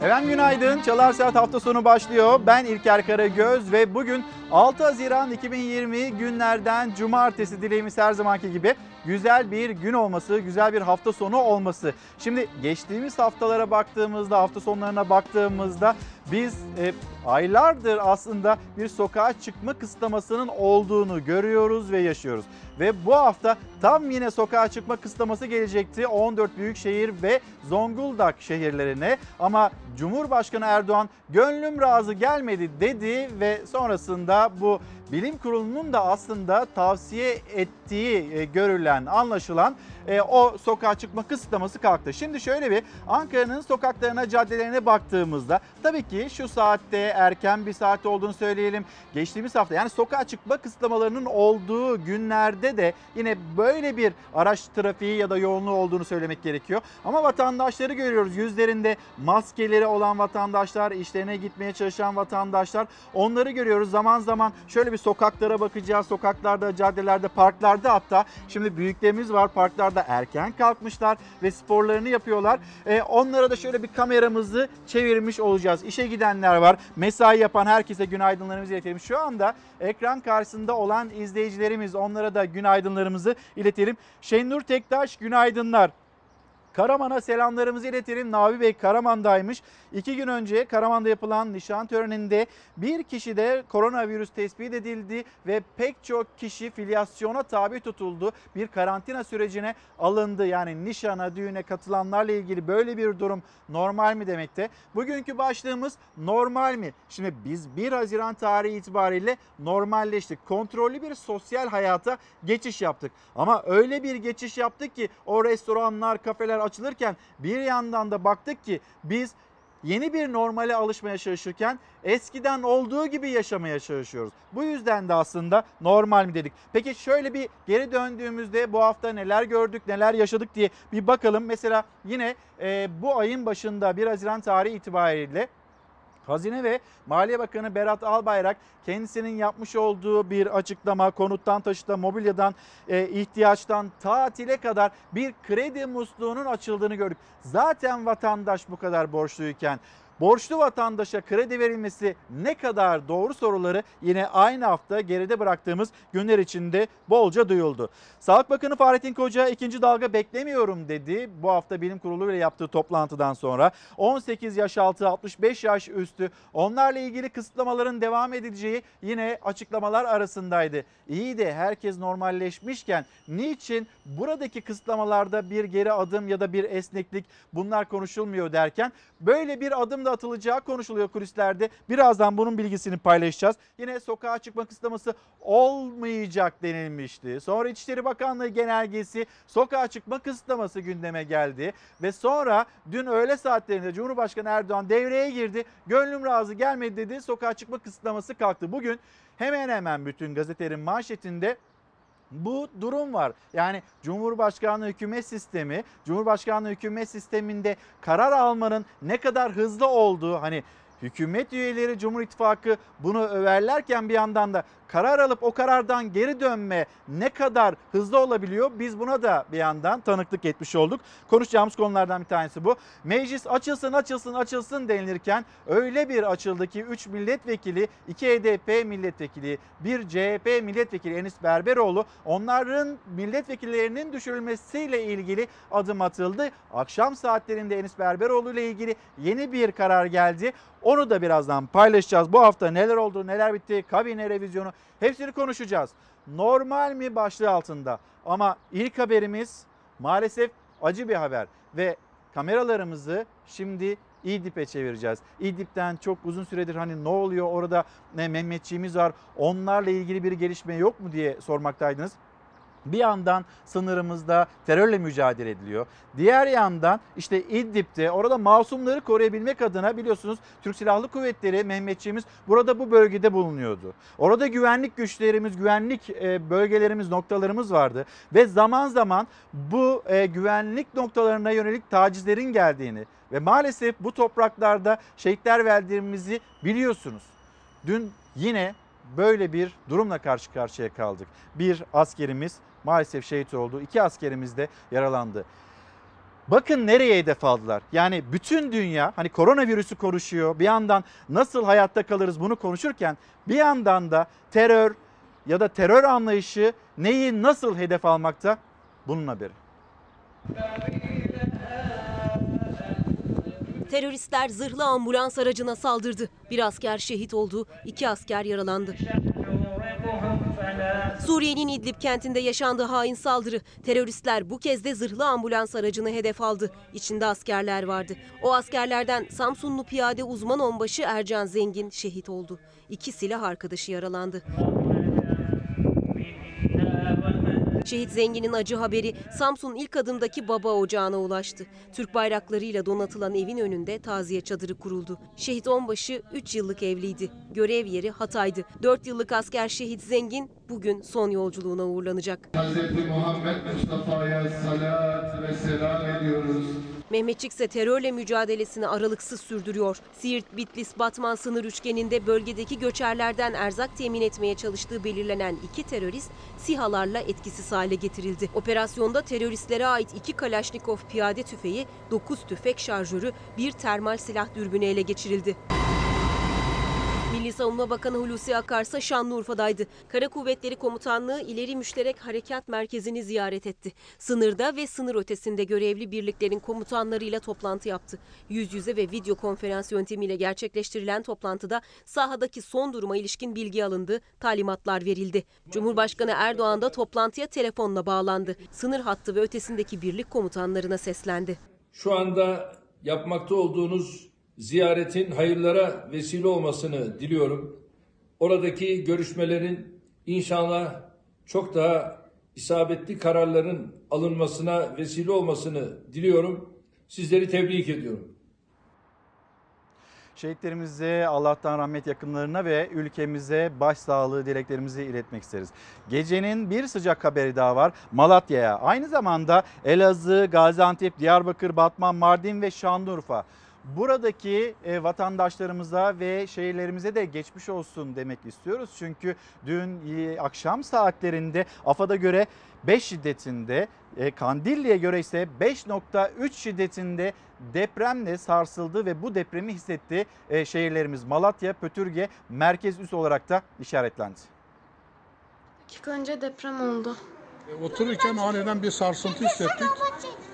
Efendim günaydın. Çalar Saat hafta sonu başlıyor. Ben İlker Karagöz ve bugün 6 Haziran 2020 günlerden cumartesi dileğimiz her zamanki gibi güzel bir gün olması, güzel bir hafta sonu olması. Şimdi geçtiğimiz haftalara baktığımızda, hafta sonlarına baktığımızda biz e, aylardır aslında bir sokağa çıkma kısıtlamasının olduğunu görüyoruz ve yaşıyoruz. Ve bu hafta tam yine sokağa çıkma kısıtlaması gelecekti. 14 büyük şehir ve Zonguldak şehirlerine. Ama Cumhurbaşkanı Erdoğan gönlüm razı gelmedi dedi ve sonrasında bu bilim kurulunun da aslında tavsiye ettiği e, görülen, anlaşılan e, o sokağa çıkma kısıtlaması kalktı. Şimdi şöyle bir Ankara'nın sokaklarına, caddelerine baktığımızda tabii ki şu saatte erken bir saat olduğunu söyleyelim. Geçtiğimiz hafta yani sokağa çıkma kısıtlamalarının olduğu günlerde de yine böyle bir araç trafiği ya da yoğunluğu olduğunu söylemek gerekiyor. Ama vatandaşları görüyoruz. Yüzlerinde maskeleri olan vatandaşlar, işlerine gitmeye çalışan vatandaşlar onları görüyoruz. Zaman zaman şöyle bir sokaklara bakacağız. Sokaklarda, caddelerde, parklarda hatta şimdi büyüklerimiz var parklarda erken kalkmışlar ve sporlarını yapıyorlar. Ee, onlara da şöyle bir kameramızı çevirmiş olacağız. İşe gidenler var. Mesai yapan herkese günaydınlarımızı iletelim. Şu anda ekran karşısında olan izleyicilerimiz onlara da günaydınlarımızı iletelim. Şenur Tektaş günaydınlar. Karaman'a selamlarımızı iletelim. Navi Bey Karaman'daymış. İki gün önce Karaman'da yapılan nişan töreninde bir kişide koronavirüs tespit edildi ve pek çok kişi filyasyona tabi tutuldu. Bir karantina sürecine alındı. Yani nişana, düğüne katılanlarla ilgili böyle bir durum normal mi demekte? Bugünkü başlığımız normal mi? Şimdi biz 1 Haziran tarihi itibariyle normalleştik. Kontrollü bir sosyal hayata geçiş yaptık. Ama öyle bir geçiş yaptık ki o restoranlar, kafeler açılırken bir yandan da baktık ki biz yeni bir normale alışmaya çalışırken eskiden olduğu gibi yaşamaya çalışıyoruz. Bu yüzden de aslında normal mi dedik. Peki şöyle bir geri döndüğümüzde bu hafta neler gördük, neler yaşadık diye bir bakalım. Mesela yine e, bu ayın başında 1 Haziran tarihi itibariyle Hazine ve Maliye Bakanı Berat Albayrak kendisinin yapmış olduğu bir açıklama konuttan taşıta mobilyadan e, ihtiyaçtan tatile kadar bir kredi musluğunun açıldığını gördük. Zaten vatandaş bu kadar borçluyken borçlu vatandaşa kredi verilmesi ne kadar doğru soruları yine aynı hafta geride bıraktığımız günler içinde bolca duyuldu. Sağlık Bakanı Fahrettin Koca ikinci dalga beklemiyorum dedi. Bu hafta bilim kurulu ile yaptığı toplantıdan sonra 18 yaş altı 65 yaş üstü onlarla ilgili kısıtlamaların devam edileceği yine açıklamalar arasındaydı. İyi de herkes normalleşmişken niçin buradaki kısıtlamalarda bir geri adım ya da bir esneklik bunlar konuşulmuyor derken böyle bir adım da atılacağı konuşuluyor kulislerde. Birazdan bunun bilgisini paylaşacağız. Yine sokağa çıkma kısıtlaması olmayacak denilmişti. Sonra İçişleri Bakanlığı genelgesi sokağa çıkma kısıtlaması gündeme geldi. Ve sonra dün öğle saatlerinde Cumhurbaşkanı Erdoğan devreye girdi. Gönlüm razı gelmedi dedi. Sokağa çıkma kısıtlaması kalktı. Bugün hemen hemen bütün gazetelerin manşetinde bu durum var. Yani Cumhurbaşkanlığı hükümet sistemi, Cumhurbaşkanlığı hükümet sisteminde karar almanın ne kadar hızlı olduğu hani hükümet üyeleri Cumhur İttifakı bunu överlerken bir yandan da karar alıp o karardan geri dönme ne kadar hızlı olabiliyor biz buna da bir yandan tanıklık etmiş olduk. Konuşacağımız konulardan bir tanesi bu. Meclis açılsın açılsın açılsın denilirken öyle bir açıldı ki 3 milletvekili, 2 HDP milletvekili, 1 CHP milletvekili Enis Berberoğlu onların milletvekillerinin düşürülmesiyle ilgili adım atıldı. Akşam saatlerinde Enis Berberoğlu ile ilgili yeni bir karar geldi. Onu da birazdan paylaşacağız. Bu hafta neler oldu, neler bitti, kabine revizyonu hepsini konuşacağız. Normal mi başlığı altında ama ilk haberimiz maalesef acı bir haber ve kameralarımızı şimdi İdlib'e çevireceğiz. İdlib'den çok uzun süredir hani ne oluyor orada ne Mehmetçiğimiz var onlarla ilgili bir gelişme yok mu diye sormaktaydınız. Bir yandan sınırımızda terörle mücadele ediliyor. Diğer yandan işte İdlib'de orada masumları koruyabilmek adına biliyorsunuz Türk Silahlı Kuvvetleri Mehmetçiğimiz burada bu bölgede bulunuyordu. Orada güvenlik güçlerimiz, güvenlik e, bölgelerimiz, noktalarımız vardı. Ve zaman zaman bu e, güvenlik noktalarına yönelik tacizlerin geldiğini ve maalesef bu topraklarda şehitler verdiğimizi biliyorsunuz. Dün yine böyle bir durumla karşı karşıya kaldık. Bir askerimiz maalesef şehit oldu. İki askerimiz de yaralandı. Bakın nereye hedef aldılar. Yani bütün dünya hani koronavirüsü konuşuyor. Bir yandan nasıl hayatta kalırız bunu konuşurken bir yandan da terör ya da terör anlayışı neyi nasıl hedef almakta? Bunun haberi. Teröristler zırhlı ambulans aracına saldırdı. Bir asker şehit oldu, iki asker yaralandı. Suriye'nin İdlib kentinde yaşandığı hain saldırı. Teröristler bu kez de zırhlı ambulans aracını hedef aldı. İçinde askerler vardı. O askerlerden Samsunlu piyade uzman onbaşı Ercan Zengin şehit oldu. İki silah arkadaşı yaralandı. Şehit Zengin'in acı haberi Samsun ilk adımdaki baba ocağına ulaştı. Türk bayraklarıyla donatılan evin önünde taziye çadırı kuruldu. Şehit onbaşı 3 yıllık evliydi. Görev yeri Hatay'dı. 4 yıllık asker şehit Zengin bugün son yolculuğuna uğurlanacak. Hz. Muhammed Mustafa'ya salat ve selam ediyoruz. Mehmetçik ise terörle mücadelesini aralıksız sürdürüyor. Siirt, Bitlis, Batman sınır üçgeninde bölgedeki göçerlerden erzak temin etmeye çalıştığı belirlenen iki terörist SİHA'larla etkisiz hale getirildi. Operasyonda teröristlere ait iki Kalaşnikov piyade tüfeği, 9 tüfek şarjörü, bir termal silah dürbünü ele geçirildi. Savunma Bakanı Hulusi Akar ise Şanlıurfa'daydı. Kara Kuvvetleri Komutanlığı İleri Müşterek Harekat Merkezi'ni ziyaret etti. Sınırda ve sınır ötesinde görevli birliklerin komutanlarıyla toplantı yaptı. Yüz yüze ve video konferans yöntemiyle gerçekleştirilen toplantıda sahadaki son duruma ilişkin bilgi alındı, talimatlar verildi. Cumhurbaşkanı Erdoğan da toplantıya telefonla bağlandı. Sınır hattı ve ötesindeki birlik komutanlarına seslendi. şu anda yapmakta olduğunuz ziyaretin hayırlara vesile olmasını diliyorum. Oradaki görüşmelerin inşallah çok daha isabetli kararların alınmasına vesile olmasını diliyorum. Sizleri tebrik ediyorum. Şehitlerimize Allah'tan rahmet yakınlarına ve ülkemize başsağlığı dileklerimizi iletmek isteriz. Gecenin bir sıcak haberi daha var Malatya'ya. Aynı zamanda Elazığ, Gaziantep, Diyarbakır, Batman, Mardin ve Şanlıurfa. Buradaki e, vatandaşlarımıza ve şehirlerimize de geçmiş olsun demek istiyoruz. Çünkü dün e, akşam saatlerinde AFAD'a göre 5 şiddetinde, e, Kandilli'ye göre ise 5.3 şiddetinde depremle sarsıldı ve bu depremi hissetti e, şehirlerimiz Malatya, Pötürge, merkez üs olarak da işaretlendi. dakika önce deprem oldu. Otururken aniden bir sarsıntı hissettik.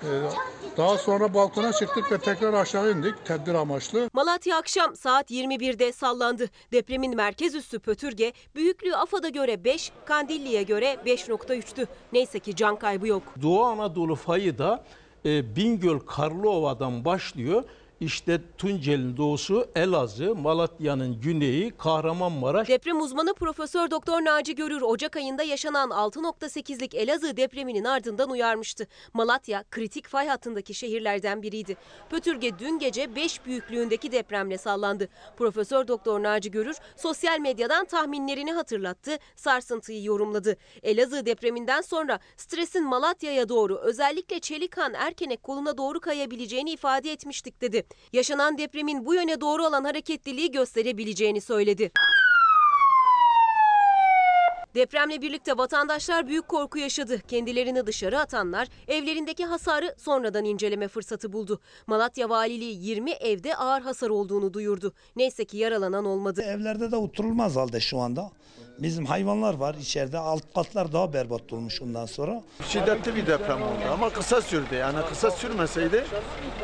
Ee, Daha sonra balkona çıktık ve tekrar aşağı indik tedbir amaçlı. Malatya akşam saat 21'de sallandı. Depremin merkez üssü Pötürge, büyüklüğü AFAD'a göre 5, Kandilli'ye göre 5.3'tü. Neyse ki can kaybı yok. Doğu Anadolu fayı da e, Bingöl Karlıova'dan başlıyor. İşte Tunceli'nin doğusu Elazığ, Malatya'nın güneyi Kahramanmaraş. Deprem uzmanı Profesör Doktor Naci Görür Ocak ayında yaşanan 6.8'lik Elazığ depreminin ardından uyarmıştı. Malatya kritik fay hattındaki şehirlerden biriydi. Pötürge dün gece 5 büyüklüğündeki depremle sallandı. Profesör Doktor Naci Görür sosyal medyadan tahminlerini hatırlattı, sarsıntıyı yorumladı. Elazığ depreminden sonra stresin Malatya'ya doğru özellikle Çelikan Erkenek koluna doğru kayabileceğini ifade etmiştik dedi. Yaşanan depremin bu yöne doğru olan hareketliliği gösterebileceğini söyledi. Depremle birlikte vatandaşlar büyük korku yaşadı. Kendilerini dışarı atanlar evlerindeki hasarı sonradan inceleme fırsatı buldu. Malatya Valiliği 20 evde ağır hasar olduğunu duyurdu. Neyse ki yaralanan olmadı. Evlerde de oturulmaz halde şu anda. Bizim hayvanlar var içeride. Alt katlar daha berbat olmuş ondan sonra. Şiddetli bir deprem oldu ama kısa sürdü. Yani kısa sürmeseydi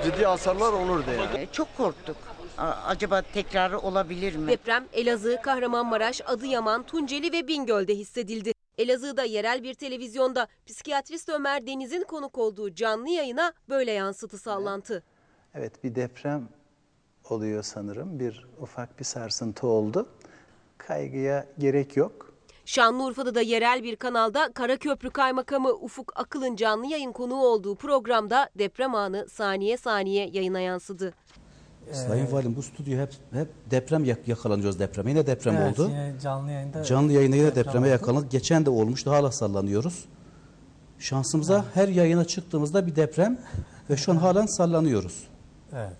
ciddi hasarlar olurdu yani. Çok korktuk. Acaba tekrarı olabilir mi? Deprem Elazığ, Kahramanmaraş, Adıyaman, Tunceli ve Bingöl'de hissedildi. Elazığ'da yerel bir televizyonda psikiyatrist Ömer Deniz'in konuk olduğu canlı yayına böyle yansıtı sallantı. Evet bir deprem oluyor sanırım. Bir ufak bir sarsıntı oldu. Kaygıya gerek yok. Şanlıurfa'da da yerel bir kanalda Karaköprü Kaymakamı Ufuk Akıl'ın canlı yayın konuğu olduğu programda deprem anı saniye saniye yayına yansıdı. Sayın Valim bu stüdyo hep hep deprem yak- yakalanıyoruz depreme. Yine deprem Evet, oldu. yine canlı yayında Canlı yayında yine deprem depreme oldu. yakalandık. Geçen de olmuştu. Hala sallanıyoruz. Şansımıza her yayına çıktığımızda bir deprem ve şu an halen sallanıyoruz. Evet.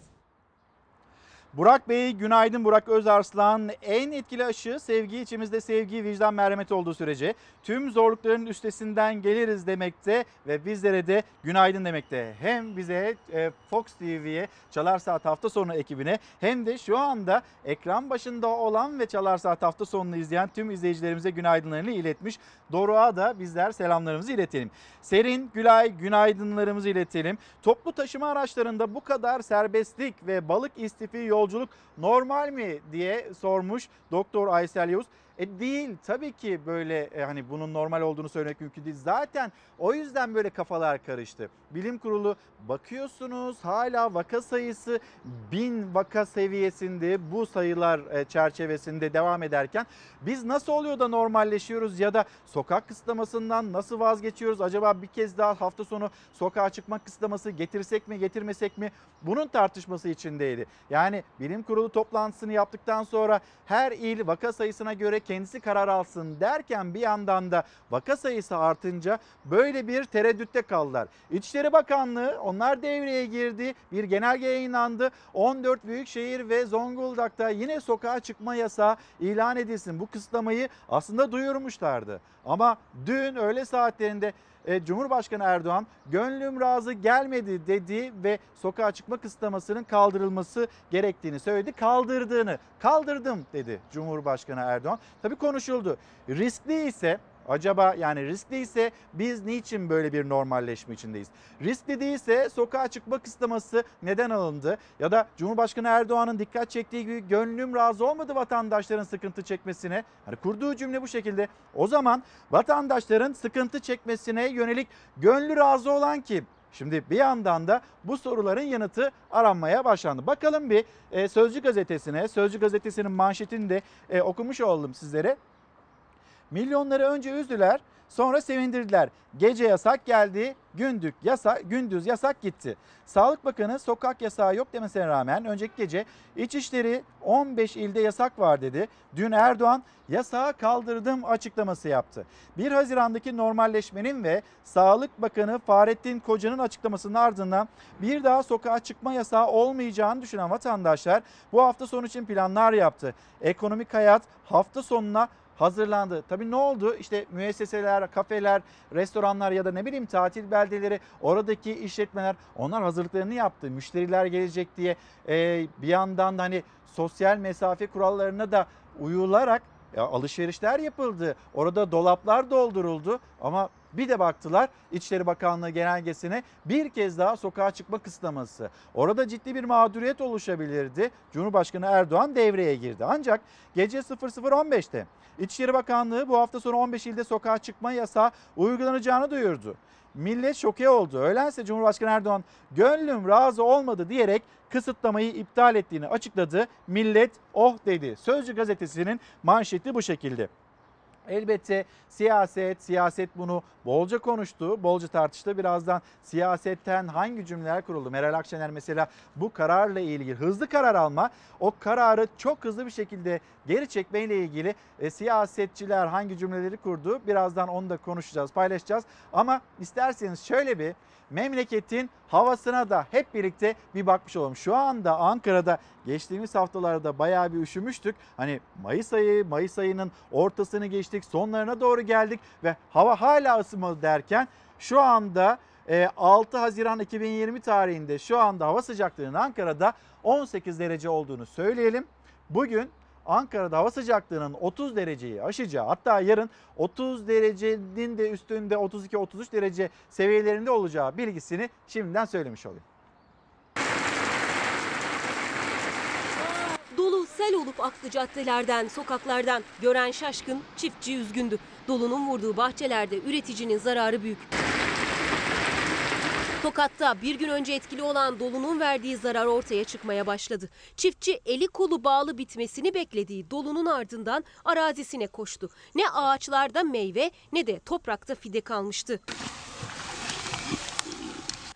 Burak Bey, günaydın Burak Özarslan. En etkili aşı sevgi, içimizde sevgi, vicdan, merhamet olduğu sürece tüm zorlukların üstesinden geliriz demekte ve bizlere de günaydın demekte. Hem bize e, Fox TV'ye Çalar Saat hafta sonu ekibine hem de şu anda ekran başında olan ve Çalar Saat hafta sonunu izleyen tüm izleyicilerimize günaydınlarını iletmiş. Doruk'a da bizler selamlarımızı iletelim. Serin, Gülay günaydınlarımızı iletelim. Toplu taşıma araçlarında bu kadar serbestlik ve balık istifi yolculuk normal mi diye sormuş Doktor Aysel Yavuz. E değil tabii ki böyle e, hani bunun normal olduğunu söylemek mümkün değil. Zaten o yüzden böyle kafalar karıştı. Bilim kurulu bakıyorsunuz hala vaka sayısı bin vaka seviyesinde bu sayılar e, çerçevesinde devam ederken biz nasıl oluyor da normalleşiyoruz ya da sokak kısıtlamasından nasıl vazgeçiyoruz? Acaba bir kez daha hafta sonu sokağa çıkma kısıtlaması getirsek mi getirmesek mi? Bunun tartışması içindeydi. Yani bilim kurulu toplantısını yaptıktan sonra her il vaka sayısına göre kendisi karar alsın derken bir yandan da vaka sayısı artınca böyle bir tereddütte kaldılar. İçişleri Bakanlığı onlar devreye girdi. Bir genelge yayınlandı. 14 büyükşehir ve Zonguldak'ta yine sokağa çıkma yasağı ilan edilsin. Bu kısıtlamayı aslında duyurmuşlardı. Ama dün öğle saatlerinde Cumhurbaşkanı Erdoğan gönlüm razı gelmedi dedi ve sokağa çıkma kısıtlamasının kaldırılması gerektiğini söyledi. Kaldırdığını, kaldırdım dedi Cumhurbaşkanı Erdoğan. Tabii konuşuldu. Riskli ise Acaba yani riskli ise biz niçin böyle bir normalleşme içindeyiz? Riskli değilse sokağa çıkma kısıtlaması neden alındı? Ya da Cumhurbaşkanı Erdoğan'ın dikkat çektiği gibi gönlüm razı olmadı vatandaşların sıkıntı çekmesine. Hani kurduğu cümle bu şekilde. O zaman vatandaşların sıkıntı çekmesine yönelik gönlü razı olan kim? Şimdi bir yandan da bu soruların yanıtı aranmaya başlandı. Bakalım bir e, Sözcü gazetesine, Sözcü gazetesinin manşetini de e, okumuş oldum sizlere. Milyonları önce üzdüler, sonra sevindirdiler. Gece yasak geldi, gündük yasak, gündüz yasak gitti. Sağlık Bakanı sokak yasağı yok demesine rağmen önceki gece İçişleri 15 ilde yasak var dedi. Dün Erdoğan yasağı kaldırdım açıklaması yaptı. 1 Haziran'daki normalleşmenin ve Sağlık Bakanı Fahrettin Koca'nın açıklamasının ardından bir daha sokağa çıkma yasağı olmayacağını düşünen vatandaşlar bu hafta sonu için planlar yaptı. Ekonomik hayat hafta sonuna hazırlandı. Tabii ne oldu? İşte müesseseler, kafeler, restoranlar ya da ne bileyim tatil beldeleri, oradaki işletmeler onlar hazırlıklarını yaptı. Müşteriler gelecek diye e, bir yandan da hani sosyal mesafe kurallarına da uyularak ya alışverişler yapıldı. Orada dolaplar dolduruldu ama bir de baktılar İçişleri Bakanlığı genelgesine bir kez daha sokağa çıkma kısıtlaması. Orada ciddi bir mağduriyet oluşabilirdi. Cumhurbaşkanı Erdoğan devreye girdi. Ancak gece 00.15'te İçişleri Bakanlığı bu hafta sonu 15 ilde sokağa çıkma yasağı uygulanacağını duyurdu. Millet şoke oldu. Öğlense Cumhurbaşkanı Erdoğan gönlüm razı olmadı diyerek kısıtlamayı iptal ettiğini açıkladı. Millet oh dedi. Sözcü gazetesinin manşeti bu şekilde. Elbette siyaset, siyaset bunu bolca konuştu, bolca tartıştı. Birazdan siyasetten hangi cümleler kuruldu? Meral Akşener mesela bu kararla ilgili hızlı karar alma, o kararı çok hızlı bir şekilde geri çekmeyle ilgili e, siyasetçiler hangi cümleleri kurdu? Birazdan onu da konuşacağız, paylaşacağız. Ama isterseniz şöyle bir memleketin havasına da hep birlikte bir bakmış olalım. Şu anda Ankara'da geçtiğimiz haftalarda bayağı bir üşümüştük. Hani Mayıs ayı, Mayıs ayının ortasını geçtik, sonlarına doğru geldik ve hava hala ısınmadı derken şu anda 6 Haziran 2020 tarihinde şu anda hava sıcaklığının Ankara'da 18 derece olduğunu söyleyelim. Bugün Ankara'da hava sıcaklığının 30 dereceyi aşacağı hatta yarın 30 derecenin de üstünde 32-33 derece seviyelerinde olacağı bilgisini şimdiden söylemiş olayım. Dolu sel olup aktı caddelerden, sokaklardan. Gören şaşkın, çiftçi üzgündü. Dolunun vurduğu bahçelerde üreticinin zararı büyük. Tokat'ta bir gün önce etkili olan dolunun verdiği zarar ortaya çıkmaya başladı. Çiftçi eli kolu bağlı bitmesini beklediği dolunun ardından arazisine koştu. Ne ağaçlarda meyve ne de toprakta fide kalmıştı.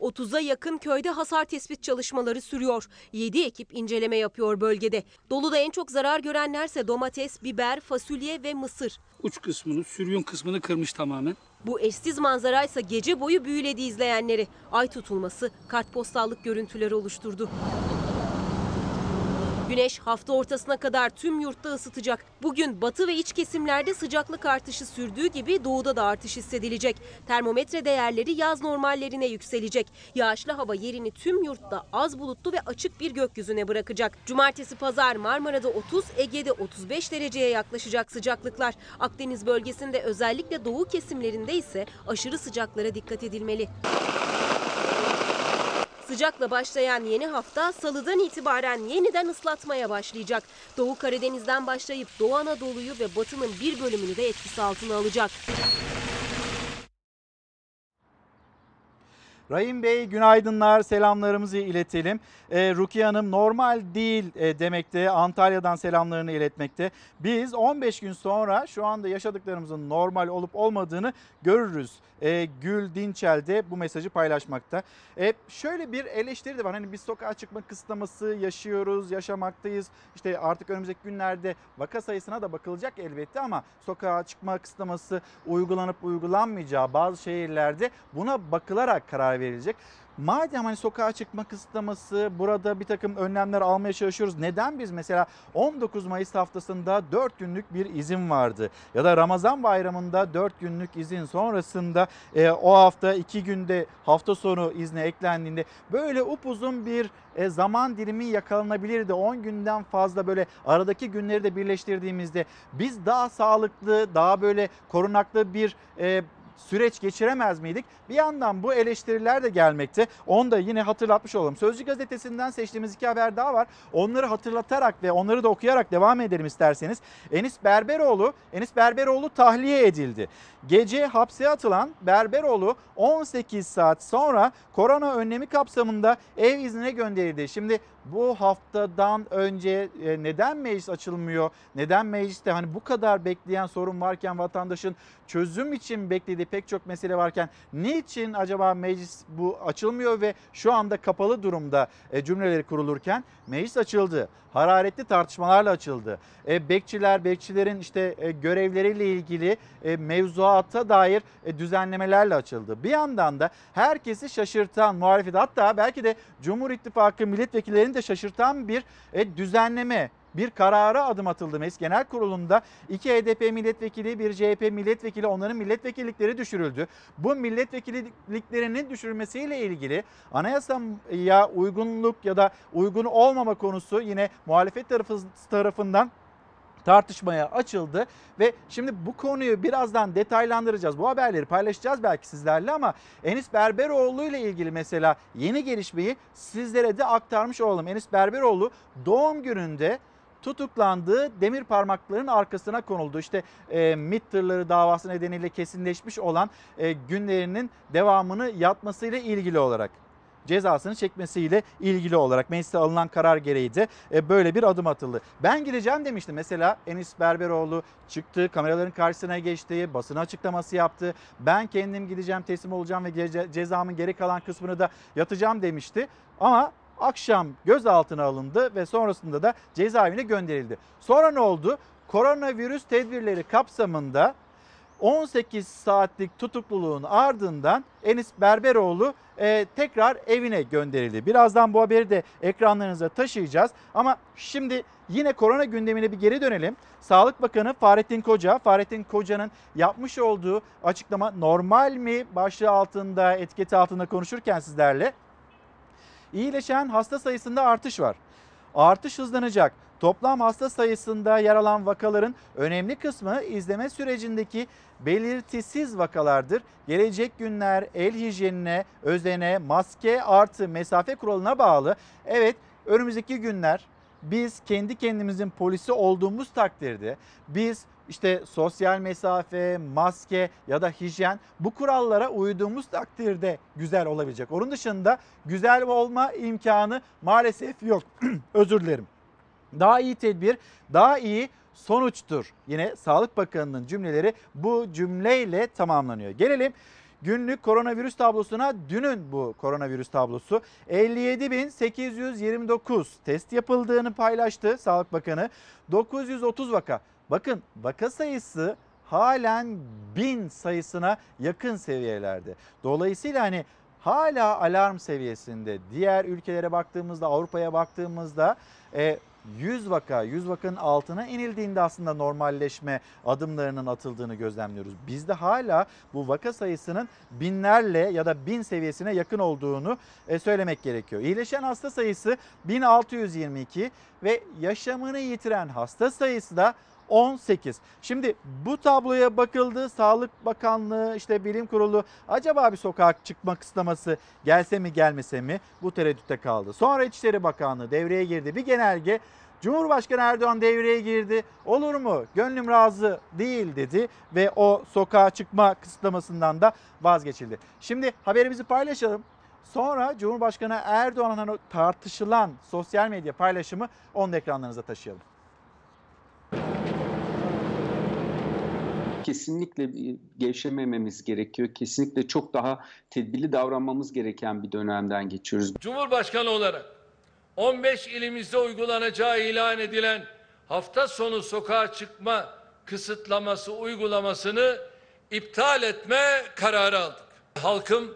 30'a yakın köyde hasar tespit çalışmaları sürüyor. 7 ekip inceleme yapıyor bölgede. Doluda en çok zarar görenlerse domates, biber, fasulye ve mısır. Uç kısmını, sürüyün kısmını kırmış tamamen. Bu eşsiz manzaraysa gece boyu büyüledi izleyenleri. Ay tutulması kartpostallık görüntüleri oluşturdu. Güneş hafta ortasına kadar tüm yurtta ısıtacak. Bugün batı ve iç kesimlerde sıcaklık artışı sürdüğü gibi doğuda da artış hissedilecek. Termometre değerleri yaz normallerine yükselecek. Yağışlı hava yerini tüm yurtta az bulutlu ve açık bir gökyüzüne bırakacak. Cumartesi pazar Marmara'da 30, Ege'de 35 dereceye yaklaşacak sıcaklıklar. Akdeniz bölgesinde özellikle doğu kesimlerinde ise aşırı sıcaklara dikkat edilmeli. Sıcakla başlayan yeni hafta salıdan itibaren yeniden ıslatmaya başlayacak. Doğu Karadeniz'den başlayıp Doğu Anadolu'yu ve batının bir bölümünü de etkisi altına alacak. Rahim Bey günaydınlar, selamlarımızı iletelim. Ee, Rukiye Hanım normal değil e, demekte, Antalya'dan selamlarını iletmekte. Biz 15 gün sonra şu anda yaşadıklarımızın normal olup olmadığını görürüz. Ee, Gül Dinçel de bu mesajı paylaşmakta. Ee, şöyle bir eleştiri de var. Hani biz sokağa çıkma kısıtlaması yaşıyoruz, yaşamaktayız. İşte artık önümüzdeki günlerde vaka sayısına da bakılacak elbette ama sokağa çıkma kısıtlaması uygulanıp uygulanmayacağı bazı şehirlerde buna bakılarak karar verilecek. Madem hani sokağa çıkma kısıtlaması burada bir takım önlemler almaya çalışıyoruz. Neden biz mesela 19 Mayıs haftasında 4 günlük bir izin vardı. Ya da Ramazan bayramında 4 günlük izin sonrasında e, o hafta 2 günde hafta sonu izne eklendiğinde böyle upuzun bir e, zaman dilimi yakalanabilirdi. 10 günden fazla böyle aradaki günleri de birleştirdiğimizde biz daha sağlıklı, daha böyle korunaklı bir e, süreç geçiremez miydik? Bir yandan bu eleştiriler de gelmekte. Onu da yine hatırlatmış olalım. Sözcü gazetesinden seçtiğimiz iki haber daha var. Onları hatırlatarak ve onları da okuyarak devam edelim isterseniz. Enis Berberoğlu, Enis Berberoğlu tahliye edildi. Gece hapse atılan Berberoğlu 18 saat sonra korona önlemi kapsamında ev iznine gönderildi. Şimdi bu haftadan önce e, neden meclis açılmıyor? Neden mecliste hani bu kadar bekleyen sorun varken vatandaşın çözüm için beklediği pek çok mesele varken niçin acaba meclis bu açılmıyor ve şu anda kapalı durumda e, cümleleri kurulurken meclis açıldı. Hararetli tartışmalarla açıldı. E, bekçiler, bekçilerin işte e, görevleriyle ilgili e, mevzuata dair e, düzenlemelerle açıldı. Bir yandan da herkesi şaşırtan muhalefet hatta belki de Cumhur İttifakı milletvekillerinin de şaşırtan bir e, düzenleme bir karara adım atıldı Meclis Genel Kurulu'nda. iki HDP milletvekili, bir CHP milletvekili onların milletvekillikleri düşürüldü. Bu milletvekilliklerinin düşürülmesiyle ilgili anayasaya uygunluk ya da uygun olmama konusu yine muhalefet tarafı, tarafından tartışmaya açıldı ve şimdi bu konuyu birazdan detaylandıracağız. Bu haberleri paylaşacağız belki sizlerle ama Enis Berberoğlu ile ilgili mesela yeni gelişmeyi sizlere de aktarmış olalım. Enis Berberoğlu doğum gününde tutuklandığı demir parmakların arkasına konuldu. İşte e, MİT tırları davası nedeniyle kesinleşmiş olan e, günlerinin devamını yatmasıyla ilgili olarak cezasını çekmesiyle ilgili olarak mecliste alınan karar gereği de böyle bir adım atıldı. Ben gireceğim demişti. Mesela Enis Berberoğlu çıktı, kameraların karşısına geçti, basına açıklaması yaptı. Ben kendim gideceğim, teslim olacağım ve ce- cezamın geri kalan kısmını da yatacağım demişti. Ama akşam gözaltına alındı ve sonrasında da cezaevine gönderildi. Sonra ne oldu? Koronavirüs tedbirleri kapsamında 18 saatlik tutukluluğun ardından Enis Berberoğlu e, tekrar evine gönderildi. Birazdan bu haberi de ekranlarınıza taşıyacağız. Ama şimdi yine korona gündemine bir geri dönelim. Sağlık Bakanı Fahrettin Koca, Fahrettin Koca'nın yapmış olduğu açıklama normal mi başlığı altında, etiketi altında konuşurken sizlerle iyileşen hasta sayısında artış var. Artış hızlanacak. Toplam hasta sayısında yer alan vakaların önemli kısmı izleme sürecindeki belirtisiz vakalardır. Gelecek günler el hijyenine, özene, maske artı mesafe kuralına bağlı. Evet önümüzdeki günler biz kendi kendimizin polisi olduğumuz takdirde biz işte sosyal mesafe, maske ya da hijyen bu kurallara uyduğumuz takdirde güzel olabilecek. Onun dışında güzel olma imkanı maalesef yok. Özür dilerim. Daha iyi tedbir, daha iyi sonuçtur. Yine Sağlık Bakanı'nın cümleleri bu cümleyle tamamlanıyor. Gelelim günlük koronavirüs tablosuna dünün bu koronavirüs tablosu 57.829 test yapıldığını paylaştı Sağlık Bakanı. 930 vaka. Bakın vaka sayısı halen bin sayısına yakın seviyelerde. Dolayısıyla hani hala alarm seviyesinde. Diğer ülkelere baktığımızda Avrupa'ya baktığımızda e, 100 vaka, 100 vakanın altına inildiğinde aslında normalleşme adımlarının atıldığını gözlemliyoruz. Bizde hala bu vaka sayısının binlerle ya da bin seviyesine yakın olduğunu e, söylemek gerekiyor. İyileşen hasta sayısı 1622 ve yaşamını yitiren hasta sayısı da 18. Şimdi bu tabloya bakıldı. Sağlık Bakanlığı, işte Bilim Kurulu acaba bir sokağa çıkma kısıtlaması gelse mi gelmese mi bu tereddütte kaldı. Sonra İçişleri Bakanlığı devreye girdi. Bir genelge Cumhurbaşkanı Erdoğan devreye girdi. Olur mu? Gönlüm razı değil dedi ve o sokağa çıkma kısıtlamasından da vazgeçildi. Şimdi haberimizi paylaşalım. Sonra Cumhurbaşkanı Erdoğan'ın tartışılan sosyal medya paylaşımı onu da ekranlarınıza taşıyalım. Kesinlikle gevşemememiz gerekiyor. Kesinlikle çok daha tedbirli davranmamız gereken bir dönemden geçiyoruz. Cumhurbaşkanı olarak 15 ilimizde uygulanacağı ilan edilen hafta sonu sokağa çıkma kısıtlaması uygulamasını iptal etme kararı aldık. Halkım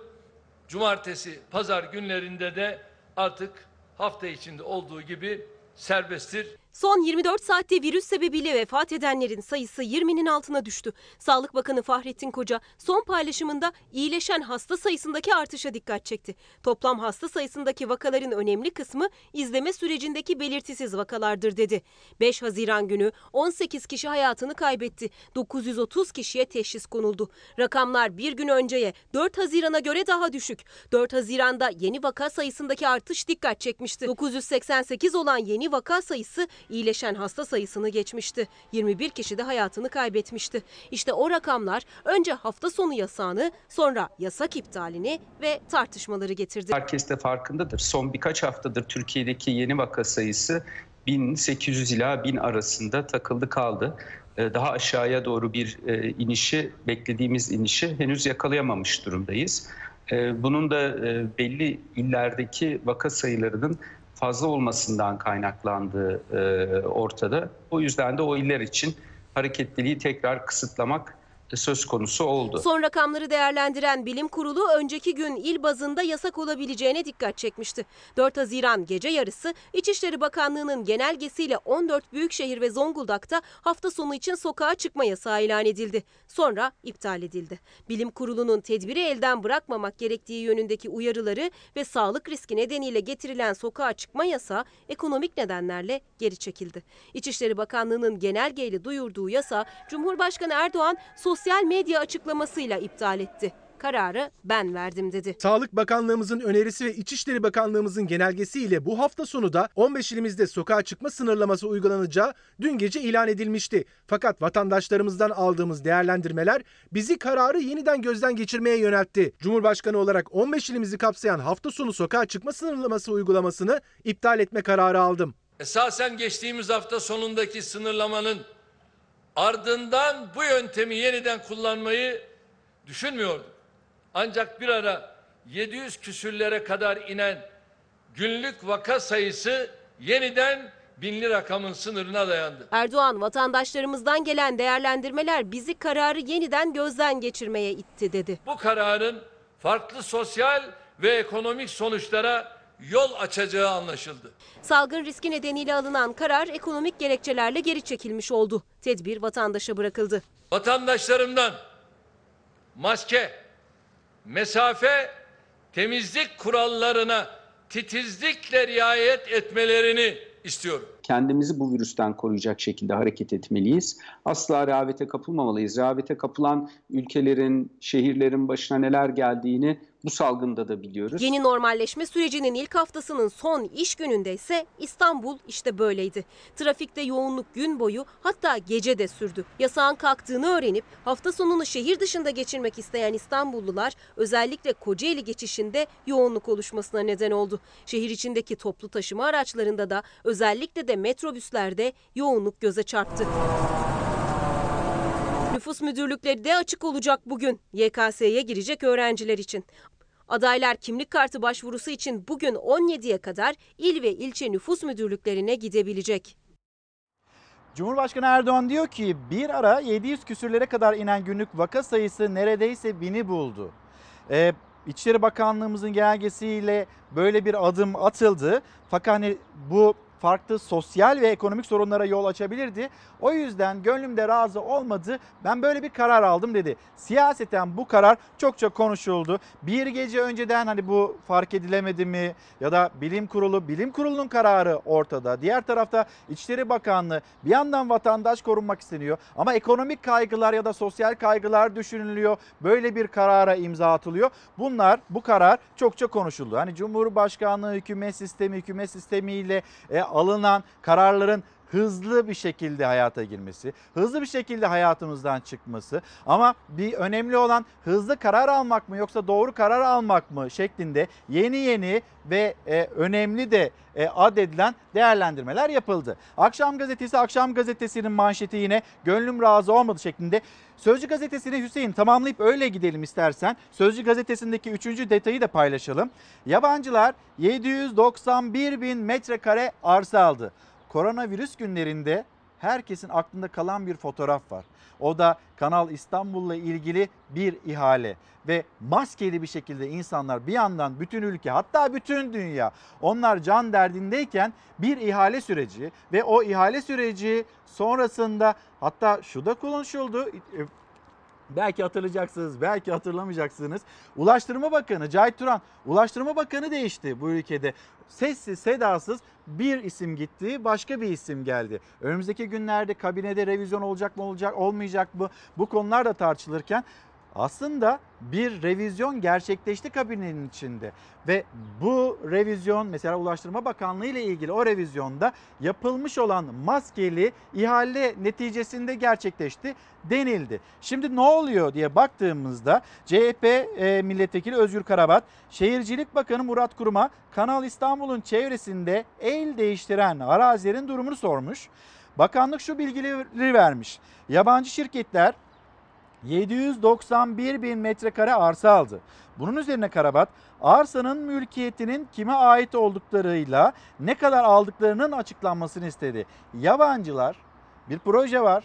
cumartesi, pazar günlerinde de artık hafta içinde olduğu gibi serbesttir. Son 24 saatte virüs sebebiyle vefat edenlerin sayısı 20'nin altına düştü. Sağlık Bakanı Fahrettin Koca son paylaşımında iyileşen hasta sayısındaki artışa dikkat çekti. Toplam hasta sayısındaki vakaların önemli kısmı izleme sürecindeki belirtisiz vakalardır dedi. 5 Haziran günü 18 kişi hayatını kaybetti. 930 kişiye teşhis konuldu. Rakamlar bir gün önceye 4 Haziran'a göre daha düşük. 4 Haziran'da yeni vaka sayısındaki artış dikkat çekmişti. 988 olan yeni vaka sayısı iyileşen hasta sayısını geçmişti. 21 kişi de hayatını kaybetmişti. İşte o rakamlar önce hafta sonu yasağını sonra yasak iptalini ve tartışmaları getirdi. Herkes de farkındadır. Son birkaç haftadır Türkiye'deki yeni vaka sayısı 1800 ila 1000 arasında takıldı kaldı. Ee, Daha aşağıya doğru bir e, inişi, beklediğimiz inişi henüz yakalayamamış durumdayız. Ee, Bunun da e, belli illerdeki vaka sayılarının fazla olmasından kaynaklandığı e, ortada. O yüzden de o iller için hareketliliği tekrar kısıtlamak söz konusu oldu. Son rakamları değerlendiren bilim kurulu önceki gün il bazında yasak olabileceğine dikkat çekmişti. 4 Haziran gece yarısı İçişleri Bakanlığı'nın genelgesiyle 14 büyükşehir ve Zonguldak'ta hafta sonu için sokağa çıkma yasağı ilan edildi. Sonra iptal edildi. Bilim kurulunun tedbiri elden bırakmamak gerektiği yönündeki uyarıları ve sağlık riski nedeniyle getirilen sokağa çıkma yasağı ekonomik nedenlerle geri çekildi. İçişleri Bakanlığı'nın genelgeyle duyurduğu yasa Cumhurbaşkanı Erdoğan sosyal medya açıklamasıyla iptal etti. Kararı ben verdim dedi. Sağlık Bakanlığımızın önerisi ve İçişleri Bakanlığımızın genelgesiyle bu hafta sonu da 15 ilimizde sokağa çıkma sınırlaması uygulanacağı dün gece ilan edilmişti. Fakat vatandaşlarımızdan aldığımız değerlendirmeler bizi kararı yeniden gözden geçirmeye yöneltti. Cumhurbaşkanı olarak 15 ilimizi kapsayan hafta sonu sokağa çıkma sınırlaması uygulamasını iptal etme kararı aldım. Esasen geçtiğimiz hafta sonundaki sınırlamanın ardından bu yöntemi yeniden kullanmayı düşünmüyorduk. Ancak bir ara 700 küsürlere kadar inen günlük vaka sayısı yeniden binli rakamın sınırına dayandı. Erdoğan vatandaşlarımızdan gelen değerlendirmeler bizi kararı yeniden gözden geçirmeye itti dedi. Bu kararın farklı sosyal ve ekonomik sonuçlara yol açacağı anlaşıldı. Salgın riski nedeniyle alınan karar ekonomik gerekçelerle geri çekilmiş oldu. Tedbir vatandaşa bırakıldı. Vatandaşlarımdan maske, mesafe, temizlik kurallarına titizlikle riayet etmelerini istiyorum. Kendimizi bu virüsten koruyacak şekilde hareket etmeliyiz. Asla rehavete kapılmamalıyız. Rehavete kapılan ülkelerin, şehirlerin başına neler geldiğini bu salgında da biliyoruz. Yeni normalleşme sürecinin ilk haftasının son iş gününde ise İstanbul işte böyleydi. Trafikte yoğunluk gün boyu hatta gece de sürdü. Yasağın kalktığını öğrenip hafta sonunu şehir dışında geçirmek isteyen İstanbullular özellikle Kocaeli geçişinde yoğunluk oluşmasına neden oldu. Şehir içindeki toplu taşıma araçlarında da özellikle de metrobüslerde yoğunluk göze çarptı. Nüfus müdürlükleri de açık olacak bugün YKS'ye girecek öğrenciler için. Adaylar kimlik kartı başvurusu için bugün 17'ye kadar il ve ilçe nüfus müdürlüklerine gidebilecek. Cumhurbaşkanı Erdoğan diyor ki bir ara 700 küsürlere kadar inen günlük vaka sayısı neredeyse bini buldu. Ee, İçişleri Bakanlığımızın genelgesiyle böyle bir adım atıldı. Fakat hani bu farklı sosyal ve ekonomik sorunlara yol açabilirdi. O yüzden gönlümde razı olmadı. Ben böyle bir karar aldım dedi. Siyaseten bu karar çokça konuşuldu. Bir gece önceden hani bu fark edilemedi mi ya da bilim kurulu, bilim kurulunun kararı ortada. Diğer tarafta İçişleri Bakanlığı bir yandan vatandaş korunmak isteniyor ama ekonomik kaygılar ya da sosyal kaygılar düşünülüyor. Böyle bir karara imza atılıyor. Bunlar bu karar çokça konuşuldu. Hani Cumhurbaşkanlığı hükümet sistemi, hükümet sistemiyle e, alınan kararların hızlı bir şekilde hayata girmesi, hızlı bir şekilde hayatımızdan çıkması ama bir önemli olan hızlı karar almak mı yoksa doğru karar almak mı şeklinde yeni yeni ve e, önemli de e, adedilen değerlendirmeler yapıldı. Akşam gazetesi, Akşam gazetesinin manşeti yine gönlüm razı olmadı şeklinde. Sözcü gazetesini Hüseyin tamamlayıp öyle gidelim istersen. Sözcü gazetesindeki üçüncü detayı da paylaşalım. Yabancılar 791 bin metrekare arsa aldı. Koronavirüs günlerinde herkesin aklında kalan bir fotoğraf var. O da Kanal İstanbul'la ilgili bir ihale ve maskeli bir şekilde insanlar bir yandan bütün ülke hatta bütün dünya onlar can derdindeyken bir ihale süreci ve o ihale süreci sonrasında hatta şu da konuşuldu Belki hatırlayacaksınız, belki hatırlamayacaksınız. Ulaştırma Bakanı Cahit Turan, Ulaştırma Bakanı değişti bu ülkede. Sessiz, sedasız bir isim gitti, başka bir isim geldi. Önümüzdeki günlerde kabinede revizyon olacak mı, olacak, olmayacak mı? Bu konular da tartışılırken aslında bir revizyon gerçekleşti kabinenin içinde ve bu revizyon mesela Ulaştırma Bakanlığı ile ilgili o revizyonda yapılmış olan maskeli ihale neticesinde gerçekleşti denildi. Şimdi ne oluyor diye baktığımızda CHP e, milletvekili Özgür Karabat, Şehircilik Bakanı Murat Kurum'a Kanal İstanbul'un çevresinde el değiştiren arazilerin durumunu sormuş. Bakanlık şu bilgileri vermiş. Yabancı şirketler 791 bin metrekare arsa aldı. Bunun üzerine Karabat arsanın mülkiyetinin kime ait olduklarıyla ne kadar aldıklarının açıklanmasını istedi. Yabancılar bir proje var.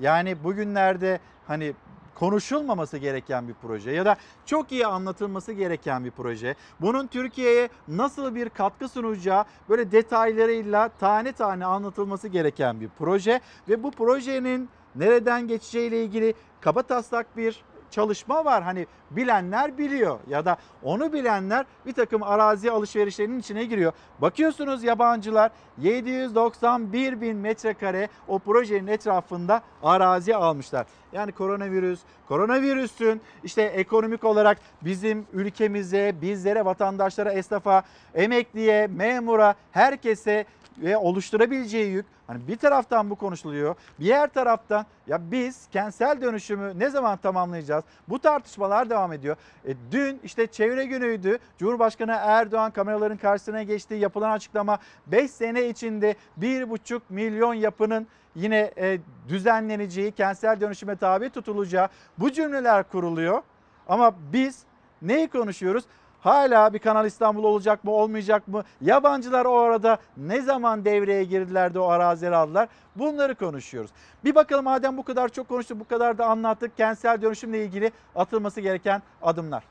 Yani bugünlerde hani konuşulmaması gereken bir proje ya da çok iyi anlatılması gereken bir proje. Bunun Türkiye'ye nasıl bir katkı sunacağı böyle detaylarıyla tane tane anlatılması gereken bir proje ve bu projenin nereden geçeceğiyle ilgili kaba taslak bir çalışma var. Hani bilenler biliyor ya da onu bilenler bir takım arazi alışverişlerinin içine giriyor. Bakıyorsunuz yabancılar 791 bin metrekare o projenin etrafında arazi almışlar. Yani koronavirüs, koronavirüsün işte ekonomik olarak bizim ülkemize, bizlere, vatandaşlara, esnafa, emekliye, memura, herkese ve oluşturabileceği yük hani bir taraftan bu konuşuluyor. Diğer taraftan ya biz kentsel dönüşümü ne zaman tamamlayacağız? Bu tartışmalar devam ediyor. E, dün işte çevre günüydü. Cumhurbaşkanı Erdoğan kameraların karşısına geçti. Yapılan açıklama 5 sene içinde 1,5 milyon yapının yine e, düzenleneceği, kentsel dönüşüme tabi tutulacağı bu cümleler kuruluyor. Ama biz neyi konuşuyoruz? Hala bir Kanal İstanbul olacak mı olmayacak mı? Yabancılar o arada ne zaman devreye girdiler de o arazileri aldılar? Bunları konuşuyoruz. Bir bakalım madem bu kadar çok konuştuk, bu kadar da anlattık kentsel dönüşümle ilgili atılması gereken adımlar.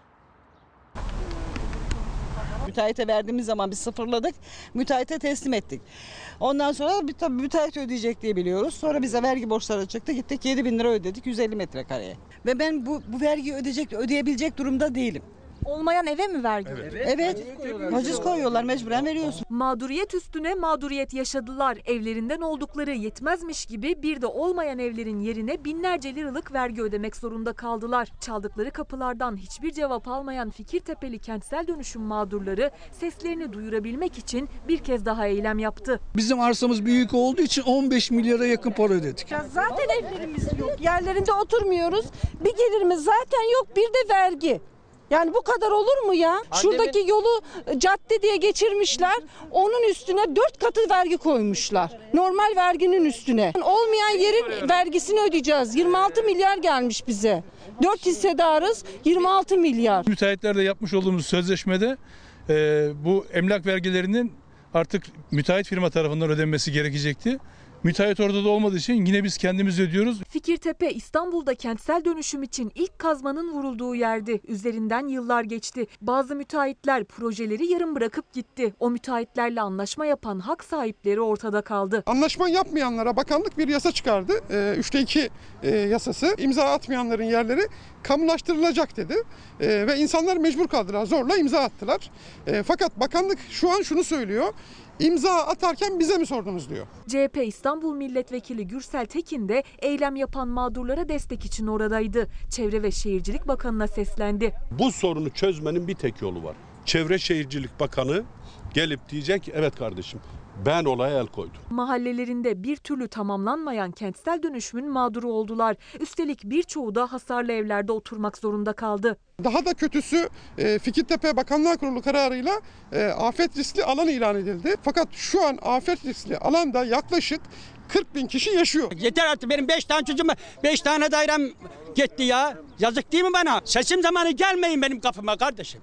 Müteahhite verdiğimiz zaman biz sıfırladık. Müteahhite teslim ettik. Ondan sonra bir tabii müteahhit ödeyecek diye biliyoruz. Sonra bize vergi borçları çıktı. Gittik 7 bin lira ödedik 150 metrekareye. Ve ben bu, bu vergiyi ödeyecek, ödeyebilecek durumda değilim. Olmayan eve mi vergi? Evet. Haciz koyuyorlar mecburen veriyorsun. Mağduriyet üstüne mağduriyet yaşadılar. Evlerinden oldukları yetmezmiş gibi bir de olmayan evlerin yerine binlerce liralık vergi ödemek zorunda kaldılar. Çaldıkları kapılardan hiçbir cevap almayan Fikirtepeli kentsel dönüşüm mağdurları seslerini duyurabilmek için bir kez daha eylem yaptı. Bizim arsamız büyük olduğu için 15 milyara yakın para ödedik. Ya zaten evlerimiz yok. Yerlerinde oturmuyoruz. Bir gelirimiz zaten yok. Bir de vergi. Yani bu kadar olur mu ya? Şuradaki yolu e, cadde diye geçirmişler. Onun üstüne dört katı vergi koymuşlar. Normal verginin üstüne. Olmayan yerin vergisini ödeyeceğiz. 26 milyar gelmiş bize. 4 hissedarız 26 milyar. Müteahhitlerle yapmış olduğumuz sözleşmede e, bu emlak vergilerinin artık müteahhit firma tarafından ödenmesi gerekecekti. Müteahhit ortada olmadığı için yine biz kendimiz ödüyoruz. Fikirtepe İstanbul'da kentsel dönüşüm için ilk kazmanın vurulduğu yerdi. Üzerinden yıllar geçti. Bazı müteahhitler projeleri yarım bırakıp gitti. O müteahhitlerle anlaşma yapan hak sahipleri ortada kaldı. Anlaşma yapmayanlara bakanlık bir yasa çıkardı. Ee, Üçte iki e, yasası. İmza atmayanların yerleri kamulaştırılacak dedi. Ee, ve insanlar mecbur kaldılar. Zorla imza attılar. Ee, fakat bakanlık şu an şunu söylüyor. İmza atarken bize mi sordunuz diyor. CHP İstanbul Milletvekili Gürsel Tekin de eylem yapan mağdurlara destek için oradaydı. Çevre ve Şehircilik Bakanı'na seslendi. Bu sorunu çözmenin bir tek yolu var. Çevre Şehircilik Bakanı gelip diyecek evet kardeşim ben olaya el koydum. Mahallelerinde bir türlü tamamlanmayan kentsel dönüşümün mağduru oldular. Üstelik birçoğu da hasarlı evlerde oturmak zorunda kaldı. Daha da kötüsü e, Fikirtepe Bakanlar Kurulu kararıyla e, afet riskli alan ilan edildi. Fakat şu an afet riskli alanda yaklaşık 40 bin kişi yaşıyor. Yeter artık benim 5 tane çocuğum 5 tane dairem gitti ya. Yazık değil mi bana? Seçim zamanı gelmeyin benim kapıma kardeşim.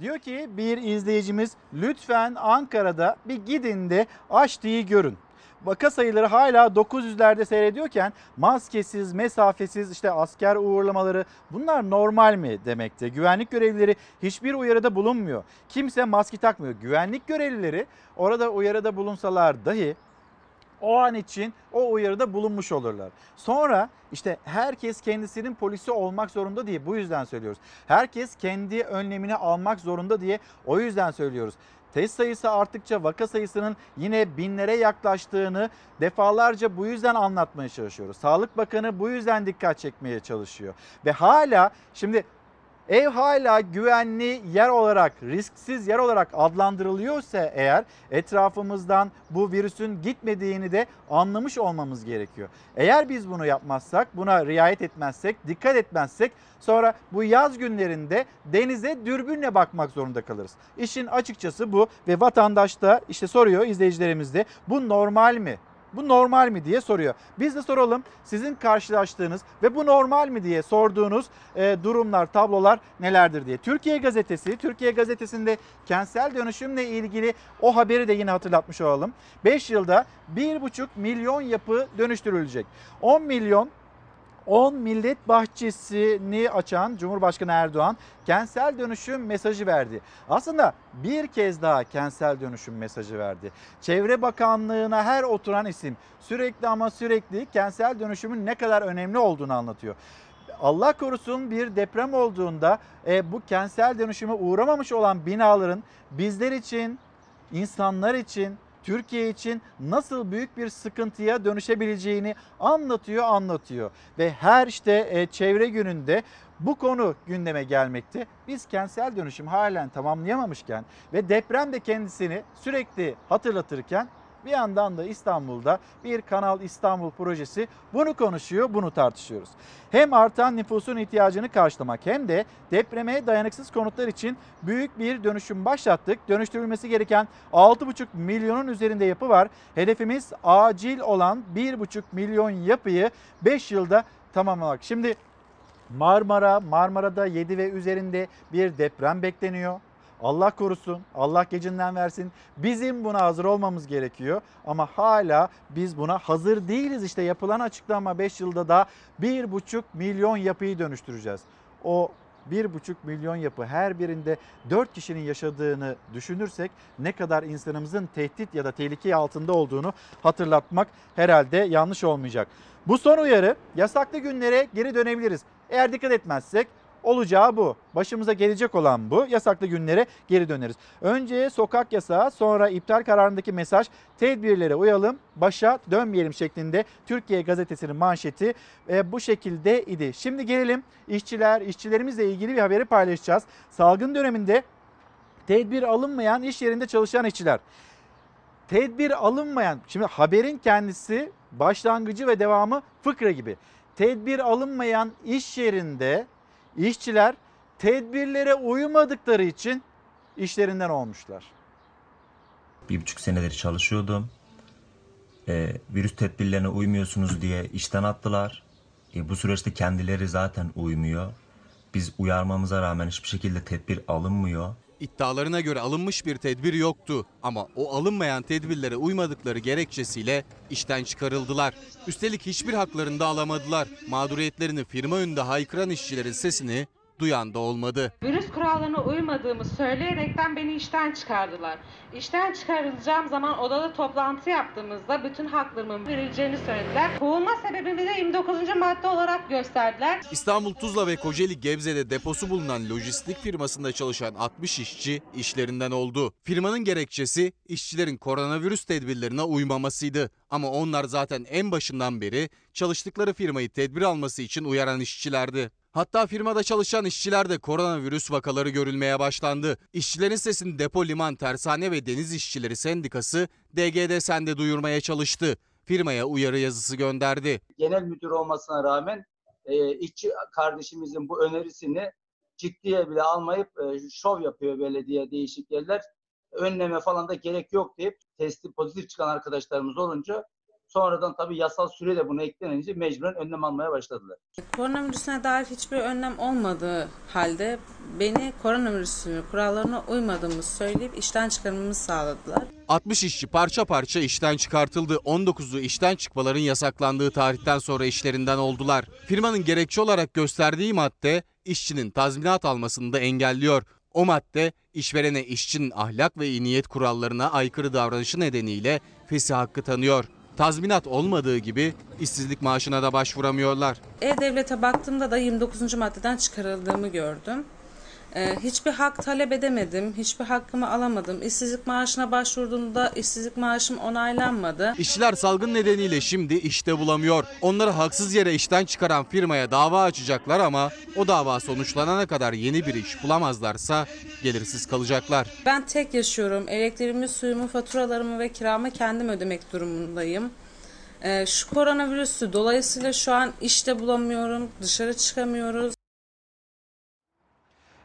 Diyor ki bir izleyicimiz lütfen Ankara'da bir gidin de Aşti'yi görün. Vaka sayıları hala 900'lerde seyrediyorken maskesiz, mesafesiz işte asker uğurlamaları bunlar normal mi demekte? Güvenlik görevlileri hiçbir uyarıda bulunmuyor. Kimse maske takmıyor. Güvenlik görevlileri orada uyarıda bulunsalar dahi o an için o uyarıda bulunmuş olurlar. Sonra işte herkes kendisinin polisi olmak zorunda diye bu yüzden söylüyoruz. Herkes kendi önlemini almak zorunda diye o yüzden söylüyoruz. Test sayısı arttıkça vaka sayısının yine binlere yaklaştığını defalarca bu yüzden anlatmaya çalışıyoruz. Sağlık Bakanı bu yüzden dikkat çekmeye çalışıyor. Ve hala şimdi Ev hala güvenli yer olarak, risksiz yer olarak adlandırılıyorsa eğer etrafımızdan bu virüsün gitmediğini de anlamış olmamız gerekiyor. Eğer biz bunu yapmazsak, buna riayet etmezsek, dikkat etmezsek sonra bu yaz günlerinde denize dürbünle bakmak zorunda kalırız. İşin açıkçası bu ve vatandaş da işte soruyor izleyicilerimiz de bu normal mi? Bu normal mi diye soruyor. Biz de soralım sizin karşılaştığınız ve bu normal mi diye sorduğunuz e, durumlar, tablolar nelerdir diye. Türkiye Gazetesi, Türkiye Gazetesi'nde kentsel dönüşümle ilgili o haberi de yine hatırlatmış olalım. 5 yılda 1,5 milyon yapı dönüştürülecek. 10 milyon 10 millet bahçesini açan Cumhurbaşkanı Erdoğan kentsel dönüşüm mesajı verdi. Aslında bir kez daha kentsel dönüşüm mesajı verdi. Çevre Bakanlığı'na her oturan isim sürekli ama sürekli kentsel dönüşümün ne kadar önemli olduğunu anlatıyor. Allah korusun bir deprem olduğunda e, bu kentsel dönüşüme uğramamış olan binaların bizler için, insanlar için, Türkiye için nasıl büyük bir sıkıntıya dönüşebileceğini anlatıyor, anlatıyor. Ve her işte e, çevre gününde bu konu gündeme gelmekte. Biz kentsel dönüşüm halen tamamlayamamışken ve deprem de kendisini sürekli hatırlatırken bir yandan da İstanbul'da bir Kanal İstanbul projesi bunu konuşuyor, bunu tartışıyoruz. Hem artan nüfusun ihtiyacını karşılamak hem de depreme dayanıksız konutlar için büyük bir dönüşüm başlattık. Dönüştürülmesi gereken 6,5 milyonun üzerinde yapı var. Hedefimiz acil olan 1,5 milyon yapıyı 5 yılda tamamlamak. Şimdi Marmara, Marmara'da 7 ve üzerinde bir deprem bekleniyor. Allah korusun, Allah gecinden versin. Bizim buna hazır olmamız gerekiyor. Ama hala biz buna hazır değiliz. İşte yapılan açıklama 5 yılda da 1,5 milyon yapıyı dönüştüreceğiz. O 1,5 milyon yapı her birinde 4 kişinin yaşadığını düşünürsek ne kadar insanımızın tehdit ya da tehlike altında olduğunu hatırlatmak herhalde yanlış olmayacak. Bu son uyarı yasaklı günlere geri dönebiliriz. Eğer dikkat etmezsek olacağı bu. Başımıza gelecek olan bu. Yasaklı günlere geri döneriz. Önce sokak yasağı sonra iptal kararındaki mesaj tedbirlere uyalım başa dönmeyelim şeklinde Türkiye Gazetesi'nin manşeti e, bu şekilde idi. Şimdi gelelim işçiler, işçilerimizle ilgili bir haberi paylaşacağız. Salgın döneminde tedbir alınmayan iş yerinde çalışan işçiler. Tedbir alınmayan, şimdi haberin kendisi başlangıcı ve devamı fıkra gibi. Tedbir alınmayan iş yerinde işçiler tedbirlere uymadıkları için işlerinden olmuşlar. Bir buçuk senedir çalışıyordum. Ee, virüs tedbirlerine uymuyorsunuz diye işten attılar. E, bu süreçte kendileri zaten uymuyor. Biz uyarmamıza rağmen hiçbir şekilde tedbir alınmıyor. İddialarına göre alınmış bir tedbir yoktu ama o alınmayan tedbirlere uymadıkları gerekçesiyle işten çıkarıldılar. Üstelik hiçbir haklarını da alamadılar. Mağduriyetlerini firma önünde haykıran işçilerin sesini duyan da olmadı. Virüs kurallarına uymadığımı söyleyerekten beni işten çıkardılar. İşten çıkarılacağım zaman odada toplantı yaptığımızda bütün haklarımın verileceğini söylediler. Kovulma sebebimi de 29. madde olarak gösterdiler. İstanbul Tuzla ve Kocaeli Gebze'de deposu bulunan lojistik firmasında çalışan 60 işçi işlerinden oldu. Firmanın gerekçesi işçilerin koronavirüs tedbirlerine uymamasıydı. Ama onlar zaten en başından beri çalıştıkları firmayı tedbir alması için uyaran işçilerdi. Hatta firmada çalışan işçilerde koronavirüs vakaları görülmeye başlandı. İşçilerin sesini depo, liman, tersane ve deniz işçileri sendikası DGD Sen'de duyurmaya çalıştı. Firmaya uyarı yazısı gönderdi. genel müdür olmasına rağmen e, işçi kardeşimizin bu önerisini ciddiye bile almayıp e, şov yapıyor belediye değişik yerler. Önleme falan da gerek yok deyip testi pozitif çıkan arkadaşlarımız olunca sonradan tabii yasal süre de buna eklenince mecburen önlem almaya başladılar. Koronavirüsüne dair hiçbir önlem olmadığı halde beni koronavirüsü kurallarına uymadığımı söyleyip işten çıkarmamı sağladılar. 60 işçi parça parça işten çıkartıldı. 19'u işten çıkmaların yasaklandığı tarihten sonra işlerinden oldular. Firmanın gerekçe olarak gösterdiği madde işçinin tazminat almasını da engelliyor. O madde işverene işçinin ahlak ve iyi niyet kurallarına aykırı davranışı nedeniyle fesih hakkı tanıyor. Tazminat olmadığı gibi işsizlik maaşına da başvuramıyorlar. E-Devlet'e baktığımda da 29. maddeden çıkarıldığımı gördüm. Ee, hiçbir hak talep edemedim, hiçbir hakkımı alamadım. İşsizlik maaşına başvurduğumda işsizlik maaşım onaylanmadı. İşçiler salgın nedeniyle şimdi işte bulamıyor. Onları haksız yere işten çıkaran firmaya dava açacaklar ama o dava sonuçlanana kadar yeni bir iş bulamazlarsa gelirsiz kalacaklar. Ben tek yaşıyorum. Elektriğimi, suyumu, faturalarımı ve kiramı kendim ödemek durumundayım. Ee, şu koronavirüsü dolayısıyla şu an işte bulamıyorum, dışarı çıkamıyoruz.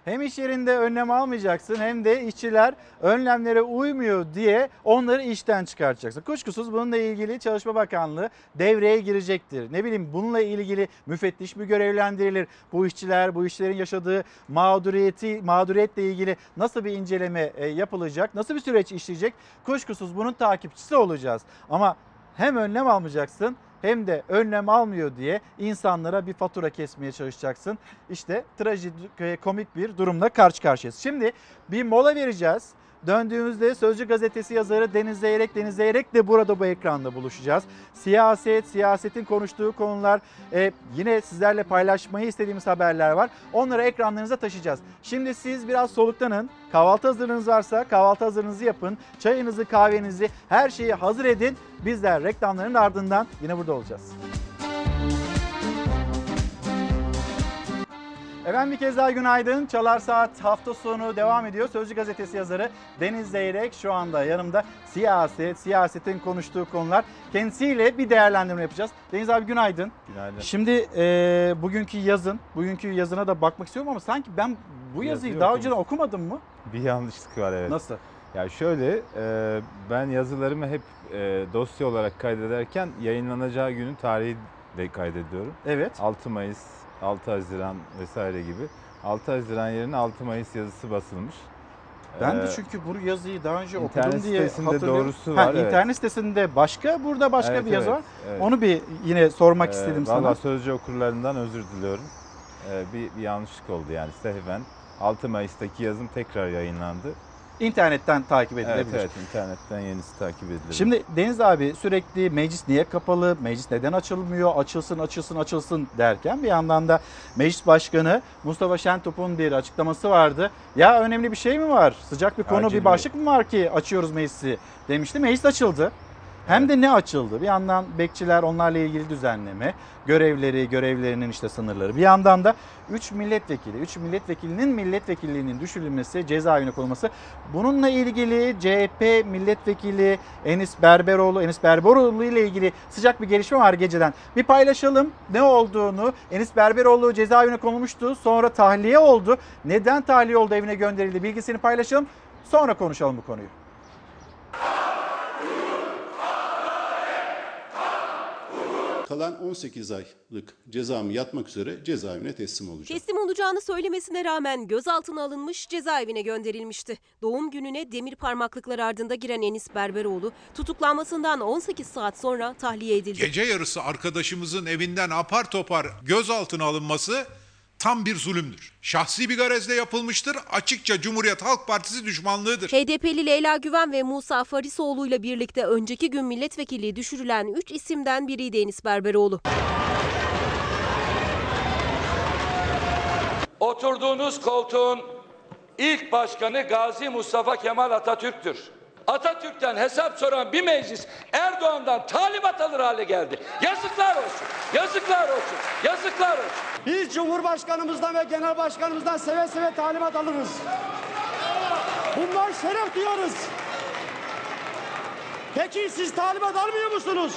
Hem iş yerinde önlem almayacaksın hem de işçiler önlemlere uymuyor diye onları işten çıkartacaksın. Kuşkusuz bununla ilgili Çalışma Bakanlığı devreye girecektir. Ne bileyim bununla ilgili müfettiş mi görevlendirilir? Bu işçiler, bu işçilerin yaşadığı mağduriyeti, mağduriyetle ilgili nasıl bir inceleme e, yapılacak? Nasıl bir süreç işleyecek? Kuşkusuz bunun takipçisi olacağız. Ama hem önlem almayacaksın hem de önlem almıyor diye insanlara bir fatura kesmeye çalışacaksın. İşte trajik komik bir durumla karşı karşıyayız. Şimdi bir mola vereceğiz. Döndüğümüzde Sözcü gazetesi yazarı Deniz Zeyrek, Deniz Zeyrek de burada bu ekranda buluşacağız. Siyaset, siyasetin konuştuğu konular, e, yine sizlerle paylaşmayı istediğimiz haberler var. Onları ekranlarınıza taşıyacağız. Şimdi siz biraz soluklanın. Kahvaltı hazırlığınız varsa kahvaltı hazırlığınızı yapın. Çayınızı, kahvenizi, her şeyi hazır edin. Bizler reklamların ardından yine burada olacağız. Efendim bir kez daha günaydın. Çalar Saat hafta sonu devam ediyor. Sözcü gazetesi yazarı Deniz Zeyrek şu anda yanımda. Siyaset, siyasetin konuştuğu konular. Kendisiyle bir değerlendirme yapacağız. Deniz abi günaydın. Günaydın. Şimdi e, bugünkü yazın, bugünkü yazına da bakmak istiyorum ama sanki ben bu yazıyı Yazıyı daha önceden okumadım mı? Bir yanlışlık var evet. Nasıl? Ya şöyle e, ben yazılarımı hep e, dosya olarak kaydederken yayınlanacağı günün tarihi de kaydediyorum. Evet. 6 Mayıs, 6 Haziran vesaire gibi. 6 Haziran yerine 6 Mayıs yazısı basılmış. Ben de Ee, çünkü bu yazıyı daha önce internet okudum diye sitesinde hatırlıyorum. doğrusu Ha, var, evet. İnternet sitesinde başka, burada başka Evet, bir yazı evet, var. evet. Onu bir yine sormak Ee, istedim Valla sana. sözcü okurlarından özür diliyorum. Ee, bir, bir yanlışlık oldu yani sehven. 6 Mayıs'taki yazım tekrar yayınlandı. İnternetten takip edilebilir. Evet evet internetten yenisi takip edilir. Şimdi Deniz abi sürekli meclis niye kapalı, meclis neden açılmıyor, açılsın açılsın açılsın derken bir yandan da meclis başkanı Mustafa Şentop'un bir açıklaması vardı. Ya önemli bir şey mi var? Sıcak bir konu Acil bir bir- başlık mı var ki açıyoruz meclisi demişti. Meclis açıldı. Hem de ne açıldı? Bir yandan bekçiler onlarla ilgili düzenleme, görevleri, görevlerinin işte sınırları. Bir yandan da 3 milletvekili, 3 milletvekilinin milletvekilliğinin düşürülmesi, cezaevine konulması. Bununla ilgili CHP milletvekili Enis Berberoğlu, Enis Berberoğlu ile ilgili sıcak bir gelişme var geceden. Bir paylaşalım ne olduğunu. Enis Berberoğlu cezaevine konulmuştu. Sonra tahliye oldu. Neden tahliye oldu, evine gönderildi bilgisini paylaşalım. Sonra konuşalım bu konuyu. Kalan 18 aylık cezamı yatmak üzere cezaevine teslim olacağım. Teslim olacağını söylemesine rağmen gözaltına alınmış cezaevine gönderilmişti. Doğum gününe demir parmaklıklar ardında giren Enis Berberoğlu tutuklanmasından 18 saat sonra tahliye edildi. Gece yarısı arkadaşımızın evinden apar topar gözaltına alınması tam bir zulümdür. Şahsi bir garezle yapılmıştır. Açıkça Cumhuriyet Halk Partisi düşmanlığıdır. HDP'li Leyla Güven ve Musa Farisoğlu ile birlikte önceki gün milletvekilliği düşürülen 3 isimden biriydi Enis Berberoğlu. Oturduğunuz koltuğun ilk başkanı Gazi Mustafa Kemal Atatürk'tür. Atatürk'ten hesap soran bir meclis Erdoğan'dan talimat alır hale geldi. Yazıklar olsun. Yazıklar olsun. Yazıklar olsun. Biz Cumhurbaşkanımızdan ve Genel Başkanımızdan seve seve talimat alırız. Bundan şeref duyarız. Peki siz talimat almıyor musunuz?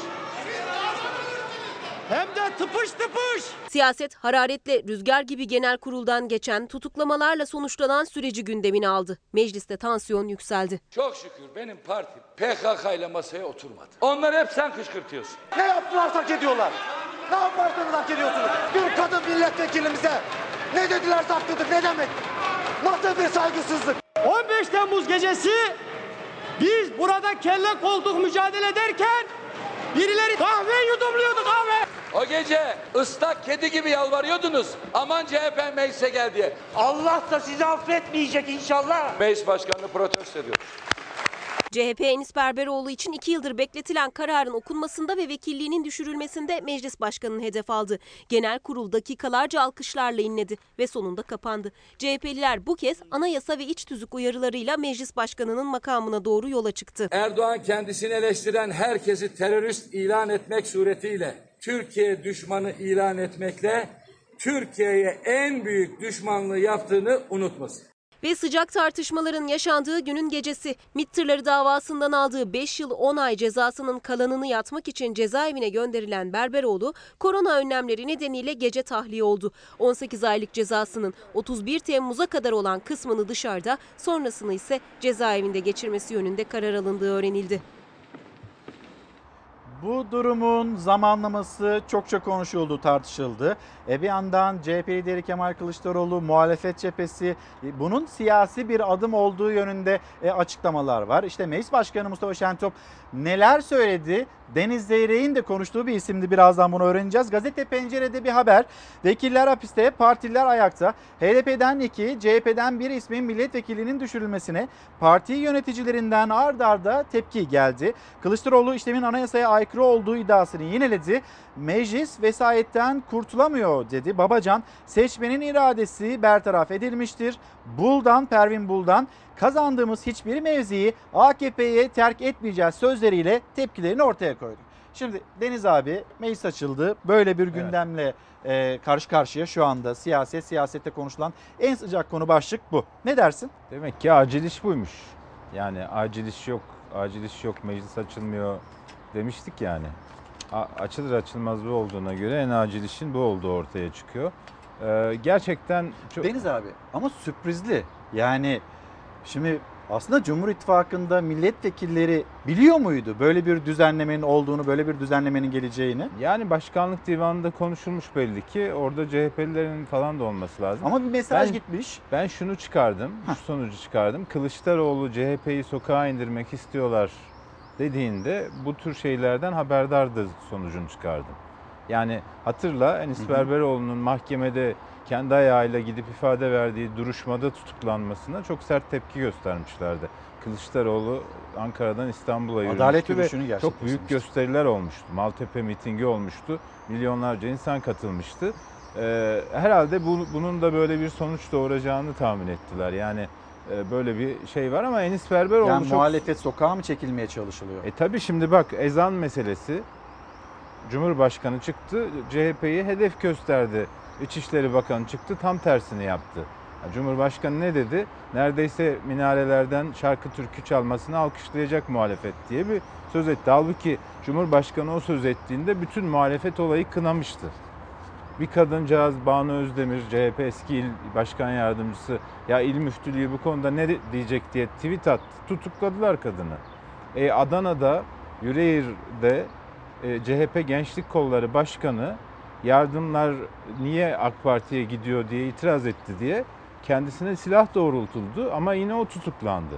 Hem de tıpış tıpış. Siyaset hararetle rüzgar gibi genel kuruldan geçen tutuklamalarla sonuçlanan süreci gündemine aldı. Mecliste tansiyon yükseldi. Çok şükür benim partim PKK ile masaya oturmadı. Onları hep sen kışkırtıyorsun. Ne yaptılar hak ediyorlar? Ne yaparsanız hak ediyorsunuz? Bir kadın milletvekilimize ne dediler haklıdır ne demek? Nasıl bir saygısızlık? 15 Temmuz gecesi biz burada kelle koltuk mücadele ederken birileri kahve yudumluyordu kahve. O gece ıslak kedi gibi yalvarıyordunuz. Aman CHP meclise gel diye. Allah da sizi affetmeyecek inşallah. Meclis başkanını protesto ediyor. CHP Enis Berberoğlu için iki yıldır bekletilen kararın okunmasında ve vekilliğinin düşürülmesinde meclis başkanının hedef aldı. Genel kurul dakikalarca alkışlarla inledi ve sonunda kapandı. CHP'liler bu kez anayasa ve iç tüzük uyarılarıyla meclis başkanının makamına doğru yola çıktı. Erdoğan kendisini eleştiren herkesi terörist ilan etmek suretiyle Türkiye düşmanı ilan etmekle Türkiye'ye en büyük düşmanlığı yaptığını unutmasın. Ve sıcak tartışmaların yaşandığı günün gecesi MİT tırları davasından aldığı 5 yıl 10 ay cezasının kalanını yatmak için cezaevine gönderilen Berberoğlu korona önlemleri nedeniyle gece tahliye oldu. 18 aylık cezasının 31 Temmuz'a kadar olan kısmını dışarıda sonrasını ise cezaevinde geçirmesi yönünde karar alındığı öğrenildi. Bu durumun zamanlaması çokça konuşuldu, tartışıldı. E bir yandan CHP lideri Kemal Kılıçdaroğlu, muhalefet cephesi e, bunun siyasi bir adım olduğu yönünde e, açıklamalar var. İşte Meclis Başkanı Mustafa Şentop neler söyledi? Deniz Zeyrek'in de konuştuğu bir isimdi. Birazdan bunu öğreneceğiz. Gazete Pencere'de bir haber. Vekiller hapiste, partililer ayakta. HDP'den iki, CHP'den bir ismin milletvekilinin düşürülmesine parti yöneticilerinden ard arda tepki geldi. Kılıçdaroğlu işlemin anayasaya aykırı olduğu iddiasını yineledi. Meclis vesayetten kurtulamıyor dedi. Babacan seçmenin iradesi bertaraf edilmiştir. Buldan Pervin Buldan kazandığımız hiçbir mevziyi AKP'ye terk etmeyeceğiz sözleriyle tepkilerini ortaya koydu. Şimdi Deniz abi meclis açıldı. Böyle bir gündemle e, karşı karşıya şu anda siyaset, siyasette konuşulan en sıcak konu başlık bu. Ne dersin? Demek ki acil iş buymuş. Yani acil iş yok, acil iş yok, meclis açılmıyor demiştik yani. A- açılır açılmaz bu olduğuna göre en acil işin bu olduğu ortaya çıkıyor. Ee, gerçekten çok... Deniz abi ama sürprizli. Yani şimdi aslında Cumhur İttifakı'nda milletvekilleri biliyor muydu böyle bir düzenlemenin olduğunu, böyle bir düzenlemenin geleceğini? Yani başkanlık divanında konuşulmuş belli ki orada CHP'lilerin falan da olması lazım. Ama bir mesaj Ben- gitmiş. Ben şunu çıkardım, şu sonucu çıkardım. Kılıçdaroğlu CHP'yi sokağa indirmek istiyorlar dediğinde bu tür şeylerden haberdardı sonucunu çıkardım. Yani hatırla Enis. Berberoğlu'nun mahkemede kendi ayağıyla gidip ifade verdiği duruşmada tutuklanmasına çok sert tepki göstermişlerdi. Kılıçdaroğlu Ankara'dan İstanbul'a yürümüştü Adalet ve yürüyüşünü çok büyük gösteriler olmuştu. Maltepe mitingi olmuştu. Milyonlarca insan katılmıştı. Ee, herhalde bu, bunun da böyle bir sonuç doğuracağını tahmin ettiler. Yani e, böyle bir şey var ama Enis Berberoğlu Yani çok... muhalefet sokağa mı çekilmeye çalışılıyor? E tabi şimdi bak ezan meselesi Cumhurbaşkanı çıktı CHP'yi hedef gösterdi. İçişleri Bakanı çıktı tam tersini yaptı. Ya Cumhurbaşkanı ne dedi? Neredeyse minarelerden şarkı türkü çalmasını alkışlayacak muhalefet diye bir söz etti. Halbuki Cumhurbaşkanı o söz ettiğinde bütün muhalefet olayı kınamıştı. Bir kadıncağız Banu Özdemir, CHP eski il başkan yardımcısı ya il müftülüğü bu konuda ne diyecek diye tweet attı. Tutukladılar kadını. E, Adana'da, Yüreğir'de e, CHP Gençlik Kolları Başkanı yardımlar niye AK Parti'ye gidiyor diye itiraz etti diye kendisine silah doğrultuldu ama yine o tutuklandı.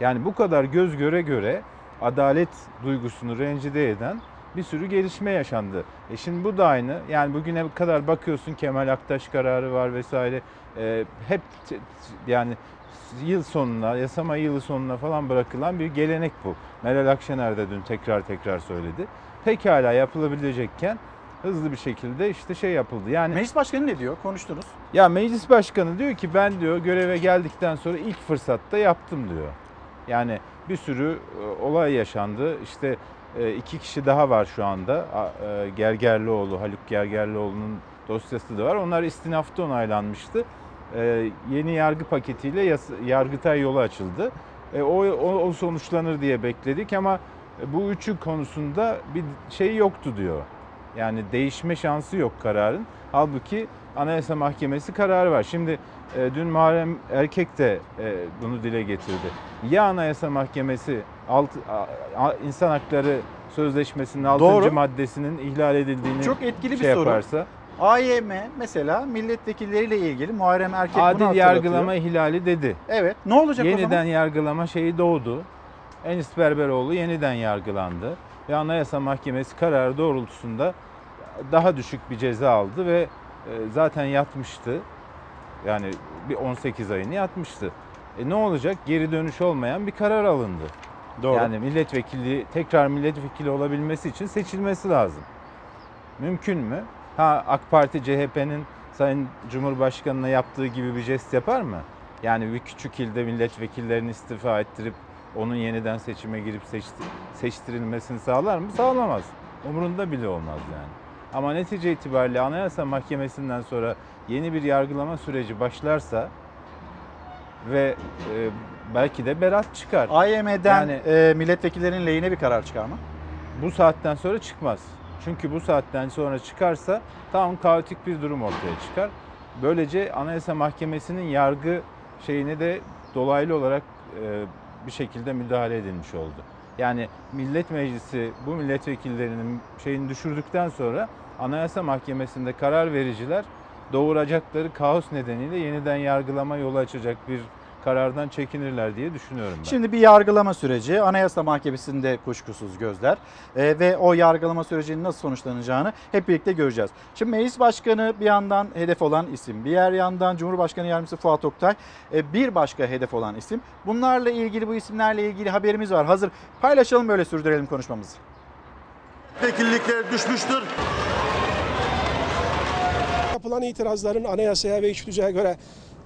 Yani bu kadar göz göre göre adalet duygusunu rencide eden bir sürü gelişme yaşandı. E şimdi bu da aynı. Yani bugüne kadar bakıyorsun Kemal Aktaş kararı var vesaire. E, hep yani yıl sonuna, yasama yılı sonuna falan bırakılan bir gelenek bu. Meral Akşener de dün tekrar tekrar söyledi. Pekala yapılabilecekken hızlı bir şekilde işte şey yapıldı. Yani Meclis Başkanı ne diyor? Konuştunuz. ya meclis başkanı diyor ki ben diyor göreve geldikten sonra ilk fırsatta yaptım diyor. Yani bir sürü e, olay yaşandı. İşte e, iki kişi daha var şu anda. A- e, Gergerlioğlu, Haluk Gergerlioğlu'nun dosyası da var. Onlar istinafta onaylanmıştı. E, Yeni yargı paketiyle yas- Yargıtay yolu açıldı. E, O, o, o sonuçlanır diye bekledik ama bu üçü konusunda bir şey yoktu diyor. Yani değişme şansı yok kararın. Halbuki Anayasa Mahkemesi kararı var. Şimdi e, dün Muharrem Erkek de e, bunu dile getirdi. Ya Anayasa Mahkemesi alt, a- insan hakları sözleşmesinin 6. Doğru. maddesinin ihlal edildiğini Çok etkili bir şey soru. yaparsa AYM mesela milletvekilleriyle ilgili Muharrem Erkek bunu adil yargılama ihlali dedi. Evet. Ne olacak o yeniden zaman? yargılama şeyi doğdu. Enis Berberoğlu yeniden yargılandı ve Anayasa Mahkemesi kararı doğrultusunda daha düşük bir ceza aldı ve e, zaten yatmıştı. Yani bir 18 ayını yatmıştı. E ne olacak? Geri dönüş olmayan bir karar alındı. Doğru. Yani milletvekili tekrar milletvekili olabilmesi için seçilmesi lazım. Mümkün mü? Ha AK Parti CHP'nin Sayın Cumhurbaşkanı'na yaptığı gibi bir jest yapar mı? Yani bir küçük ilde milletvekillerini istifa ettirip onun yeniden seçime girip seçti, seçtirilmesini sağlar mı? Sağlamaz. Umurunda bile olmaz yani. Ama netice itibariyle Anayasa Mahkemesi'nden sonra yeni bir yargılama süreci başlarsa ve e, belki de beraat çıkar. AYM'den Yani- e, milletvekillerinin lehine bir karar çıkar mı? Bu saatten sonra çıkmaz. Çünkü bu saatten sonra çıkarsa tam kaotik bir durum ortaya çıkar. Böylece Anayasa Mahkemesi'nin yargı şeyine de dolaylı olarak e, bir şekilde müdahale edilmiş oldu. Yani Millet Meclisi bu milletvekillerinin şeyini düşürdükten sonra Anayasa Mahkemesi'nde karar vericiler doğuracakları kaos nedeniyle yeniden yargılama yolu açacak bir karardan çekinirler diye düşünüyorum ben. Şimdi bir yargılama süreci Anayasa Mahkemesi'nde kuşkusuz gözler E, ve o yargılama sürecinin nasıl sonuçlanacağını hep birlikte göreceğiz. Şimdi Meclis Başkanı bir yandan hedef olan isim, bir yer yandan Cumhurbaşkanı Yardımcısı Fuat Oktay e, bir başka hedef olan isim. Bunlarla ilgili bu isimlerle ilgili haberimiz var. Hazır paylaşalım böyle sürdürelim konuşmamızı. Vekillikler düşmüştür. Yapılan itirazların anayasaya ve iç göre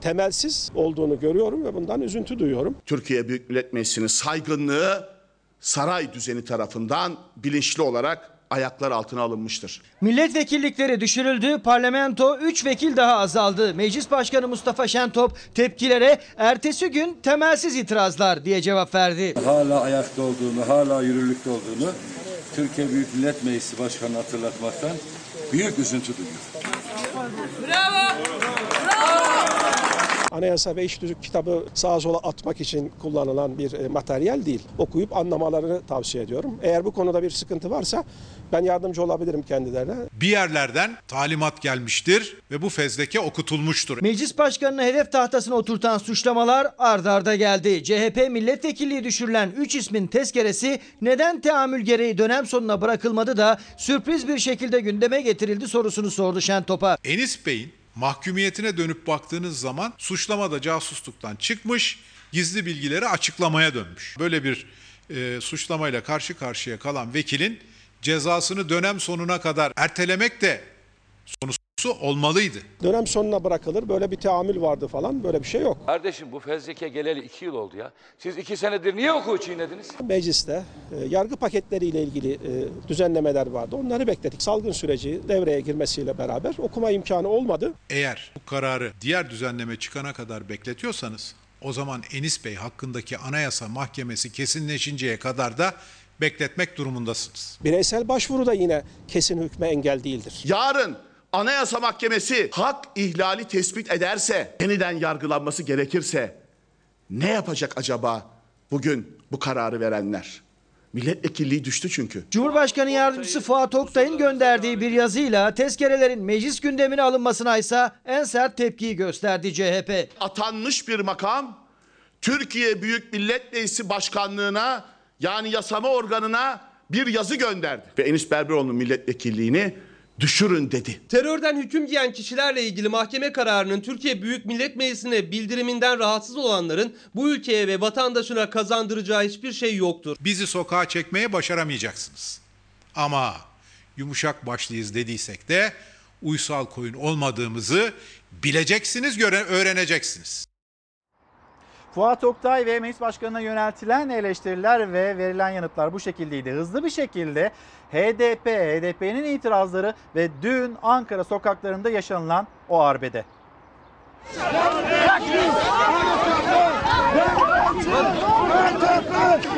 temelsiz olduğunu görüyorum ve bundan üzüntü duyuyorum. Türkiye Büyük Millet Meclisi'nin saygınlığı saray düzeni tarafından bilinçli olarak ayaklar altına alınmıştır. Milletvekillikleri düşürüldü, parlamento 3 vekil daha azaldı. Meclis Başkanı Mustafa Şentop tepkilere ertesi gün temelsiz itirazlar diye cevap verdi. hala ayakta olduğunu, hala yürürlükte olduğunu Türkiye Büyük Millet Meclisi Başkanı hatırlatmaktan büyük üzüntü duyuyorum. Anayasa ve iç düzük kitabı sağa sola atmak için kullanılan bir e, materyal değil. Okuyup anlamalarını tavsiye ediyorum. Eğer bu konuda bir sıkıntı varsa ben yardımcı olabilirim kendilerine. Bir yerlerden talimat gelmiştir ve bu fezleke okutulmuştur. Meclis Başkanı'nı hedef tahtasına oturtan suçlamalar ard arda geldi. CHP milletvekilliği düşürülen 3 ismin tezkeresi neden teamül gereği dönem sonuna bırakılmadı da sürpriz bir şekilde gündeme getirildi sorusunu sordu Şentop'a. Enis Bey'in mahkumiyetine dönüp baktığınız zaman suçlamada casusluktan çıkmış, gizli bilgileri açıklamaya dönmüş. Böyle bir e, suçlamayla karşı karşıya kalan vekilin cezasını dönem sonuna kadar ertelemek de sonusu olmalıydı. Dönem sonuna bırakılır. Böyle bir teamül vardı falan. Böyle bir şey yok. Kardeşim bu fezleke geleli iki yıl oldu ya. Siz iki senedir niye hukuku çiğnediniz? Mecliste e, yargı paketleriyle ilgili e, düzenlemeler vardı. Onları bekledik. Salgın süreci devreye girmesiyle beraber okuma imkanı olmadı. Eğer bu kararı diğer düzenleme çıkana kadar bekletiyorsanız o zaman Enis Bey hakkındaki Anayasa Mahkemesi kesinleşinceye kadar da bekletmek durumundasınız. Bireysel başvuru da yine kesin hükme engel değildir. Yarın Anayasa Mahkemesi hak ihlali tespit ederse, yeniden yargılanması gerekirse ne yapacak acaba bugün bu kararı verenler? Milletvekilliği düştü çünkü. Cumhurbaşkanı Yardımcısı Fuat Oktay'ın gönderdiği bir yazıyla tezkerelerin meclis gündemine alınmasına ise en sert tepkiyi gösterdi CHP. Atanmış bir makam Türkiye Büyük Millet Meclisi Başkanlığına yani yasama organına bir yazı gönderdi. Ve Enis Berberoğlu'nun milletvekilliğini düşürün dedi. Terörden hüküm giyen kişilerle ilgili mahkeme kararının Türkiye Büyük Millet Meclisi'ne bildiriminden rahatsız olanların bu ülkeye ve vatandaşına kazandıracağı hiçbir şey yoktur. Bizi sokağa çekmeye başaramayacaksınız. Ama yumuşak başlıyız dediysek de uysal koyun olmadığımızı bileceksiniz, öğreneceksiniz. Fuat Oktay ve Meclis Başkanı'na yöneltilen eleştiriler ve verilen yanıtlar bu şekildeydi. Hızlı bir şekilde HDP, HDP'nin itirazları ve dün Ankara sokaklarında yaşanılan o arbede.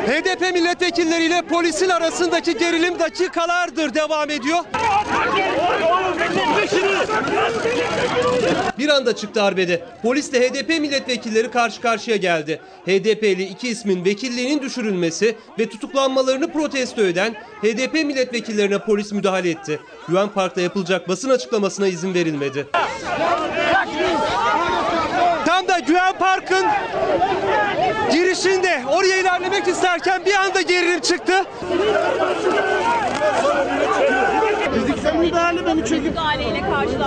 HDP milletvekilleriyle polisin arasındaki gerilim dakikalardır devam ediyor. Bir anda çıktı arbede. Polisle HDP milletvekilleri karşı karşıya geldi. HDP'li iki ismin vekilliğinin düşürülmesi ve tutuklanmalarını protesto eden HDP milletvekillerine polis müdahale etti. Güven Park'ta yapılacak basın açıklamasına izin verilmedi. Tam da Güven Park'ın girişinde oraya ilerlemek isterken bir anda gerilim çıktı. Fiziksel müdahale beni çekip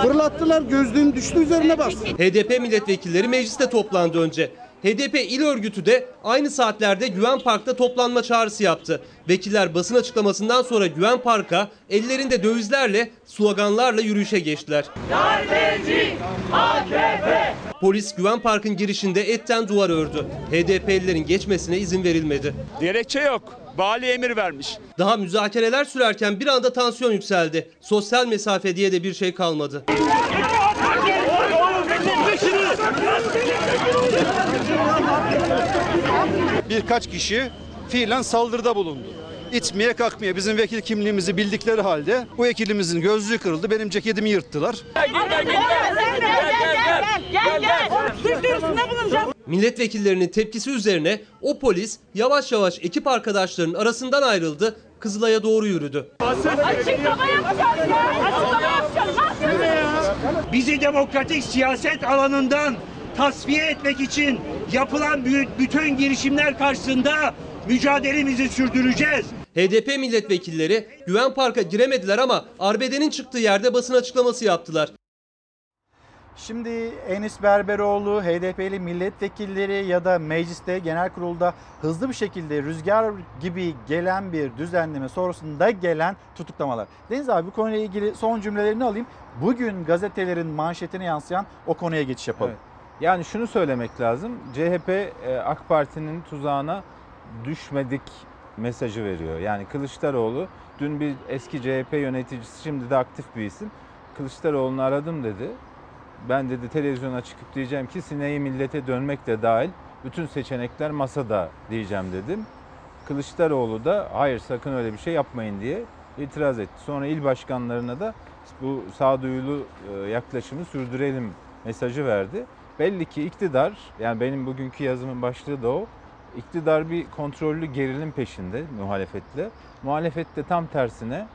fırlattılar gözlüğüm düştü üzerine bastı. HDP milletvekilleri mecliste toplandı önce. HDP il örgütü de aynı saatlerde Güven Park'ta toplanma çağrısı yaptı. Vekiller basın açıklamasından sonra Güven Park'a ellerinde dövizlerle, sloganlarla yürüyüşe geçtiler. Darbeci AKP! Polis Güven Park'ın girişinde etten duvar ördü. HDP'lilerin geçmesine izin verilmedi. Gerekçe yok. Vali emir vermiş. Daha müzakereler sürerken bir anda tansiyon yükseldi. Sosyal mesafe diye de bir şey kalmadı. Birkaç kişi fiilen saldırıda bulundu. İtmeye kalkmıyor. Bizim vekil kimliğimizi bildikleri halde bu vekilimizin gözlüğü kırıldı. Benim ceketimi yırttılar. Milletvekillerinin tepkisi üzerine o polis yavaş yavaş ekip arkadaşlarının arasından ayrıldı, Kızılay'a doğru yürüdü. Açıklama yapacağız ya! Açıklama yapacağız! Bizi demokratik siyaset alanından tasfiye etmek için yapılan bütün girişimler karşısında mücadelemizi sürdüreceğiz. HDP milletvekilleri Güven Park'a giremediler ama arbedenin çıktığı yerde basın açıklaması yaptılar. Şimdi Enis Berberoğlu, HDP'li milletvekilleri ya da mecliste genel kurulda hızlı bir şekilde rüzgar gibi gelen bir düzenleme sonrasında gelen tutuklamalar. Deniz abi bu konuyla ilgili son cümlelerini alayım. Bugün gazetelerin manşetine yansıyan o konuya geçiş yapalım. Evet. Yani şunu söylemek lazım. CHP e, AK Parti'nin tuzağına düşmedik mesajı veriyor. Yani Kılıçdaroğlu dün bir eski CHP yöneticisi şimdi de aktif bir isim. Kılıçdaroğlu'nu aradım dedi. Ben dedi televizyona çıkıp diyeceğim ki sineği millete dönmek de dahil bütün seçenekler masada diyeceğim dedim. Kılıçdaroğlu da hayır sakın öyle bir şey yapmayın diye itiraz etti. Sonra il başkanlarına da bu sağduyulu yaklaşımı sürdürelim mesajı verdi. Belli ki iktidar yani benim bugünkü yazımın başlığı da o. İktidar bir kontrollü gerilim peşinde muhalefetle. Muhalefet de tam tersine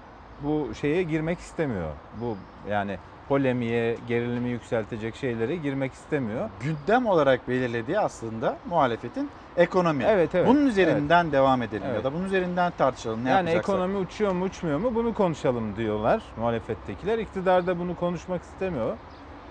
bu şeye girmek istemiyor. Bu yani polemiğe, gerilimi yükseltecek şeylere girmek istemiyor. Gündem olarak belirlediği aslında muhalefetin ekonomi. Evet, evet. Bunun üzerinden devam edelim Evet. ya da bunun üzerinden tartışalım. Ne yani yapacaksak. ekonomi uçuyor mu uçmuyor mu bunu konuşalım diyorlar muhalefettekiler. İktidar da bunu konuşmak istemiyor.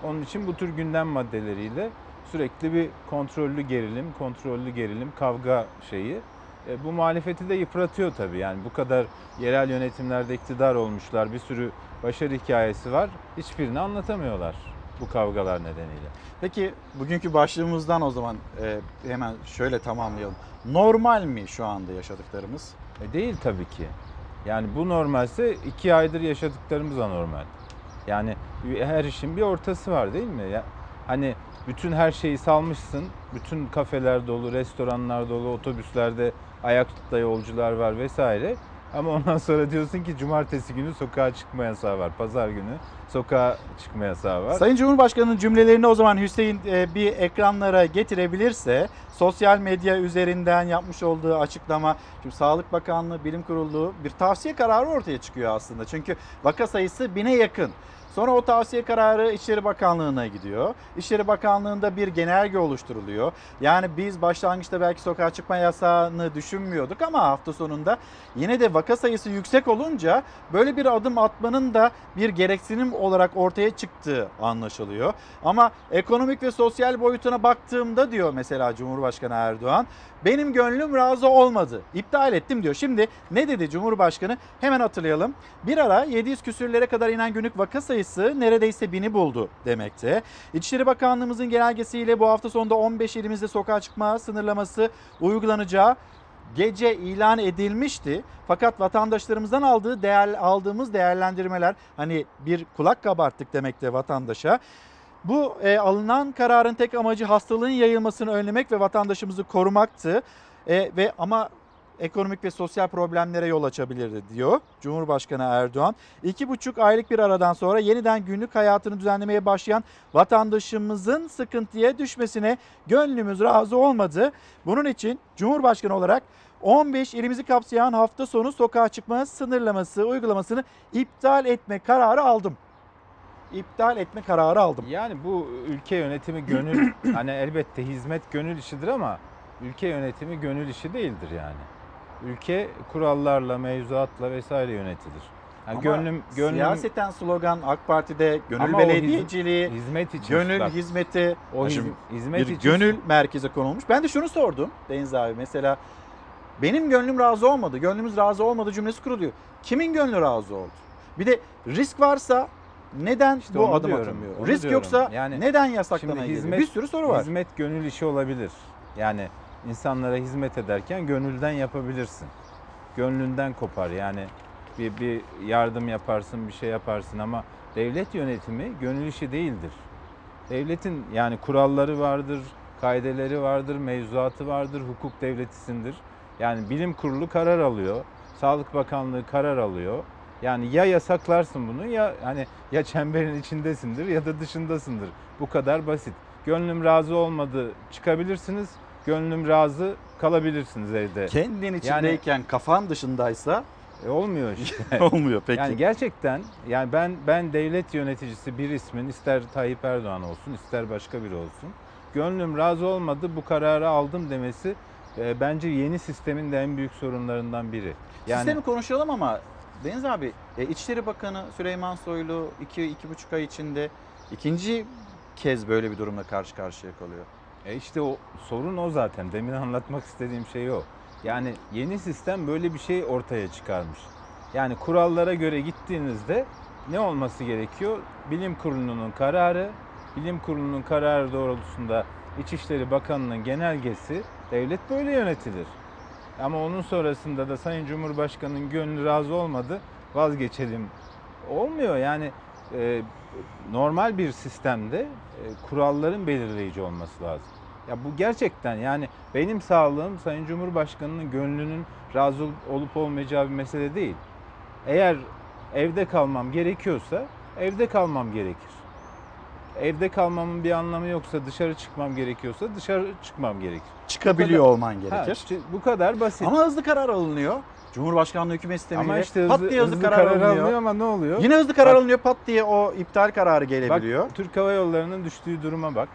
Onun için bu tür gündem maddeleriyle sürekli bir kontrollü gerilim, kontrollü gerilim, kavga şeyi. E, bu muhalefeti de yıpratıyor tabii. Yani bu kadar yerel yönetimlerde iktidar olmuşlar, bir sürü başarı hikayesi var. Hiçbirini anlatamıyorlar bu kavgalar nedeniyle. Peki bugünkü başlığımızdan o zaman e, hemen şöyle tamamlayalım. Normal mi şu anda yaşadıklarımız? E değil tabii ki. Yani bu normalse iki aydır yaşadıklarımız anormal. Yani her işin bir ortası var değil mi? Ya, hani bütün her şeyi salmışsın. Bütün kafeler dolu, restoranlar dolu, otobüslerde ayakta yolcular var vesaire. Ama ondan sonra diyorsun ki cumartesi günü sokağa çıkma yasağı var. Pazar günü sokağa çıkma yasağı var. Sayın Cumhurbaşkanı'nın cümlelerini o zaman Hüseyin e, bir ekranlara getirebilirse sosyal medya üzerinden yapmış olduğu açıklama şimdi Sağlık Bakanlığı Bilim Kurulu bir tavsiye kararı ortaya çıkıyor aslında. Çünkü vaka sayısı bine yakın. Sonra o tavsiye kararı İçişleri Bakanlığı'na gidiyor. İçişleri Bakanlığı'nda bir genelge oluşturuluyor. Yani biz başlangıçta belki sokağa çıkma yasağını düşünmüyorduk ama hafta sonunda yine de vaka sayısı yüksek olunca böyle bir adım atmanın da bir gereksinim olarak ortaya çıktığı anlaşılıyor. Ama ekonomik ve sosyal boyutuna baktığımda diyor mesela Cumhurbaşkanı Erdoğan benim gönlüm razı olmadı. İptal ettim diyor. Şimdi ne dedi Cumhurbaşkanı? Hemen hatırlayalım. Bir ara 700 küsürlere kadar inen günlük vaka sayısı neredeyse bini buldu demekte. İçişleri Bakanlığımızın genelgesiyle bu hafta sonunda 15 ilimizde sokağa çıkma sınırlaması uygulanacağı gece ilan edilmişti. Fakat vatandaşlarımızdan aldığı değer, aldığımız değerlendirmeler hani bir kulak kabarttık demekte vatandaşa. Bu e, alınan kararın tek amacı hastalığın yayılmasını önlemek ve vatandaşımızı korumaktı. E, ve ama ekonomik ve sosyal problemlere yol açabilirdi diyor Cumhurbaşkanı Erdoğan. İki buçuk aylık bir aradan sonra yeniden günlük hayatını düzenlemeye başlayan vatandaşımızın sıkıntıya düşmesine gönlümüz razı olmadı. Bunun için Cumhurbaşkanı olarak 15 ilimizi kapsayan hafta sonu sokağa çıkma sınırlaması uygulamasını iptal etme kararı aldım. İptal etme kararı aldım. Yani bu ülke yönetimi gönül hani elbette hizmet gönül işidir ama ülke yönetimi gönül işi değildir yani. Ülke kurallarla, mevzuatla vesaire yönetilir. Yani Ama gönlüm gönlüm siyaseten slogan AK Parti'de gönül Ama belediyeciliği, hizmet için gönül bak, hizmeti, o hiz- Şimdi hizmet bir için gönül merkeze konulmuş. Ben de şunu sordum Deniz abi mesela benim gönlüm razı olmadı, gönlümüz razı olmadı cümlesi kuruluyor. Kimin gönlü razı oldu? Bir de risk varsa neden İşte bu onu adım diyorum, atılmıyor? onu Risk diyorum. yoksa Yani neden Şimdi yasaklamaya geliyor? Bir sürü soru var. Hizmet gönül işi olabilir. Yani insanlara hizmet ederken gönülden yapabilirsin. Gönlünden kopar yani bir, bir yardım yaparsın, bir şey yaparsın ama devlet yönetimi gönül işi değildir. Devletin yani kuralları vardır, kaideleri vardır, mevzuatı vardır, hukuk devletisindir. Yani bilim kurulu karar alıyor, Sağlık Bakanlığı karar alıyor. Yani ya yasaklarsın bunu ya hani ya çemberin içindesindir ya da dışındasındır. Bu kadar basit. Gönlüm razı olmadı çıkabilirsiniz. Gönlüm razı kalabilirsiniz evde. Kendin içindeyken kafan dışındaysa e, olmuyor işte. olmuyor peki. Yani gerçekten yani ben ben devlet yöneticisi bir ismin ister Tayyip Erdoğan olsun ister başka biri olsun. Gönlüm razı olmadı bu kararı aldım demesi e, bence yeni sistemin de en büyük sorunlarından biri. Yani Sistemi konuşalım ama Deniz abi e, İçişleri Bakanı Süleyman Soylu 2-2,5 ay içinde ikinci kez böyle bir durumla karşı karşıya kalıyor. E işte o sorun o zaten. Demin anlatmak istediğim şey o. Yani yeni sistem böyle bir şey ortaya çıkarmış. Yani kurallara göre gittiğinizde ne olması gerekiyor? Bilim Kurulu'nun kararı, Bilim Kurulu'nun kararı doğrultusunda İçişleri Bakanı'nın genelgesi devlet böyle yönetilir. Ama onun sonrasında da Sayın Cumhurbaşkanı'nın gönlü razı olmadı vazgeçelim. Olmuyor yani e, normal bir sistemde e, kuralların belirleyici olması lazım. Ya bu gerçekten yani benim sağlığım Sayın Cumhurbaşkanı'nın gönlünün razı olup olmayacağı bir mesele değil. Eğer evde kalmam gerekiyorsa evde kalmam gerekir. Evde kalmamın bir anlamı yoksa dışarı çıkmam gerekiyorsa dışarı çıkmam gerekir. Çıkabiliyor kadar- olman gerekir. Ha, bu kadar basit. Ama hızlı karar alınıyor. Cumhurbaşkanlığı hükümet sistemiyle Ama işte pat hızlı, diye hızlı, hızlı karar, karar alınıyor. alınıyor ama ne oluyor? Yine hızlı karar Bak- alınıyor pat diye o iptal kararı gelebiliyor. Bak Türk Hava Yolları'nın düştüğü duruma bak.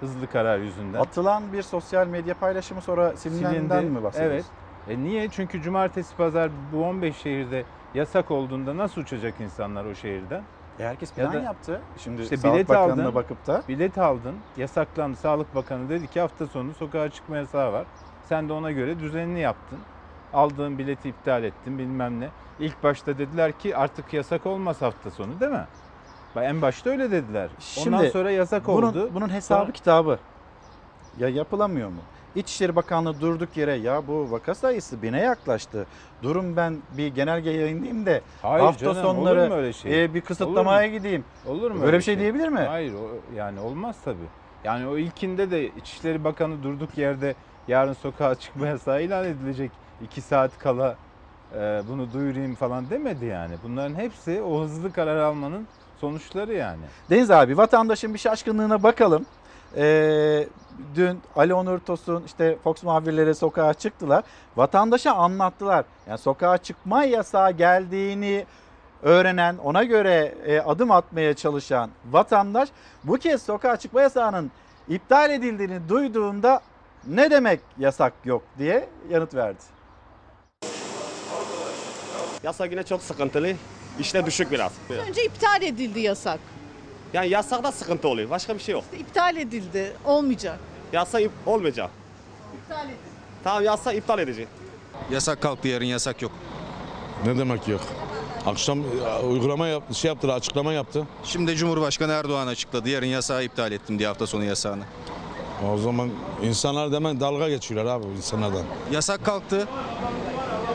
Hızlı karar yüzünden. Atılan bir sosyal medya paylaşımı sonra silinenden mi bahsediyoruz? Evet. E niye? Çünkü cumartesi pazar bu 15 şehirde yasak olduğunda nasıl uçacak insanlar o şehirden? E herkes Ya plan da- yaptı. Şimdi İşte Sağlık bilet Bakanı'na aldın. bakıp da Bilet aldın, yasaklandı. Sağlık Bakanı dedi ki hafta sonu sokağa çıkma yasağı var. Sen de ona göre düzenini yaptın. Aldığın bileti iptal ettin bilmem ne. İlk başta dediler ki artık yasak olmaz hafta sonu değil mi? En başta öyle dediler. Ondan Şimdi sonra yasak bunun, oldu. Bunun hesabı Sonra- kitabı. Ya yapılamıyor mu? İçişleri Bakanlığı durduk yere ya bu vaka sayısı bine yaklaştı. Durum ben bir genelge yayınlayayım da Hayır hafta canım, sonları olur mu öyle şey? e, bir kısıtlamaya gideyim. Olur mu? Böyle bir şey diyebilir mi? Hayır o, yani olmaz tabii. Yani o ilkinde de İçişleri Bakanı durduk yerde yarın sokağa çıkma yasağı ilan edilecek. 2 saat kala e, bunu duyurayım falan demedi yani. Bunların hepsi o hızlı karar almanın sonuçları yani. Deniz abi vatandaşın bir şaşkınlığına bakalım. Ee, dün Ali Onur Tosun işte Fox muhabirleri sokağa çıktılar. Vatandaşa anlattılar. Yani sokağa çıkma yasağı geldiğini öğrenen, ona göre e, adım atmaya çalışan vatandaş bu kez sokağa çıkma yasağının iptal edildiğini duyduğunda ne demek yasak yok diye yanıt verdi. Yasak yine çok sıkıntılı. İşte düşük biraz. Önce iptal edildi yasak. Yani yasakta sıkıntı oluyor. Başka bir şey yok. İptal edildi. Olmayacak. Yasak ip olmayacak. İptal edildi. Tamam yasak iptal edecek. Yasak kalktı yarın yasak yok. Ne demek yok? Akşam e, uygulama yaptı, şey yaptı, açıklama yaptı. Şimdi Cumhurbaşkanı Erdoğan açıkladı. Yarın yasağı iptal ettim diye hafta sonu yasağını. O zaman insanlar demen dalga geçiyorlar abi insanlardan. Yasak kalktı.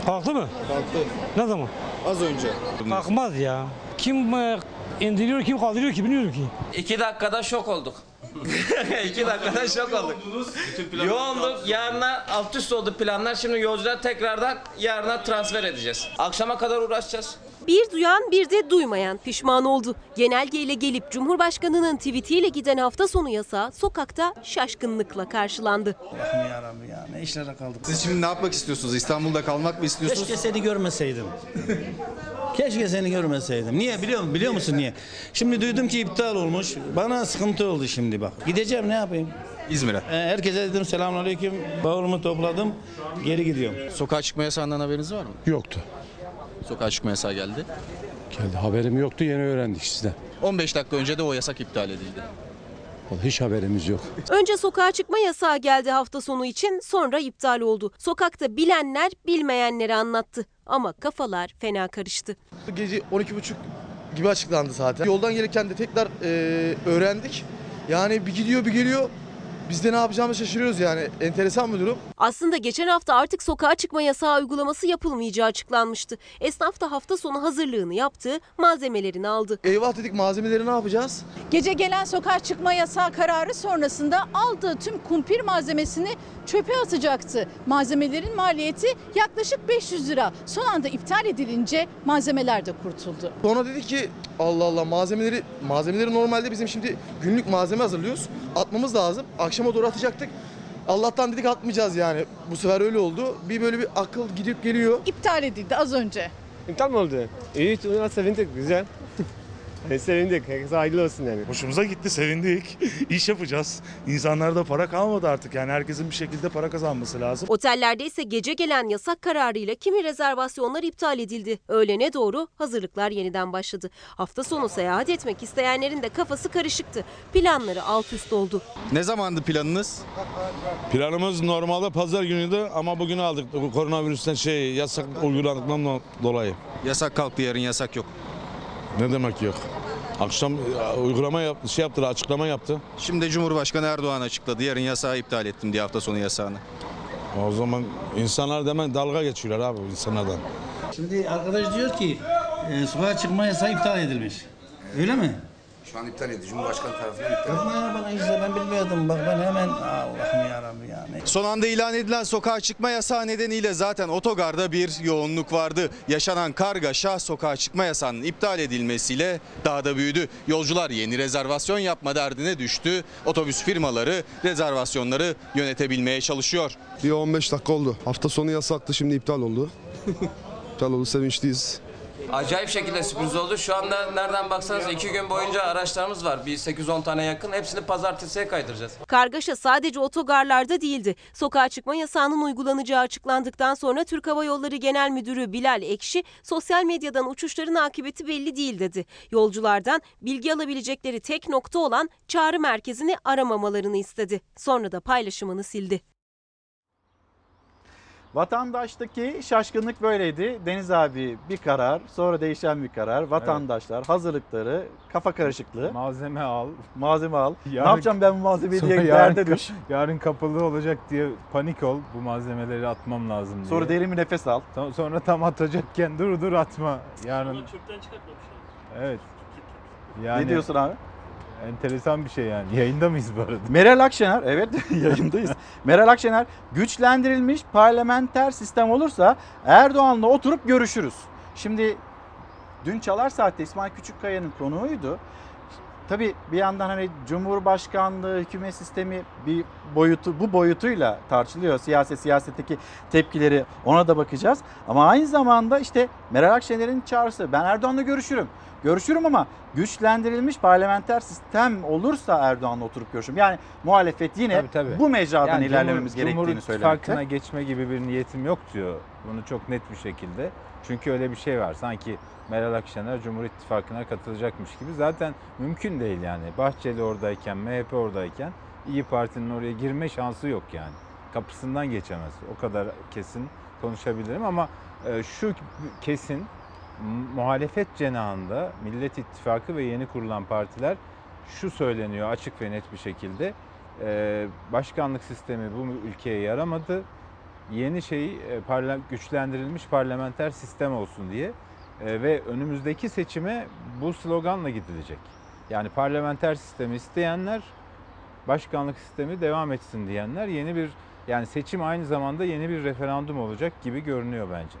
Kalktı mı? Kalktı. Ne zaman? Az önce. Kalkmaz ya. Kim e, indiriyor kim kaldırıyor ki bilmiyorum ki. İki dakikada şok olduk. İki dakikada şok olduk. Yoğunluk yarına alt üst oldu planlar. Şimdi yolcular tekrardan yarına transfer edeceğiz. Akşama kadar uğraşacağız. Bir duyan bir de duymayan pişman oldu. Genelgeyle gelip Cumhurbaşkanı'nın tweetiyle giden hafta sonu yasağı sokakta şaşkınlıkla karşılandı. Allah'ım yarabbim ya ne işlere kaldık. Siz şimdi ne yapmak istiyorsunuz? İstanbul'da kalmak mı istiyorsunuz? Keşke seni görmeseydim. Keşke seni görmeseydim. Niye biliyor musun? Biliyor musun niye? Şimdi duydum ki iptal olmuş. Bana sıkıntı oldu şimdi bak. Gideceğim ne yapayım? İzmir'e. Ee, herkese dedim selamünaleyküm. Bavulumu topladım. Geri gidiyorum. Sokağa çıkma yasağından haberiniz var mı? Yoktu. Sokağa çıkma yasağı geldi. Geldi haberim yoktu yeni öğrendik sizden. 15 dakika önce de o yasak iptal edildi. Hiç haberimiz yok. Önce sokağa çıkma yasağı geldi hafta sonu için sonra iptal oldu. Sokakta bilenler bilmeyenleri anlattı. Ama kafalar fena karıştı. Gece 12.30 gibi açıklandı zaten. Yoldan gelirken de tekrar e, öğrendik. Yani bir gidiyor bir geliyor. Biz de ne yapacağımızı şaşırıyoruz yani. Enteresan bir durum. Aslında geçen hafta artık sokağa çıkma yasağı uygulaması yapılmayacağı açıklanmıştı. Esnaf da hafta sonu hazırlığını yaptı, malzemelerini aldı. Eyvah dedik malzemeleri ne yapacağız? Gece gelen sokağa çıkma yasağı kararı sonrasında aldığı tüm kumpir malzemesini çöpe atacaktı. Malzemelerin maliyeti yaklaşık 500 lira. Son anda iptal edilince malzemeler de kurtuldu. Sonra dedi ki Allah Allah malzemeleri malzemeleri normalde bizim şimdi günlük malzeme hazırlıyoruz. Atmamız lazım. Akşama doğru atacaktık. Allah'tan dedik atmayacağız yani. Bu sefer öyle oldu. Bir böyle bir akıl gidip geliyor. İptal edildi az önce. İptal mi oldu? İyi, sevindik. Güzel. Sevindik. Herkese hayırlı olsun yani. Hoşumuza gitti, sevindik. İş yapacağız. İnsanlarda para kalmadı artık. Yani herkesin bir şekilde para kazanması lazım. Otellerde ise gece gelen yasak kararıyla kimi rezervasyonlar iptal edildi. Öğlene doğru hazırlıklar yeniden başladı. Hafta sonu seyahat etmek isteyenlerin de kafası karışıktı. Planları alt üst oldu. Ne zamandı planınız? Planımız normalde pazar günüydü ama bugün aldık koronavirüsten şey yasak uygulandıktan dolayı. Yasak kalktı yarın yasak yok. Ne demek yok? Akşam e, uygulama yaptı, şey yaptı, açıklama yaptı. Şimdi Cumhurbaşkanı Erdoğan açıkladı. Yarın yasağı iptal ettim diye hafta sonu yasağını. O zaman insanlar demen dalga geçiyorlar abi insanlardan. Şimdi arkadaş diyor ki e, sokağa çıkma yasağı iptal edilmiş. Öyle mi? Şu an iptal edildi. Cumhurbaşkanı tarafından iptal Yapma ya bana işte ben bilmiyordum. Bak ben hemen Allah'ım yarabbim ya. Ne- Son anda ilan edilen sokağa çıkma yasağı nedeniyle zaten otogarda bir yoğunluk vardı. Yaşanan kargaşa sokağa çıkma yasağının iptal edilmesiyle daha da büyüdü. Yolcular yeni rezervasyon yapma derdine düştü. Otobüs firmaları rezervasyonları yönetebilmeye çalışıyor. Bir 15 dakika oldu. Hafta sonu yasaktı şimdi iptal oldu. iptal oldu sevinçliyiz. Acayip şekilde sürpriz oldu. Şu anda nereden baksanız iki gün boyunca araçlarımız var. Bir 8-10 tane yakın. Hepsini pazartesiye kaydıracağız. Kargaşa sadece otogarlarda değildi. Sokağa çıkma yasağının uygulanacağı açıklandıktan sonra Türk Hava Yolları Genel Müdürü Bilal Ekşi sosyal medyadan uçuşların akıbeti belli değil dedi. Yolculardan bilgi alabilecekleri tek nokta olan çağrı merkezini aramamalarını istedi. Sonra da paylaşımını sildi. Vatandaştaki şaşkınlık böyleydi. Deniz abi bir karar, sonra değişen bir karar. Vatandaşlar hazırlıkları, kafa karışıklığı. Malzeme al. Malzeme al. ne Yarın- yapacağım ben bu malzemeyi diye yarın, derde düş. yarın kapalı olacak diye panik ol. Bu malzemeleri atmam lazım diye. Sonra derin bir nefes al. Tam- Sonra tam atacakken dur dur atma. Yarın çöpten çıkartmamışlar. evet. Yani, Ne diyorsun abi? Enteresan bir şey yani. Yayında mıyız bu arada? Meral Akşener, evet yayındayız. Meral Akşener güçlendirilmiş parlamenter sistem olursa Erdoğan'la oturup görüşürüz. Şimdi dün Çalar Saat'te İsmail Küçükkaya'nın konuğuydu. Tabii bir yandan hani Cumhurbaşkanlığı hükümet sistemi bir boyutu bu boyutuyla tartışılıyor. Siyaset siyasetteki tepkileri ona da bakacağız. Ama aynı zamanda işte Meral Akşener'in çağrısı ben Erdoğan'la görüşürüm. Görüşürüm ama güçlendirilmiş parlamenter sistem olursa Erdoğan'la oturup görüşürüm. Yani muhalefet yine Tabii, tabii. bu mecradan Yani ilerlememiz Cumhur- gerektiğini Cumhur söylemekte. İttifakı'na geçme gibi bir niyetim yok diyor. Bunu çok net bir şekilde. Çünkü öyle bir şey var. Sanki Meral Akşener Cumhur İttifakı'na katılacakmış gibi. Zaten mümkün değil yani. Bahçeli oradayken, MHP oradayken İyi Parti'nin oraya girme şansı yok yani. Kapısından geçemez. O kadar kesin konuşabilirim ama e, şu kesin muhalefet cenahında Millet İttifakı ve yeni kurulan partiler şu söyleniyor açık ve net bir şekilde. E, başkanlık sistemi bu ülkeye yaramadı. Yeni şey güçlendirilmiş parlamenter sistem olsun diye E, ve önümüzdeki seçime bu sloganla gidilecek. Yani parlamenter sistemi isteyenler başkanlık sistemi devam etsin diyenler yeni bir yani seçim aynı zamanda yeni bir referandum olacak gibi görünüyor bence.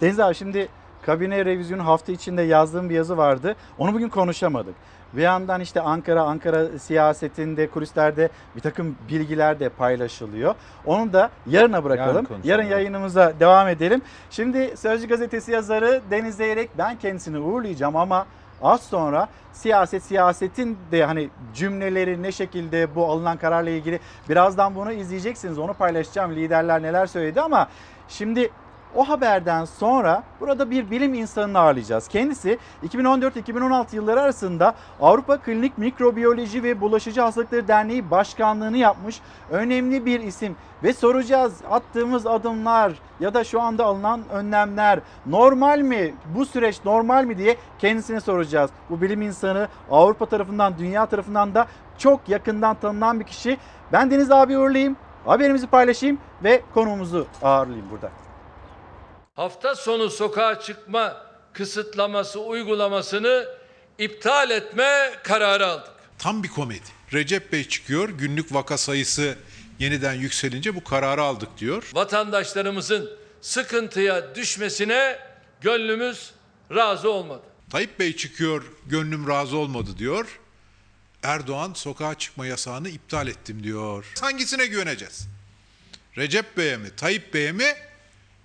Deniz abi şimdi kabine revizyonu hafta içinde yazdığım bir yazı vardı. Onu bugün konuşamadık. Bir yandan işte Ankara, Ankara siyasetinde, kulislerde bir takım bilgiler de paylaşılıyor. Onu da yarına bırakalım. Yarın Yarın yayınımıza devam edelim. Şimdi Sözcü Gazetesi yazarı Deniz Zeyrek ben kendisini uğurlayacağım ama az sonra siyaset siyasetin de hani cümleleri ne şekilde bu alınan kararla ilgili birazdan bunu izleyeceksiniz. Onu paylaşacağım. Liderler neler söyledi ama şimdi o haberden sonra burada bir bilim insanını ağırlayacağız. Kendisi 2014-2016 yılları arasında Avrupa Klinik Mikrobiyoloji ve Bulaşıcı Hastalıkları Derneği Başkanlığını yapmış önemli bir isim. Ve soracağız attığımız adımlar ya da şu anda alınan önlemler normal mi? Bu süreç normal mi diye kendisine soracağız. Bu bilim insanı Avrupa tarafından, dünya tarafından da çok yakından tanınan bir kişi. Ben Deniz abi uğurlayayım, haberimizi paylaşayım ve konuğumuzu ağırlayayım burada. Hafta sonu sokağa çıkma kısıtlaması uygulamasını iptal etme kararı aldık. Tam bir komedi. Recep Bey çıkıyor günlük vaka sayısı yeniden yükselince bu kararı aldık diyor. Vatandaşlarımızın sıkıntıya düşmesine gönlümüz razı olmadı. Tayyip Bey çıkıyor gönlüm razı olmadı diyor. Erdoğan sokağa çıkma yasağını iptal ettim diyor. Hangisine güveneceğiz? Recep Bey'e mi, Tayyip Bey'e mi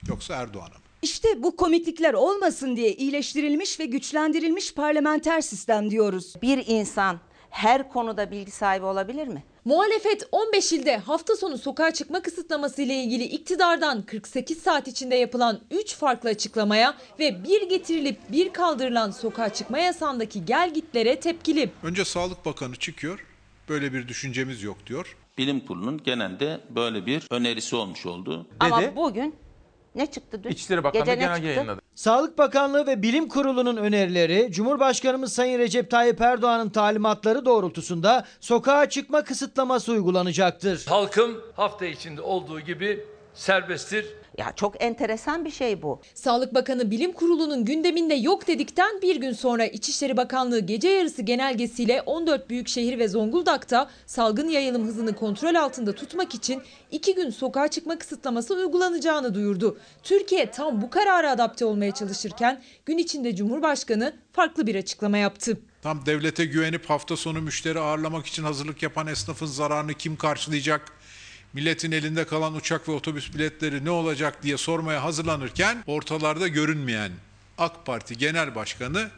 yoksa Erdoğan'a mı? İşte bu komiklikler olmasın diye iyileştirilmiş ve güçlendirilmiş parlamenter sistem diyoruz. Bir insan her konuda bilgi sahibi olabilir mi? Muhalefet 15 ilde hafta sonu sokağa çıkma kısıtlaması ile ilgili iktidardan 48 saat içinde yapılan 3 farklı açıklamaya ve bir getirilip bir kaldırılan sokağa çıkma yasağındaki gelgitlere tepkili. Önce Sağlık Bakanı çıkıyor. Böyle bir düşüncemiz yok diyor. Bilim Kurulu'nun genelde böyle bir önerisi olmuş oldu. Ama bugün ne çıktı dün? İçişleri Bakanlığı Gece ne genelge yayınladı. Sağlık Bakanlığı ve Bilim Kurulu'nun önerileri, Cumhurbaşkanımız Sayın Recep Tayyip Erdoğan'ın talimatları doğrultusunda sokağa çıkma kısıtlaması uygulanacaktır. Halkım hafta içinde olduğu gibi serbesttir. Ya çok enteresan bir şey bu. Sağlık Bakanı Bilim Kurulu'nun gündeminde yok dedikten bir gün sonra İçişleri Bakanlığı gece yarısı genelgesiyle 14 büyükşehir ve Zonguldak'ta salgın yayılım hızını kontrol altında tutmak için iki gün sokağa çıkma kısıtlaması uygulanacağını duyurdu. Türkiye tam bu karara adapte olmaya çalışırken gün içinde Cumhurbaşkanı farklı bir açıklama yaptı. Tam devlete güvenip hafta sonu müşteri ağırlamak için hazırlık yapan esnafın zararını kim karşılayacak? Milletin elinde kalan uçak ve otobüs biletleri ne olacak diye sormaya hazırlanırken ortalarda görünmeyen AK Parti Genel Başkanı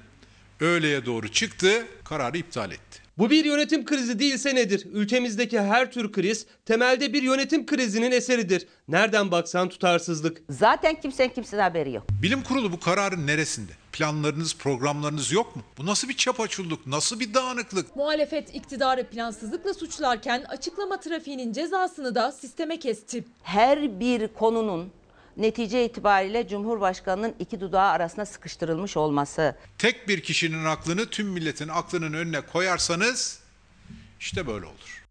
öğleye doğru çıktı, kararı iptal etti. Bu bir yönetim krizi değilse nedir? Ülkemizdeki her tür kriz temelde bir yönetim krizinin eseridir. Nereden baksan tutarsızlık. Zaten kimsenin kimsenin haberi yok. Bilim Kurulu bu kararın neresinde? Planlarınız, programlarınız yok mu? Bu nasıl bir çapaçulluk, nasıl bir dağınıklık? Muhalefet iktidarı plansızlıkla suçlarken açıklama trafiğinin cezasını da sisteme kesti. Her bir konunun netice itibariyle Cumhurbaşkanı'nın iki dudağı arasına sıkıştırılmış olması. Tek bir kişinin aklını tüm milletin aklının önüne koyarsanız işte böyle olur.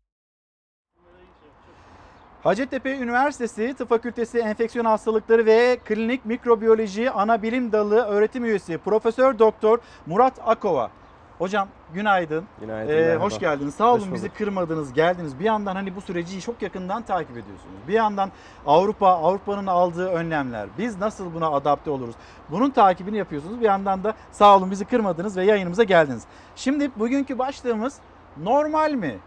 Hacettepe Üniversitesi Tıp Fakültesi Enfeksiyon Hastalıkları ve Klinik Mikrobiyoloji Ana Bilim Dalı öğretim üyesi Profesör Doktor Murat Akova Hocam günaydın. Günaydın, Ee, hoş geldiniz. Sağ olun bizi kırmadınız, geldiniz. Bir yandan hani bu süreci çok yakından takip ediyorsunuz. Bir yandan Avrupa, Avrupa'nın aldığı önlemler. Biz nasıl buna adapte oluruz? Bunun takibini yapıyorsunuz. Bir yandan da sağ olun bizi kırmadınız ve yayınımıza geldiniz. Şimdi bugünkü başlığımız normal mi?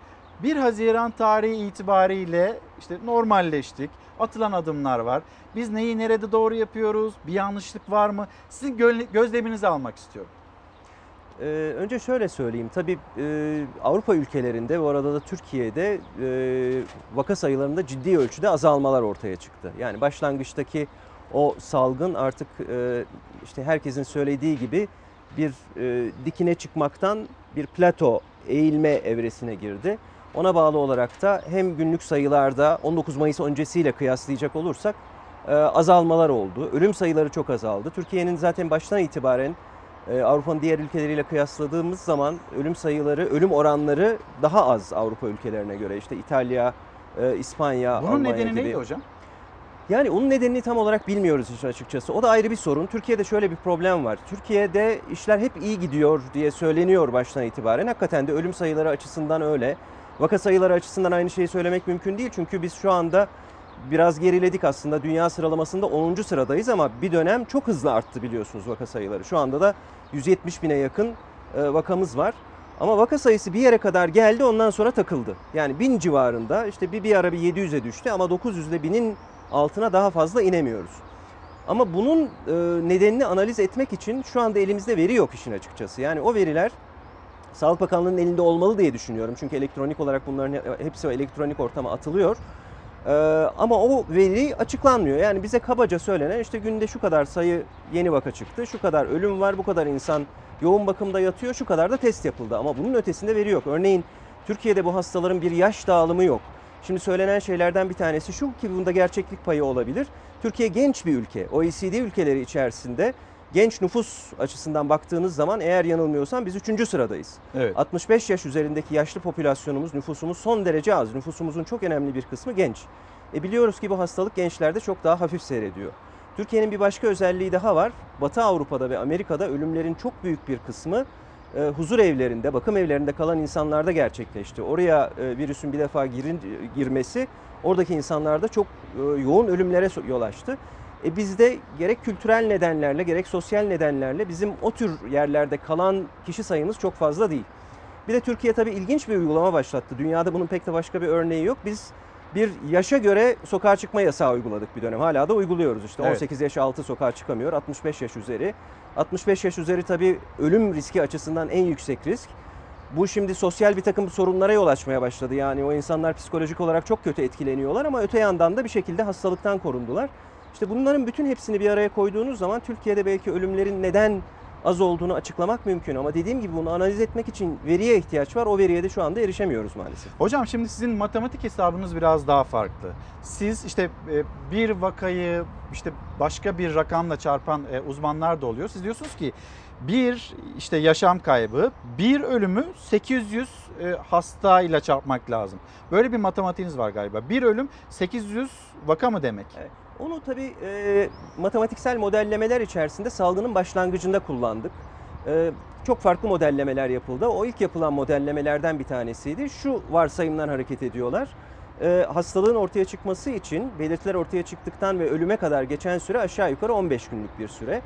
1 Haziran tarihi itibariyle işte normalleştik. Atılan adımlar var. Biz neyi nerede doğru yapıyoruz? Bir yanlışlık var mı? Sizin gö- gözleminizi almak istiyorum. Ee, önce şöyle söyleyeyim. Tabii e, Avrupa ülkelerinde ve orada da Türkiye'de e, vaka sayılarında ciddi ölçüde azalmalar ortaya çıktı. Yani başlangıçtaki o salgın artık e, işte herkesin söylediği gibi bir e, dikine çıkmaktan bir plato eğilme evresine girdi. Ona bağlı olarak da hem günlük sayılarda 19 Mayıs öncesiyle kıyaslayacak olursak e, azalmalar oldu. Ölüm sayıları çok azaldı. Türkiye'nin zaten baştan itibaren Avrupa'nın diğer ülkeleriyle kıyasladığımız zaman ölüm sayıları, ölüm oranları daha az Avrupa ülkelerine göre. İşte İtalya, e, İspanya, Bunun Almanya nedeni gibi. neydi hocam? Yani onun nedenini tam olarak bilmiyoruz işin açıkçası. O da ayrı bir sorun. Türkiye'de şöyle bir problem var. Türkiye'de işler hep iyi gidiyor diye söyleniyor baştan itibaren. Hakikaten de ölüm sayıları açısından öyle. Vaka sayıları açısından aynı şeyi söylemek mümkün değil. Çünkü biz şu anda biraz geriledik aslında. Dünya sıralamasında 10. sıradayız ama bir dönem çok hızlı arttı biliyorsunuz vaka sayıları. Şu anda da 170 bine yakın e, vakamız var. Ama vaka sayısı bir yere kadar geldi ondan sonra takıldı. Yani 1000 civarında işte bir, bir ara bir 700'e düştü ama 900 ile 1000'in altına daha fazla inemiyoruz. Ama bunun e, nedenini analiz etmek için şu anda elimizde veri yok işin açıkçası. Yani o veriler Sağlık Bakanlığı'nın elinde olmalı diye düşünüyorum. Çünkü elektronik olarak bunların he- hepsi o elektronik ortama atılıyor. Ee, ama o veri açıklanmıyor. Yani bize kabaca söylenen işte günde şu kadar sayı yeni vaka çıktı, şu kadar ölüm var, bu kadar insan yoğun bakımda yatıyor, şu kadar da test yapıldı. Ama bunun ötesinde veri yok. Örneğin Türkiye'de bu hastaların bir yaş dağılımı yok. Şimdi söylenen şeylerden bir tanesi şu ki bunda gerçeklik payı olabilir. Türkiye genç bir ülke. OECD ülkeleri içerisinde genç nüfus açısından baktığınız zaman eğer yanılmıyorsam biz 3. sıradayız. Evet. 65 yaş üzerindeki yaşlı popülasyonumuz, nüfusumuz son derece az. Nüfusumuzun çok önemli bir kısmı genç. E biliyoruz ki bu hastalık gençlerde çok daha hafif seyrediyor. Türkiye'nin bir başka özelliği daha var. Batı Avrupa'da ve Amerika'da ölümlerin çok büyük bir kısmı e, huzur evlerinde, bakım evlerinde kalan insanlarda gerçekleşti. Oraya e, virüsün bir defa girin, girmesi oradaki insanlarda çok e, yoğun ölümlere yol açtı. E bizde gerek kültürel nedenlerle gerek sosyal nedenlerle bizim o tür yerlerde kalan kişi sayımız çok fazla değil. Bir de Türkiye tabii ilginç bir uygulama başlattı. Dünyada bunun pek de başka bir örneği yok. Biz bir yaşa göre sokağa çıkma yasağı uyguladık bir dönem. Hala da uyguluyoruz işte. Evet. 18 yaş altı sokağa çıkamıyor. 65 yaş üzeri. 65 yaş üzeri tabii ölüm riski açısından en yüksek risk. Bu şimdi sosyal bir takım sorunlara yol açmaya başladı. Yani o insanlar psikolojik olarak çok kötü etkileniyorlar ama öte yandan da bir şekilde hastalıktan korundular. İşte bunların bütün hepsini bir araya koyduğunuz zaman Türkiye'de belki ölümlerin neden az olduğunu açıklamak mümkün ama dediğim gibi bunu analiz etmek için veriye ihtiyaç var. O veriye de şu anda erişemiyoruz maalesef. Hocam şimdi sizin matematik hesabınız biraz daha farklı. Siz işte e, bir vakayı işte başka bir rakamla çarpan e, uzmanlar da oluyor. Siz diyorsunuz ki bir işte yaşam kaybı, bir ölümü 800 e, hastayla çarpmak lazım. Böyle bir matematiğiniz var galiba. Bir ölüm 800 vaka mı demek? Onu tabii e, matematiksel modellemeler içerisinde salgının başlangıcında kullandık. E, çok farklı modellemeler yapıldı. O ilk yapılan modellemelerden bir tanesiydi. Şu varsayımdan hareket ediyorlar. E, hastalığın ortaya çıkması için belirtiler ortaya çıktıktan ve ölüme kadar geçen süre aşağı yukarı 15 günlük bir süre.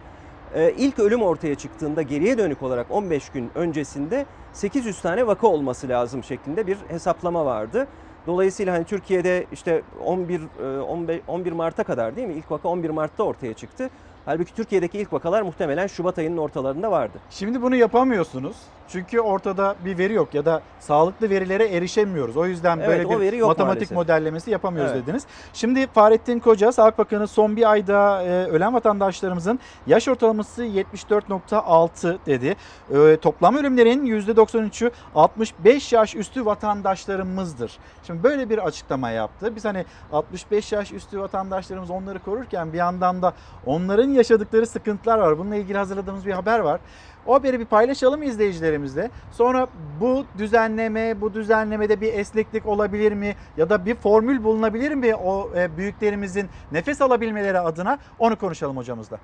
E, ilk ölüm ortaya çıktığında geriye dönük olarak 15 gün öncesinde 800 tane vaka olması lazım şeklinde bir hesaplama vardı. Dolayısıyla hani Türkiye'de işte 11 e, 15 11 Mart'a kadar değil mi? İlk vaka 11 Mart'ta ortaya çıktı. Halbuki Türkiye'deki ilk vakalar muhtemelen Şubat ayının ortalarında vardı. Şimdi bunu yapamıyorsunuz. Çünkü ortada bir veri yok ya da sağlıklı verilere erişemiyoruz. O yüzden Evet, böyle o bir matematik maalesef. modellemesi yapamıyoruz Evet. dediniz. Şimdi Fahrettin Koca, Sağlık Bakanı son bir ayda e, ölen vatandaşlarımızın yaş ortalaması 74.6 dedi. E, toplam ölümlerin %93'ü 65 yaş üstü vatandaşlarımızdır. Şimdi böyle bir açıklama yaptı. Biz hani 65 yaş üstü vatandaşlarımız onları korurken bir yandan da onların yaşadıkları sıkıntılar var. Bununla ilgili hazırladığımız bir haber var. O haberi bir paylaşalım izleyicilerimizle. Sonra bu düzenleme, bu düzenlemede bir esneklik olabilir mi? Ya da bir formül bulunabilir mi o e, büyüklerimizin nefes alabilmeleri adına? Onu konuşalım hocamızla.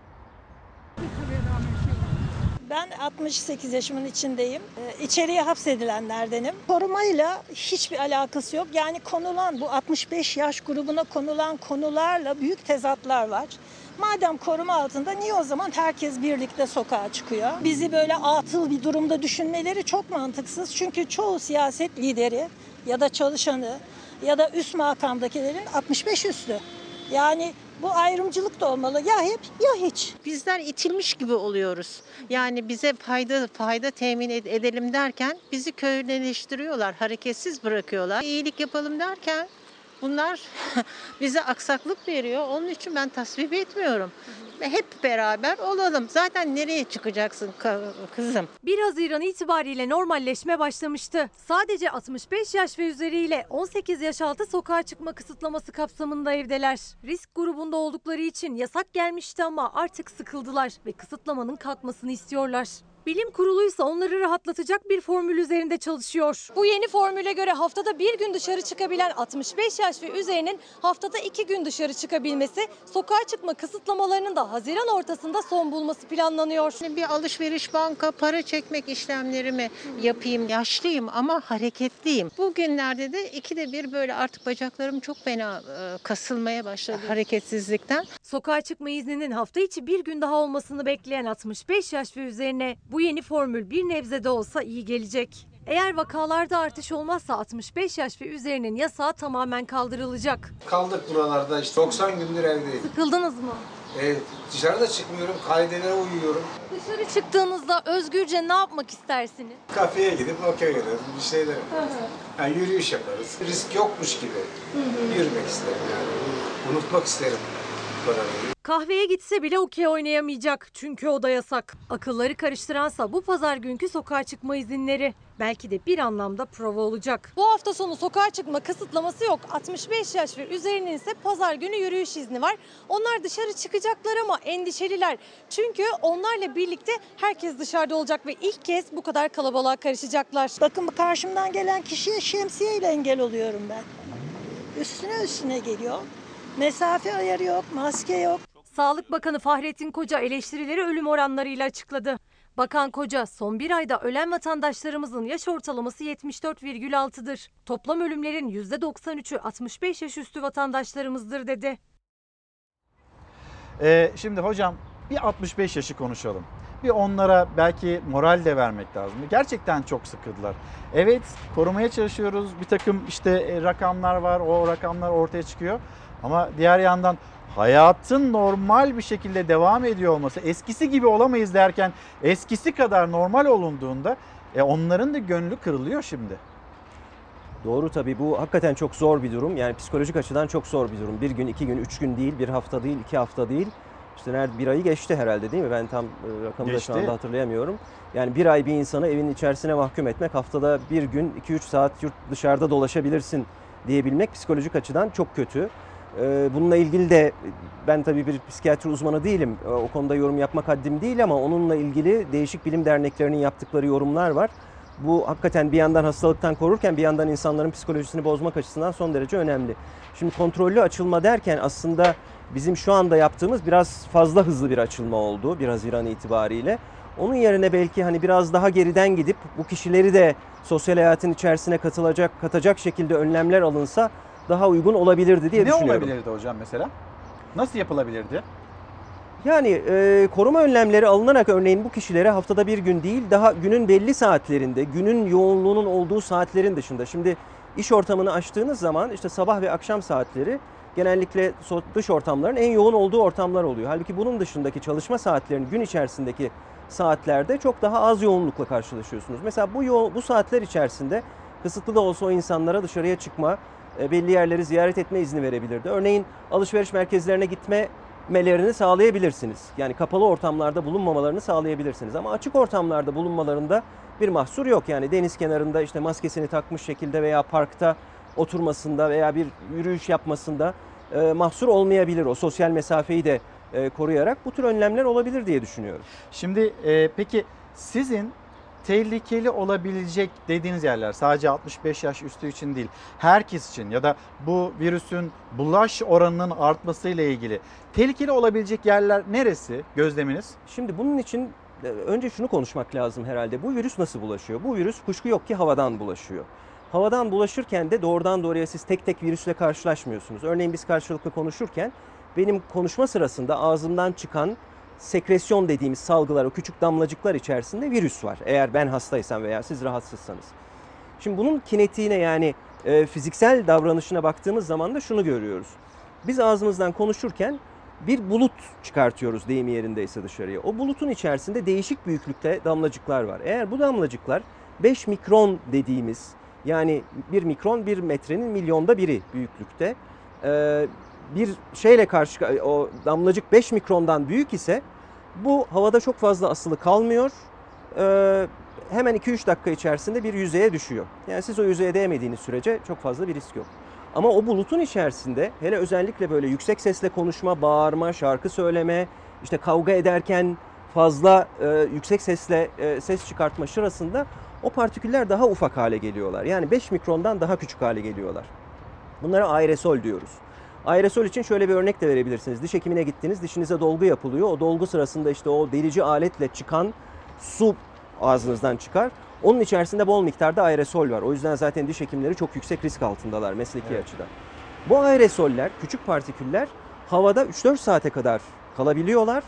Ben 68 yaşımın içindeyim. Ee, İçeriye hapsedilenlerdenim. Korumayla hiçbir alakası yok. Yani konulan bu 65 yaş grubuna konulan konularla büyük tezatlar var. Madem koruma altında niye o zaman herkes birlikte sokağa çıkıyor? Bizi böyle atıl bir durumda düşünmeleri çok mantıksız. Çünkü çoğu siyaset lideri ya da çalışanı ya da üst makamdakilerin 65 üstü. Yani bu ayrımcılık da olmalı. Ya hep ya hiç. Bizler itilmiş gibi oluyoruz. Yani bize fayda fayda temin ed- edelim derken bizi köylüleştiriyorlar, hareketsiz bırakıyorlar. İyilik yapalım derken bunlar bize aksaklık veriyor. Onun için ben tasvip etmiyorum. Hep beraber olalım. Zaten nereye çıkacaksın ka- kızım? 1 Haziran itibariyle normalleşme başlamıştı. Sadece 65 yaş ve üzeriyle 18 yaş altı sokağa çıkma kısıtlaması kapsamında evdeler. Risk grubunda oldukları için yasak gelmişti ama artık sıkıldılar ve kısıtlamanın kalkmasını istiyorlar. Bilim kurulu ise onları rahatlatacak bir formül üzerinde çalışıyor. Bu yeni formüle göre haftada bir gün dışarı çıkabilen 65 yaş ve üzerinin haftada iki gün dışarı çıkabilmesi, sokağa çıkma kısıtlamalarının da Haziran ortasında son bulması planlanıyor. Bir alışveriş banka para çekmek işlemlerimi yapayım. Yaşlıyım ama hareketliyim. Bugünlerde de ikide bir böyle artık bacaklarım çok fena e, kasılmaya başladı hareketsizlikten. Sokağa çıkma izninin hafta içi bir gün daha olmasını bekleyen 65 yaş ve üzerine bu yeni formül bir nebze de olsa iyi gelecek. Eğer vakalarda artış olmazsa 65 yaş ve üzerinin yasağı tamamen kaldırılacak. Kaldık buralarda işte 90 gündür evdeyim. Sıkıldınız mı? E, dışarıda çıkmıyorum, kaidelere uyuyorum. Dışarı çıktığınızda özgürce ne yapmak istersiniz? Kafeye gidip okey oynarız, bir şeyler yaparız. Yani yürüyüş yaparız. Risk yokmuş gibi yürümek isterim yani. Unutmak isterim. Kahveye gitse bile okey oynayamayacak çünkü o da yasak. Akılları karıştıransa bu pazar günkü sokağa çıkma izinleri. Belki de bir anlamda prova olacak. Bu hafta sonu sokağa çıkma kısıtlaması yok. 65 yaş ve üzerinin ise pazar günü yürüyüş izni var. Onlar dışarı çıkacaklar ama endişeliler. Çünkü onlarla birlikte herkes dışarıda olacak ve ilk kez bu kadar kalabalığa karışacaklar. Bakın karşımdan gelen kişiye şemsiyeyle engel oluyorum ben. Üstüne üstüne geliyor. Mesafe ayarı yok, maske yok. Sağlık Bakanı Fahrettin Koca eleştirileri ölüm oranlarıyla açıkladı. Bakan Koca son bir ayda ölen vatandaşlarımızın yaş ortalaması 74,6'dır. Toplam ölümlerin %93'ü 65 yaş üstü vatandaşlarımızdır dedi. Ee, şimdi hocam bir 65 yaşı konuşalım. Bir onlara belki moral de vermek lazım. Gerçekten çok sıkıldılar. Evet korumaya çalışıyoruz. Bir takım işte e, rakamlar var. O rakamlar ortaya çıkıyor. Ama diğer yandan hayatın normal bir şekilde devam ediyor olması, eskisi gibi olamayız derken eskisi kadar normal olunduğunda e, onların da gönlü kırılıyor şimdi. Doğru tabii bu hakikaten çok zor bir durum. Yani psikolojik açıdan çok zor bir durum. Bir gün, iki gün, üç gün değil, bir hafta değil, iki hafta değil. İşte nerede bir ayı geçti herhalde değil mi? Ben tam e, rakamı da şu Geçti. anda hatırlayamıyorum. Yani bir ay bir insanı evin içerisine mahkum etmek, haftada bir gün, iki üç saat yurt dışarıda dolaşabilirsin diyebilmek psikolojik açıdan çok kötü. Ee, Bununla ilgili de ben tabii bir psikiyatri uzmanı değilim. Ee, O konuda yorum yapmak haddim değil ama onunla ilgili değişik bilim derneklerinin yaptıkları yorumlar var. Bu hakikaten bir yandan hastalıktan korurken bir yandan insanların psikolojisini bozmak açısından son derece önemli. Şimdi kontrollü açılma derken aslında bizim şu anda yaptığımız biraz fazla hızlı bir açılma oldu 1 Haziran itibariyle. Onun yerine belki hani biraz daha geriden gidip bu kişileri de sosyal hayatın içerisine katılacak, katacak şekilde önlemler alınsa daha uygun olabilirdi diye ne düşünüyorum. olabilirdi hocam mesela? Nasıl yapılabilirdi? Yani e, koruma önlemleri alınarak örneğin bu kişilere haftada bir gün değil daha günün belli saatlerinde, günün yoğunluğunun olduğu saatlerin dışında. Şimdi iş ortamını açtığınız zaman işte sabah ve akşam saatleri genellikle dış ortamların en yoğun olduğu ortamlar oluyor. Halbuki bunun dışındaki çalışma saatlerinin gün içerisindeki saatlerde çok daha az yoğunlukla karşılaşıyorsunuz. Mesela bu yo- bu saatler içerisinde kısıtlı da olsa o insanlara dışarıya çıkma, belli yerleri ziyaret etme izni verebilirdi. Örneğin alışveriş merkezlerine gitme melerini sağlayabilirsiniz. Yani kapalı ortamlarda bulunmamalarını sağlayabilirsiniz. Ama açık ortamlarda bulunmalarında bir mahsur yok. Yani deniz kenarında işte maskesini takmış şekilde veya parkta oturmasında veya bir yürüyüş yapmasında e, mahsur olmayabilir. O sosyal mesafeyi de e, koruyarak bu tür önlemler olabilir diye düşünüyorum. Şimdi e, peki sizin tehlikeli olabilecek dediğiniz yerler sadece 65 yaş üstü için değil herkes için ya da bu virüsün bulaş oranının artmasıyla ilgili tehlikeli olabilecek yerler neresi gözleminiz? Şimdi bunun için e, önce şunu konuşmak lazım herhalde. Bu virüs nasıl bulaşıyor? Bu virüs kuşku yok ki havadan bulaşıyor. Havadan bulaşırken de doğrudan doğruya siz tek tek virüsle karşılaşmıyorsunuz. Örneğin biz karşılıklı konuşurken benim konuşma sırasında ağzımdan çıkan sekresyon dediğimiz salgılar, o küçük damlacıklar içerisinde virüs var. Eğer ben hastaysam veya siz rahatsızsanız. Şimdi bunun kinetiğine yani e, fiziksel davranışına baktığımız zaman da şunu görüyoruz. Biz ağzımızdan konuşurken bir bulut çıkartıyoruz deyim yerindeyse dışarıya. O bulutun içerisinde değişik büyüklükte damlacıklar var. Eğer bu damlacıklar 5 mikron dediğimiz yani 1 mikron 1 metrenin milyonda biri büyüklükte e, bir şeyle karşı o damlacık 5 mikrondan büyük ise bu havada çok fazla asılı kalmıyor. E, hemen 2-3 dakika içerisinde bir yüzeye düşüyor. Yani siz o yüzeye değmediğiniz sürece çok fazla bir risk yok. Ama o bulutun içerisinde hele özellikle böyle yüksek sesle konuşma, bağırma, şarkı söyleme, işte kavga ederken fazla e, yüksek sesle e, ses çıkartma sırasında o partiküller daha ufak hale geliyorlar. Yani 5 mikrondan daha küçük hale geliyorlar. Bunlara aerosol diyoruz. Aerosol için şöyle bir örnek de verebilirsiniz. Diş hekimine gittiniz, dişinize dolgu yapılıyor. O dolgu sırasında işte o delici aletle çıkan su ağzınızdan çıkar. Onun içerisinde bol miktarda aerosol var. O yüzden zaten diş hekimleri çok yüksek risk altındalar mesleki Evet. açıdan. Bu aerosoller, küçük partiküller havada 3-4 saate kadar kalabiliyorlar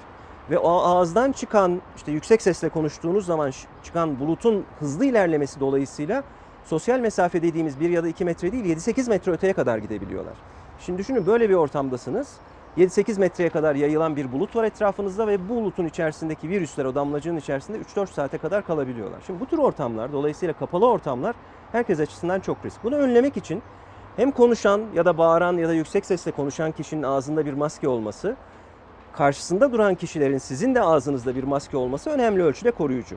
ve o ağızdan çıkan işte yüksek sesle konuştuğunuz zaman çıkan bulutun hızlı ilerlemesi dolayısıyla sosyal mesafe dediğimiz 1 ya da 2 metre değil 7-8 metre öteye kadar gidebiliyorlar. Şimdi düşünün böyle bir ortamdasınız. 7-8 metreye kadar yayılan bir bulut var etrafınızda ve bu bulutun içerisindeki virüsler o damlacığın içerisinde 3-4 saate kadar kalabiliyorlar. Şimdi bu tür ortamlar dolayısıyla kapalı ortamlar herkes açısından çok risk. Bunu önlemek için hem konuşan ya da bağıran ya da yüksek sesle konuşan kişinin ağzında bir maske olması, karşısında duran kişilerin sizin de ağzınızda bir maske olması önemli ölçüde koruyucu.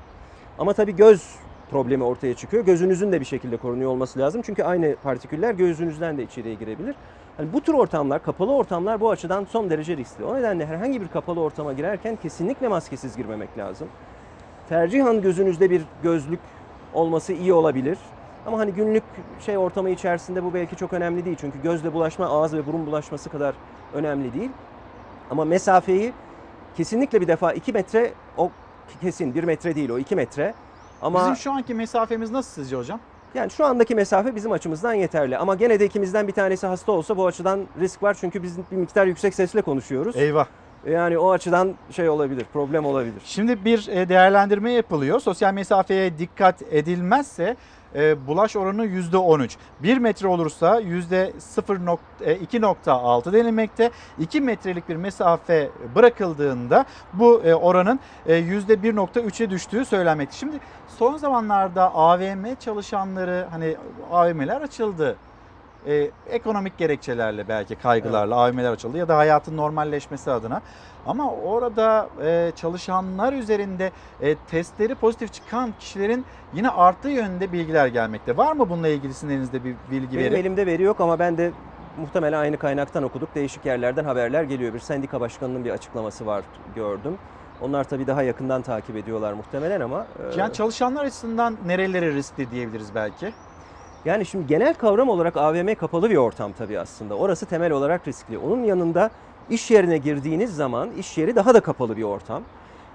Ama tabii göz problemi ortaya çıkıyor. Gözünüzün de bir şekilde korunuyor olması lazım. Çünkü aynı partiküller gözünüzden de içeriye girebilir. Yani bu tür ortamlar, kapalı ortamlar bu açıdan son derece riskli. O nedenle herhangi bir kapalı ortama girerken kesinlikle maskesiz girmemek lazım. Tercihan gözünüzde bir gözlük olması iyi olabilir. Ama hani günlük şey ortamı içerisinde bu belki çok önemli değil. Çünkü gözle bulaşma, ağız ve burun bulaşması kadar önemli değil. Ama mesafeyi kesinlikle bir defa 2 metre o kesin 1 metre değil o 2 metre. Ama Bizim şu anki mesafemiz nasıl sizce hocam? Yani şu andaki mesafe bizim açımızdan yeterli. Ama gene de ikimizden bir tanesi hasta olsa bu açıdan risk var. Çünkü biz bir miktar yüksek sesle konuşuyoruz. Eyvah. Yani o açıdan şey olabilir, problem olabilir. Şimdi bir e, değerlendirme yapılıyor. Sosyal mesafeye dikkat edilmezse e, bulaş oranı %13. 1 metre olursa %2.6 denilmekte. 2 metrelik bir mesafe bırakıldığında bu e, oranın e, %1.3'e düştüğü söylenmekte. Şimdi son zamanlarda AVM çalışanları hani AVM'ler açıldı. E, ekonomik gerekçelerle belki kaygılarla AVM'ler açıldı ya da hayatın normalleşmesi adına. Ama orada e, çalışanlar üzerinde e, testleri pozitif çıkan kişilerin yine arttığı yönünde bilgiler gelmekte. Var mı bununla ilgili sizin elinizde bir bilgi Benim veri? elimde veri yok ama ben de muhtemelen aynı kaynaktan okuduk. Değişik yerlerden haberler geliyor. Bir sendika başkanının bir açıklaması var gördüm. Onlar tabii daha yakından takip ediyorlar muhtemelen ama... e, Yani çalışanlar açısından nereleri riskli diyebiliriz belki? Yani şimdi genel kavram olarak AVM kapalı bir ortam tabii aslında. Orası temel olarak riskli. Onun yanında iş yerine girdiğiniz zaman iş yeri daha da kapalı bir ortam.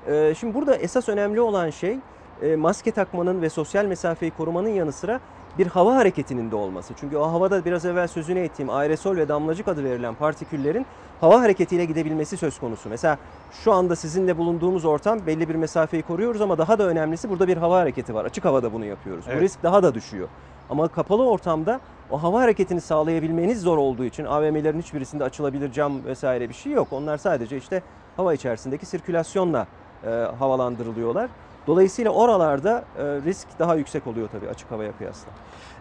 Ee, şimdi burada esas önemli olan şey e, maske takmanın ve sosyal mesafeyi korumanın yanı sıra bir hava hareketinin de olması. Çünkü o havada biraz evvel sözünü ettiğim aerosol ve damlacık adı verilen partiküllerin hava hareketiyle gidebilmesi söz konusu. Mesela şu anda sizinle bulunduğumuz ortam belli bir mesafeyi koruyoruz ama daha da önemlisi burada bir hava hareketi var. Açık havada bunu yapıyoruz. Evet. Bu risk daha da düşüyor. Ama kapalı ortamda o hava hareketini sağlayabilmeniz zor olduğu için AVM'lerin hiçbirisinde açılabilir cam vesaire bir şey yok. Onlar sadece işte hava içerisindeki sirkülasyonla e, havalandırılıyorlar. Dolayısıyla oralarda e, risk daha yüksek oluyor tabii açık havaya kıyasla.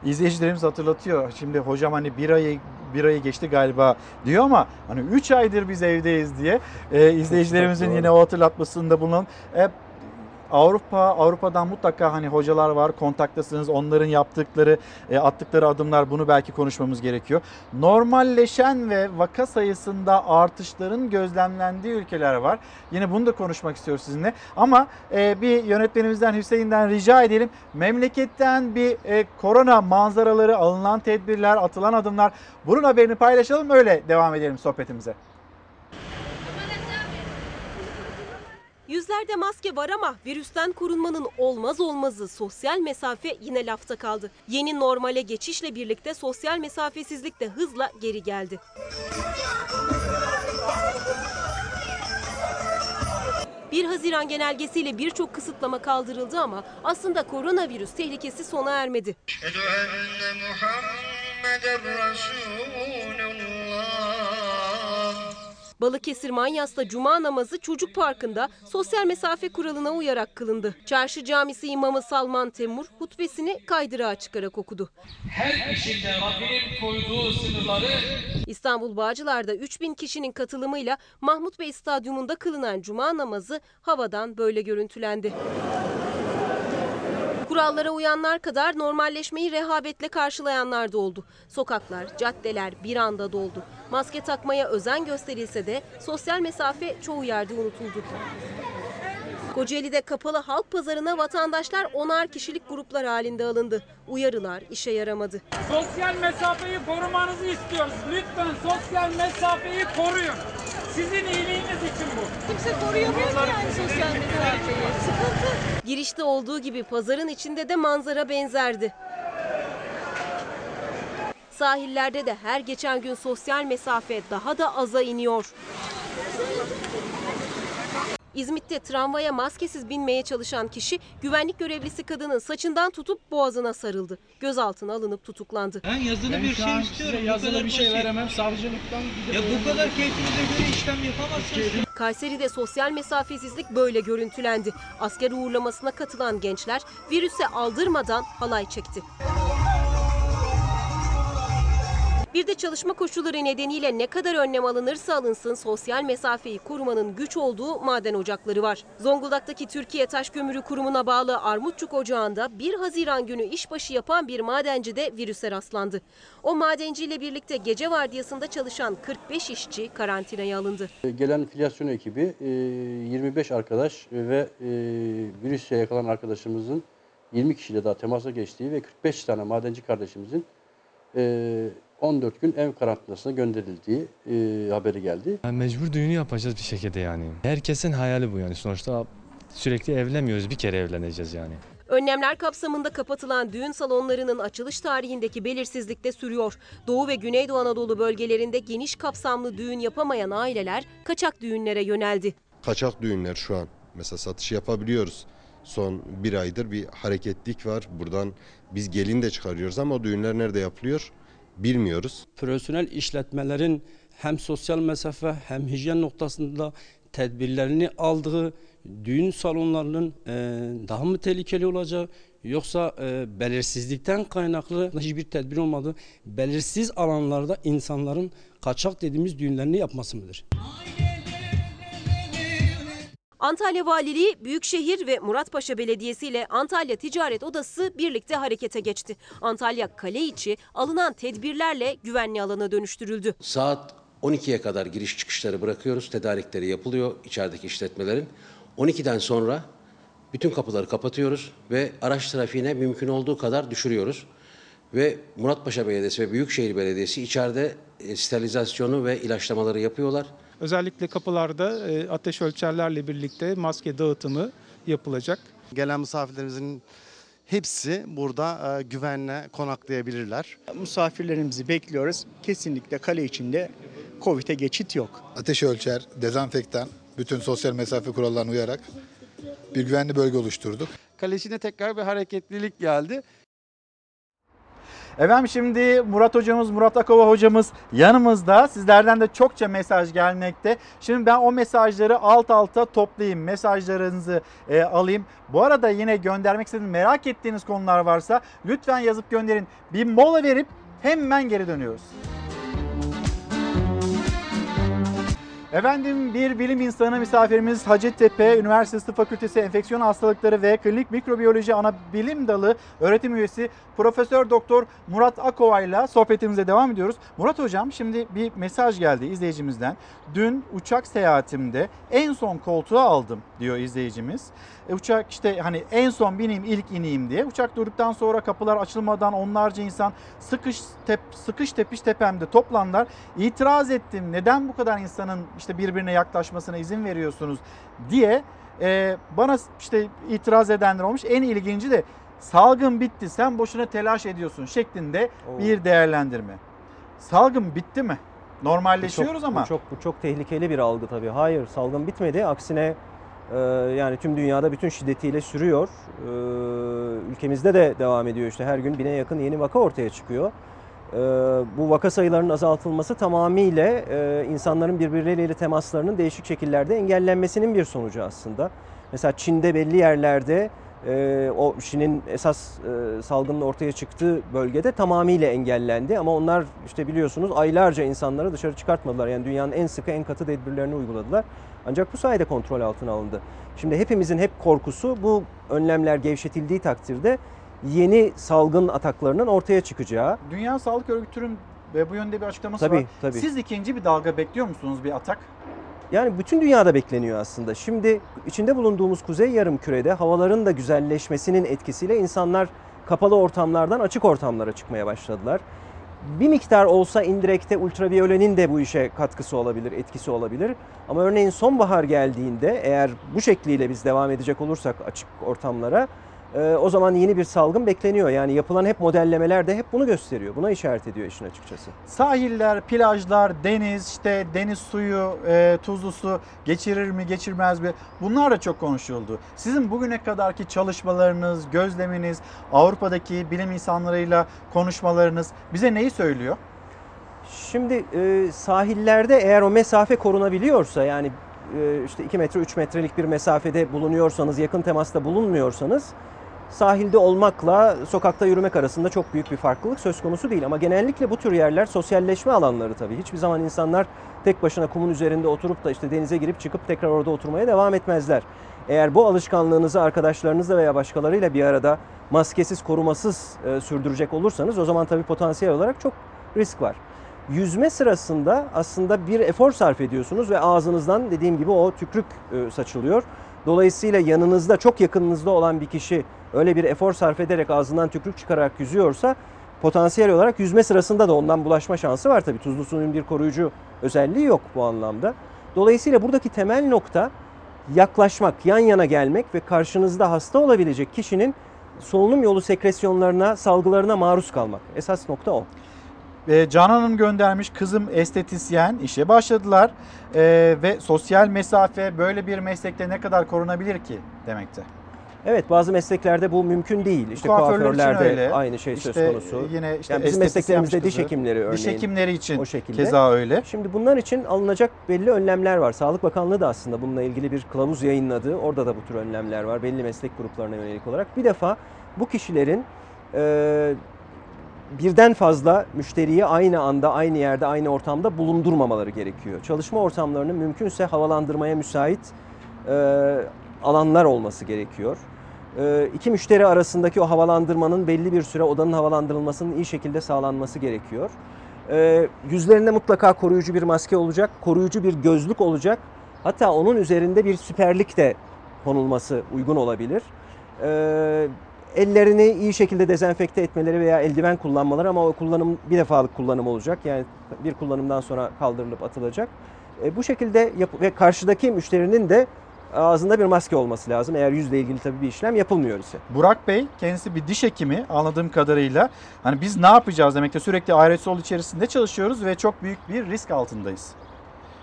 İzleyicilerimiz hatırlatıyor. Şimdi hocam hani bir ayı bir ayı geçti galiba diyor ama hani 3 aydır biz evdeyiz diye e, izleyicilerimizin yine o hatırlatmasında bulunalım. E, Avrupa Avrupa'dan mutlaka hani hocalar var kontaktasınız onların yaptıkları e, attıkları adımlar bunu belki konuşmamız gerekiyor. Normalleşen ve vaka sayısında artışların gözlemlendiği ülkeler var. Yine bunu da konuşmak istiyoruz sizinle. Ama e, bir yönetmenimizden Hüseyin'den rica edelim. Memleketten bir e, korona manzaraları, alınan tedbirler, atılan adımlar bunun haberini paylaşalım öyle devam edelim sohbetimize. Yüzlerde maske var ama virüsten korunmanın olmaz olmazı sosyal mesafe yine lafta kaldı. Yeni normale geçişle birlikte sosyal mesafesizlik de hızla geri geldi. Bir Haziran genelgesiyle birçok kısıtlama kaldırıldı ama aslında koronavirüs tehlikesi sona ermedi. Balıkesir Manyas'ta cuma namazı çocuk parkında sosyal mesafe kuralına uyarak kılındı. Çarşı Camisi imamı Salman Temur hutbesini kaydırağa çıkarak okudu. Her işinde Rabbinin koyduğu sınırları İstanbul Bağcılar'da 3000 kişinin katılımıyla Mahmut Bey Stadyumunda kılınan cuma namazı havadan böyle görüntülendi. Kurallara uyanlar kadar normalleşmeyi rehabetle karşılayanlar da oldu. Sokaklar, caddeler bir anda doldu. Maske takmaya özen gösterilse de sosyal mesafe çoğu yerde unutuldu. Kocaeli'de kapalı halk pazarına vatandaşlar onar kişilik gruplar halinde alındı. Uyarılar işe yaramadı. Sosyal mesafeyi korumanızı istiyoruz. Lütfen sosyal mesafeyi koruyun. Sizin iyiliğiniz için bu. Kimse koruyamıyor ki yani sosyal mesafeyi. Sıkıntı. Girişte olduğu gibi pazarın içinde de manzara benzerdi. Sahillerde de her geçen gün sosyal mesafe daha da aza iniyor. İzmit'te tramvaya maskesiz binmeye çalışan kişi güvenlik görevlisi kadının saçından tutup boğazına sarıldı. Gözaltına alınıp tutuklandı. Ben yazılı Ben bir şey istiyorum. yazılı bir şey veremem. Savcılıktan gidip Ya bu kadar keyfinize göre işlem yapamazsınız. Kayseri'de sosyal mesafesizlik böyle görüntülendi. Asker uğurlamasına katılan gençler virüse aldırmadan halay çekti. Bir de çalışma koşulları nedeniyle ne kadar önlem alınırsa alınsın sosyal mesafeyi korumanın güç olduğu maden ocakları var. Zonguldak'taki Türkiye Taş Kömürü Kurumu'na bağlı Armutçuk Ocağı'nda 1 Haziran günü işbaşı yapan bir madenci de virüse rastlandı. O madenciyle birlikte gece vardiyasında çalışan 45 işçi karantinaya alındı. Gelen filyasyon ekibi e, 25 arkadaş ve e, virüse yakalanan arkadaşımızın 20 kişiyle daha temasa geçtiği ve 45 tane madenci kardeşimizin e, 14 gün ev karantinasına gönderildiği e, haberi geldi. Yani mecbur düğünü yapacağız bir şekilde yani. Herkesin hayali bu yani. Sonuçta sürekli evlenmiyoruz. Bir kere evleneceğiz yani. Önlemler kapsamında kapatılan düğün salonlarının açılış tarihindeki belirsizlik de sürüyor. Doğu ve Güneydoğu Anadolu bölgelerinde geniş kapsamlı düğün yapamayan aileler kaçak düğünlere yöneldi. kaçak düğünler şu an mesela satış yapabiliyoruz. Son bir aydır bir hareketlik var. Buradan biz gelin de çıkarıyoruz ama o düğünler nerede yapılıyor bilmiyoruz. profesyonel işletmelerin hem sosyal mesafe hem hijyen noktasında tedbirlerini aldığı düğün salonlarının e, daha mı tehlikeli olacağı yoksa e, belirsizlikten kaynaklı hiçbir tedbir olmadığı belirsiz alanlarda insanların kaçak dediğimiz düğünlerini yapması mıdır? Antalya Valiliği, Büyükşehir ve Muratpaşa Belediyesi ile Antalya Ticaret Odası birlikte harekete geçti. Antalya kale içi alınan tedbirlerle güvenli alana dönüştürüldü. Saat 12'ye kadar giriş çıkışları bırakıyoruz. Tedarikleri yapılıyor içerideki işletmelerin. 12'den sonra bütün kapıları kapatıyoruz ve araç trafiğine mümkün olduğu kadar düşürüyoruz. Ve Muratpaşa Belediyesi ve Büyükşehir Belediyesi içeride e, sterilizasyonu ve ilaçlamaları yapıyorlar. Özellikle kapılarda e, ateş ölçerlerle birlikte maske dağıtımı yapılacak. Gelen misafirlerimizin hepsi burada e, güvenle konaklayabilirler. Misafirlerimizi bekliyoruz. Kesinlikle kale içinde Covid'e geçit yok. Ateş ölçer, dezenfektan, bütün sosyal mesafe kurallarına uyarak bir güvenli bölge oluşturduk. Kalesine tekrar bir hareketlilik geldi. Efendim şimdi Murat hocamız, Murat Akova hocamız yanımızda. Sizlerden de çokça mesaj gelmekte. Şimdi ben o mesajları alt alta toplayayım. Mesajlarınızı e, alayım. Bu arada yine göndermek istediğiniz, merak ettiğiniz konular varsa lütfen yazıp gönderin. Bir mola verip hemen geri dönüyoruz. Efendim bir bilim insanı misafirimiz Hacettepe Üniversitesi Fakültesi Enfeksiyon Hastalıkları ve Klinik Mikrobiyoloji Ana Bilim Dalı öğretim üyesi Profesör Doktor Murat Akova ile sohbetimize devam ediyoruz. Murat hocam şimdi bir mesaj geldi izleyicimizden. Dün uçak seyahatimde en son koltuğa aldım diyor izleyicimiz. E, uçak işte hani en son bineyim ilk ineyim diye. Uçak durduktan sonra kapılar açılmadan onlarca insan sıkış tep, sıkış tepiş tepemde toplandılar. İtiraz ettim. Neden bu kadar insanın işte birbirine yaklaşmasına izin veriyorsunuz diye e, bana işte itiraz edenler olmuş. En ilginci de salgın bitti sen boşuna telaş ediyorsun şeklinde Oo. bir değerlendirme. Salgın bitti mi? Normalleşiyoruz Bu çok, ama. Bu çok, bu çok tehlikeli bir algı tabii. Hayır salgın bitmedi. Aksine e, yani tüm dünyada bütün şiddetiyle sürüyor. E, ülkemizde de devam ediyor işte her gün bine yakın yeni vaka ortaya çıkıyor. E, bu vaka sayılarının azaltılması tamamıyla e, insanların birbirleriyle temaslarının değişik şekillerde engellenmesinin bir sonucu aslında. Mesela Çin'de belli yerlerde e, o Çin'in esas e, salgının ortaya çıktığı bölgede tamamıyla engellendi. Ama onlar işte biliyorsunuz aylarca insanları dışarı çıkartmadılar. Yani dünyanın en sıkı en katı tedbirlerini uyguladılar. Ancak bu sayede kontrol altına alındı. Şimdi hepimizin hep korkusu bu önlemler gevşetildiği takdirde yeni salgın ataklarının ortaya çıkacağı. Dünya Sağlık Örgütü'nün ve bu yönde bir açıklaması Tabii, var. tabii. Siz ikinci bir dalga bekliyor musunuz bir atak? Yani bütün dünyada bekleniyor aslında. Şimdi içinde bulunduğumuz kuzey yarımkürede havaların da güzelleşmesinin etkisiyle insanlar kapalı ortamlardan açık ortamlara çıkmaya başladılar. Bir miktar olsa indirekte ultraviyolenin de bu işe katkısı olabilir, etkisi olabilir. Ama örneğin sonbahar geldiğinde eğer bu şekliyle biz devam edecek olursak açık ortamlara e, o zaman yeni bir salgın bekleniyor. Yani yapılan hep modellemeler de hep bunu gösteriyor. Buna işaret ediyor işin açıkçası. Sahiller, plajlar, deniz, işte deniz suyu, e, tuzlu su geçirir mi, geçirmez mi? Bunlar da çok konuşuldu. Sizin bugüne kadarki çalışmalarınız, gözleminiz, Avrupa'daki bilim insanlarıyla konuşmalarınız bize neyi söylüyor? Şimdi e, sahillerde eğer o mesafe korunabiliyorsa yani e, işte 2 metre 3 metrelik bir mesafede bulunuyorsanız yakın temasta bulunmuyorsanız sahilde olmakla sokakta yürümek arasında çok büyük bir farklılık söz konusu değil. Ama genellikle bu tür yerler sosyalleşme alanları tabii. Hiçbir zaman insanlar tek başına kumun üzerinde oturup da işte denize girip çıkıp tekrar orada oturmaya devam etmezler. Eğer bu alışkanlığınızı arkadaşlarınızla veya başkalarıyla bir arada maskesiz, korumasız e, sürdürecek olursanız o zaman tabii potansiyel olarak çok risk var. Yüzme sırasında aslında bir efor sarf ediyorsunuz ve ağzınızdan dediğim gibi o tükrük e, saçılıyor. Dolayısıyla yanınızda çok yakınınızda olan bir kişi öyle bir efor sarf ederek ağzından tükrük çıkararak yüzüyorsa potansiyel olarak yüzme sırasında da ondan bulaşma şansı var tabii. Tuzlu suyun bir koruyucu özelliği yok bu anlamda. Dolayısıyla buradaki temel nokta yaklaşmak, yan yana gelmek ve karşınızda hasta olabilecek kişinin solunum yolu sekresyonlarına, salgılarına maruz kalmak. Esas nokta o. E, Canan Hanım göndermiş kızım estetisyen işe başladılar E, ve sosyal mesafe böyle bir meslekte ne kadar korunabilir ki demekte. Evet bazı mesleklerde bu mümkün değil. İşte Kuaförler kuaförlerde öyle. aynı şey İşte söz konusu. yine işte yani bizim mesleklerimizde diş kızı. hekimleri örneğin. Diş hekimleri için o şekilde. keza öyle. Şimdi bunlar için alınacak belli önlemler var. Sağlık Bakanlığı da aslında bununla ilgili bir kılavuz yayınladı. Orada da bu tür önlemler var belli meslek gruplarına yönelik olarak. Bir defa bu kişilerin e, birden fazla müşteriyi aynı anda, aynı yerde, aynı ortamda bulundurmamaları gerekiyor. Çalışma ortamlarının mümkünse havalandırmaya müsait e, alanlar olması gerekiyor. E, iki müşteri arasındaki o havalandırmanın belli bir süre odanın havalandırılmasının iyi şekilde sağlanması gerekiyor. E, yüzlerinde mutlaka koruyucu bir maske olacak, koruyucu bir gözlük olacak. Hatta onun üzerinde bir süperlik de konulması uygun olabilir. E, ellerini iyi şekilde dezenfekte etmeleri veya eldiven kullanmaları ama o kullanım bir defalık kullanım olacak. Yani bir kullanımdan sonra kaldırılıp atılacak. E, bu şekilde yap- ve karşıdaki müşterinin de ağzında bir maske olması lazım. Eğer yüzle ilgili tabii bir işlem yapılmıyor ise. Burak Bey kendisi bir diş hekimi anladığım kadarıyla. Hani biz ne yapacağız demekte sürekli aerosol içerisinde çalışıyoruz ve çok büyük bir risk altındayız.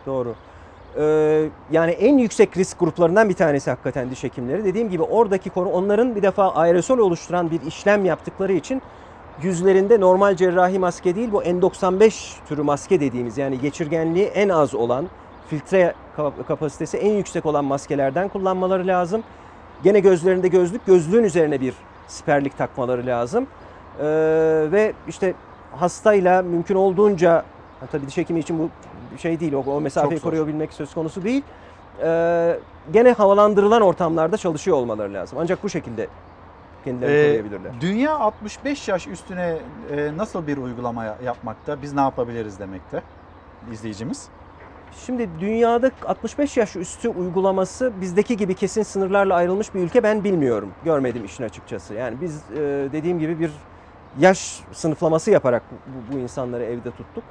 Doğru. Ee, yani en yüksek risk gruplarından bir tanesi hakikaten diş hekimleri. Dediğim gibi oradaki konu onların bir defa aerosol oluşturan bir işlem yaptıkları için yüzlerinde normal cerrahi maske değil bu N95 türü maske dediğimiz yani geçirgenliği en az olan filtre kap- kapasitesi en yüksek olan maskelerden kullanmaları lazım. Gene gözlerinde gözlük, gözlüğün üzerine bir siperlik takmaları lazım. Ee, ve işte hastayla mümkün olduğunca tabii diş hekimi için bu şey değil, o, o mesafeyi Çok koruyabilmek söz konusu değil. Ee, gene havalandırılan ortamlarda çalışıyor olmaları lazım. Ancak bu şekilde kendilerini Ee, koruyabilirler. dünya 65 yaş üstüne e, nasıl bir uygulama ya- yapmakta? Biz ne yapabiliriz demekte izleyicimiz? Şimdi dünyada 65 yaş üstü uygulaması bizdeki gibi kesin sınırlarla ayrılmış bir ülke ben bilmiyorum. Görmedim işin açıkçası. Yani biz e, dediğim gibi bir yaş sınıflaması yaparak bu, bu insanları evde tuttuk.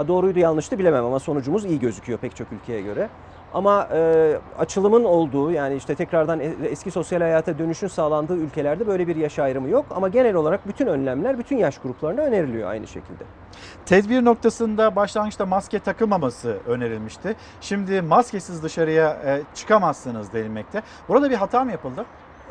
Ha, doğruydu yanlıştı bilemem ama sonucumuz iyi gözüküyor pek çok ülkeye göre. Ama e, açılımın olduğu yani işte tekrardan e- eski sosyal hayata dönüşün sağlandığı ülkelerde böyle bir yaş ayrımı yok. Ama genel olarak bütün önlemler bütün yaş gruplarına öneriliyor aynı şekilde. Tedbir noktasında başlangıçta maske takılmaması önerilmişti. Şimdi maskesiz dışarıya e, çıkamazsınız denilmekte. Burada bir hata mı yapıldı?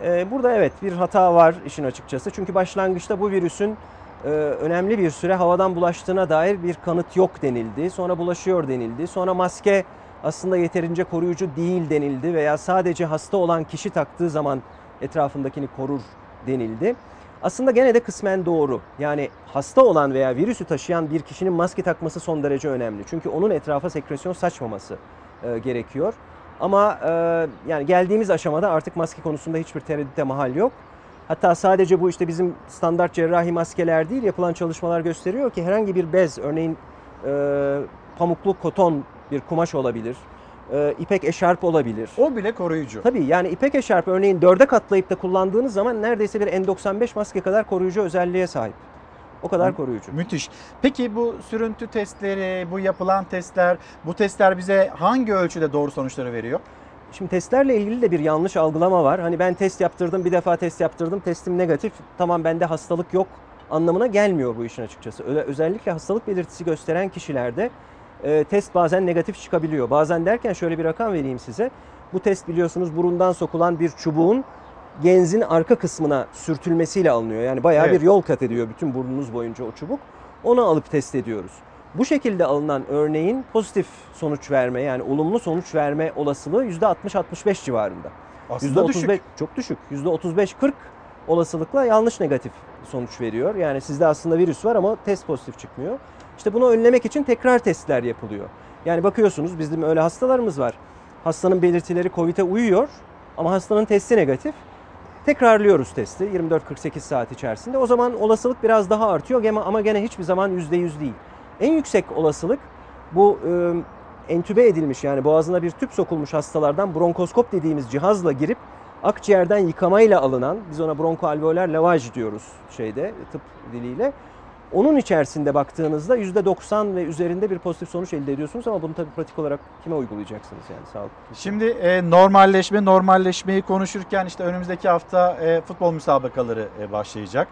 Ee, Burada evet bir hata var işin açıkçası. Çünkü başlangıçta bu virüsün e, önemli bir süre havadan bulaştığına dair bir kanıt yok denildi. Sonra bulaşıyor denildi. Sonra maske aslında yeterince koruyucu değil denildi veya sadece hasta olan kişi taktığı zaman etrafındakini korur denildi. Aslında gene de kısmen doğru. Yani hasta olan veya virüsü taşıyan bir kişinin maske takması son derece önemli. Çünkü onun etrafa sekresyon saçmaması e, gerekiyor. Ama e, yani geldiğimiz aşamada artık maske konusunda hiçbir tereddüte mahal yok. Hatta sadece bu işte bizim standart cerrahi maskeler değil yapılan çalışmalar gösteriyor ki herhangi bir bez örneğin e, pamuklu koton bir kumaş olabilir. e, ipek eşarp olabilir. O bile koruyucu. Tabii yani ipek eşarp örneğin dörde katlayıp da kullandığınız zaman neredeyse bir N95 maske kadar koruyucu özelliğe sahip. O kadar koruyucu. Müthiş. Peki bu sürüntü testleri, bu yapılan testler, bu testler bize hangi ölçüde doğru sonuçları veriyor? Şimdi testlerle ilgili de bir yanlış algılama var. Hani ben test yaptırdım, bir defa test yaptırdım, testim negatif. Tamam bende hastalık yok anlamına gelmiyor bu işin açıkçası. Özellikle hastalık belirtisi gösteren kişilerde e, test bazen negatif çıkabiliyor. Bazen derken şöyle bir rakam vereyim size. Bu test biliyorsunuz burundan sokulan bir çubuğun genzin arka kısmına sürtülmesiyle alınıyor. Yani bayağı Evet. bir yol kat ediyor bütün burnunuz boyunca o çubuk. Onu alıp test ediyoruz. Bu şekilde alınan örneğin pozitif sonuç verme yani olumlu sonuç verme olasılığı %60-65 civarında. Aslında %35 düşük. Çok düşük. %35-40 olasılıkla yanlış negatif sonuç veriyor. Yani sizde aslında virüs var ama test pozitif çıkmıyor. İşte bunu önlemek için tekrar testler yapılıyor. Yani bakıyorsunuz bizim öyle hastalarımız var. Hastanın belirtileri COVID'e uyuyor ama hastanın testi negatif. Tekrarlıyoruz testi 24-48 saat içerisinde. O zaman olasılık biraz daha artıyor ama gene hiçbir zaman %100 değil. En yüksek olasılık bu e, entübe edilmiş yani boğazına bir tüp sokulmuş hastalardan bronkoskop dediğimiz cihazla girip akciğerden yıkamayla alınan biz ona bronkoalveoler lavaj diyoruz şeyde tıp diliyle. Onun içerisinde baktığınızda %90 ve üzerinde bir pozitif sonuç elde ediyorsunuz ama bunu tabii pratik olarak kime uygulayacaksınız yani sağlık. Şimdi e, normalleşme, normalleşmeyi konuşurken işte önümüzdeki hafta e, futbol müsabakaları e, başlayacak.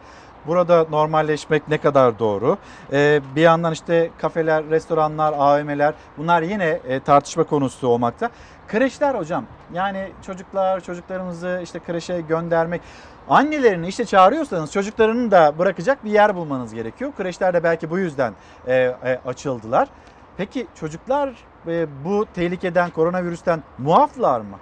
Burada normalleşmek ne kadar doğru? E, bir yandan işte kafeler, restoranlar, AVM'ler bunlar yine e, tartışma konusu olmakta. Kreşler hocam yani çocuklar, çocuklarımızı işte kreşe göndermek. Annelerini işte çağırıyorsanız çocuklarını da bırakacak bir yer bulmanız gerekiyor. Kreşler de belki bu yüzden e, e, açıldılar. Peki çocuklar e, bu tehlikeden, koronavirüsten muaflar mı?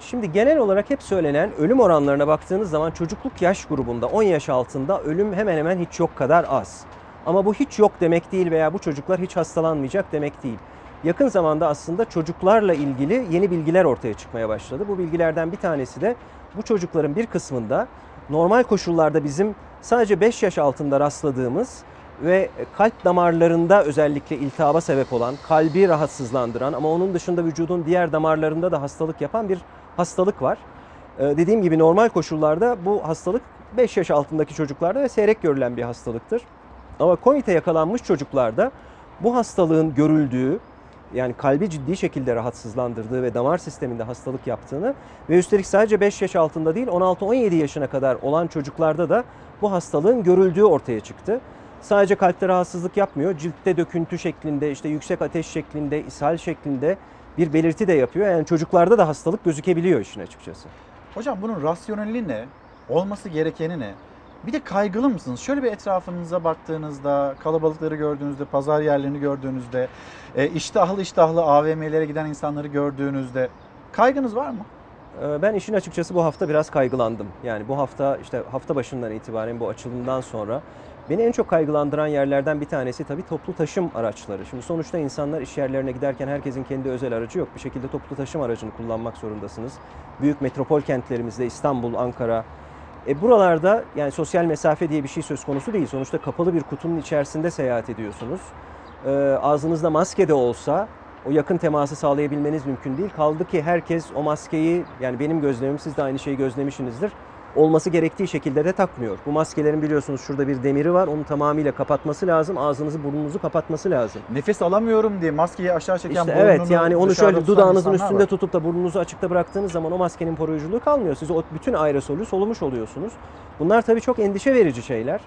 Şimdi genel olarak hep söylenen ölüm oranlarına baktığınız zaman çocukluk yaş grubunda 10 yaş altında ölüm hemen hemen hiç yok kadar az. Ama bu hiç yok demek değil veya bu çocuklar hiç hastalanmayacak demek değil. Yakın zamanda aslında çocuklarla ilgili yeni bilgiler ortaya çıkmaya başladı. Bu bilgilerden bir tanesi de bu çocukların bir kısmında normal koşullarda bizim sadece 5 yaş altında rastladığımız ve kalp damarlarında özellikle iltihaba sebep olan, kalbi rahatsızlandıran ama onun dışında vücudun diğer damarlarında da hastalık yapan bir hastalık var. Ee, dediğim gibi normal koşullarda bu hastalık 5 yaş altındaki çocuklarda ve seyrek görülen bir hastalıktır. Ama COVID'e yakalanmış çocuklarda bu hastalığın görüldüğü, yani kalbi ciddi şekilde rahatsızlandırdığı ve damar sisteminde hastalık yaptığını ve üstelik sadece 5 yaş altında değil 16-17 yaşına kadar olan çocuklarda da bu hastalığın görüldüğü ortaya çıktı. Sadece kalpte rahatsızlık yapmıyor, ciltte döküntü şeklinde, işte yüksek ateş şeklinde, ishal şeklinde bir belirti de yapıyor. Yani çocuklarda da hastalık gözükebiliyor işin açıkçası. Hocam bunun rasyoneli ne? Olması gerekeni ne? Bir de kaygılı mısınız? Şöyle bir etrafınıza baktığınızda, kalabalıkları gördüğünüzde, pazar yerlerini gördüğünüzde, e, iştahlı iştahlı AVM'lere giden insanları gördüğünüzde kaygınız var mı? Ee, Ben işin açıkçası bu hafta biraz kaygılandım. Yani bu hafta işte hafta başından itibaren bu açılımdan sonra beni en çok kaygılandıran yerlerden bir tanesi tabii toplu taşım araçları. Şimdi sonuçta insanlar iş yerlerine giderken herkesin kendi özel aracı yok. Bir şekilde toplu taşım aracını kullanmak zorundasınız. Büyük metropol kentlerimizde İstanbul, Ankara, e buralarda yani sosyal mesafe diye bir şey söz konusu değil. Sonuçta kapalı bir kutunun içerisinde seyahat ediyorsunuz. Ee, ağzınızda maske de olsa o yakın teması sağlayabilmeniz mümkün değil. Kaldı ki herkes o maskeyi yani benim gözlemim siz de aynı şeyi gözlemişsinizdir. Olması gerektiği şekilde de takmıyor. Bu maskelerin biliyorsunuz şurada bir demiri var. Onu tamamıyla kapatması lazım. Ağzınızı burnunuzu kapatması lazım. Nefes alamıyorum diye maskeyi aşağı çeken İşte evet yani onu şöyle dudağınızın üstünde var. tutup da burnunuzu açıkta bıraktığınız zaman o maskenin koruyuculuğu kalmıyor. Siz o bütün aerosolü solumuş oluyorsunuz. Bunlar tabii çok endişe verici şeyler.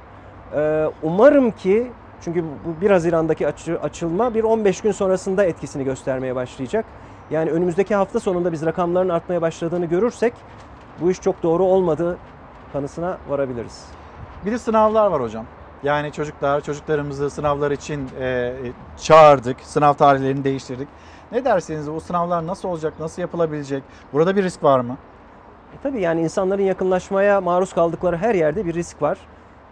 Ee, umarım ki çünkü bu 1 Haziran'daki açı- açılma bir 15 gün sonrasında etkisini göstermeye başlayacak. Yani önümüzdeki hafta sonunda biz rakamların artmaya başladığını görürsek bu iş çok doğru olmadığı kanısına varabiliriz. Bir de sınavlar var hocam. Yani çocuklar, çocuklarımızı sınavlar için e, çağırdık. Sınav tarihlerini değiştirdik. Ne dersiniz? O sınavlar nasıl olacak? Nasıl yapılabilecek? Burada bir risk var mı? E tabii yani insanların yakınlaşmaya maruz kaldıkları her yerde bir risk var.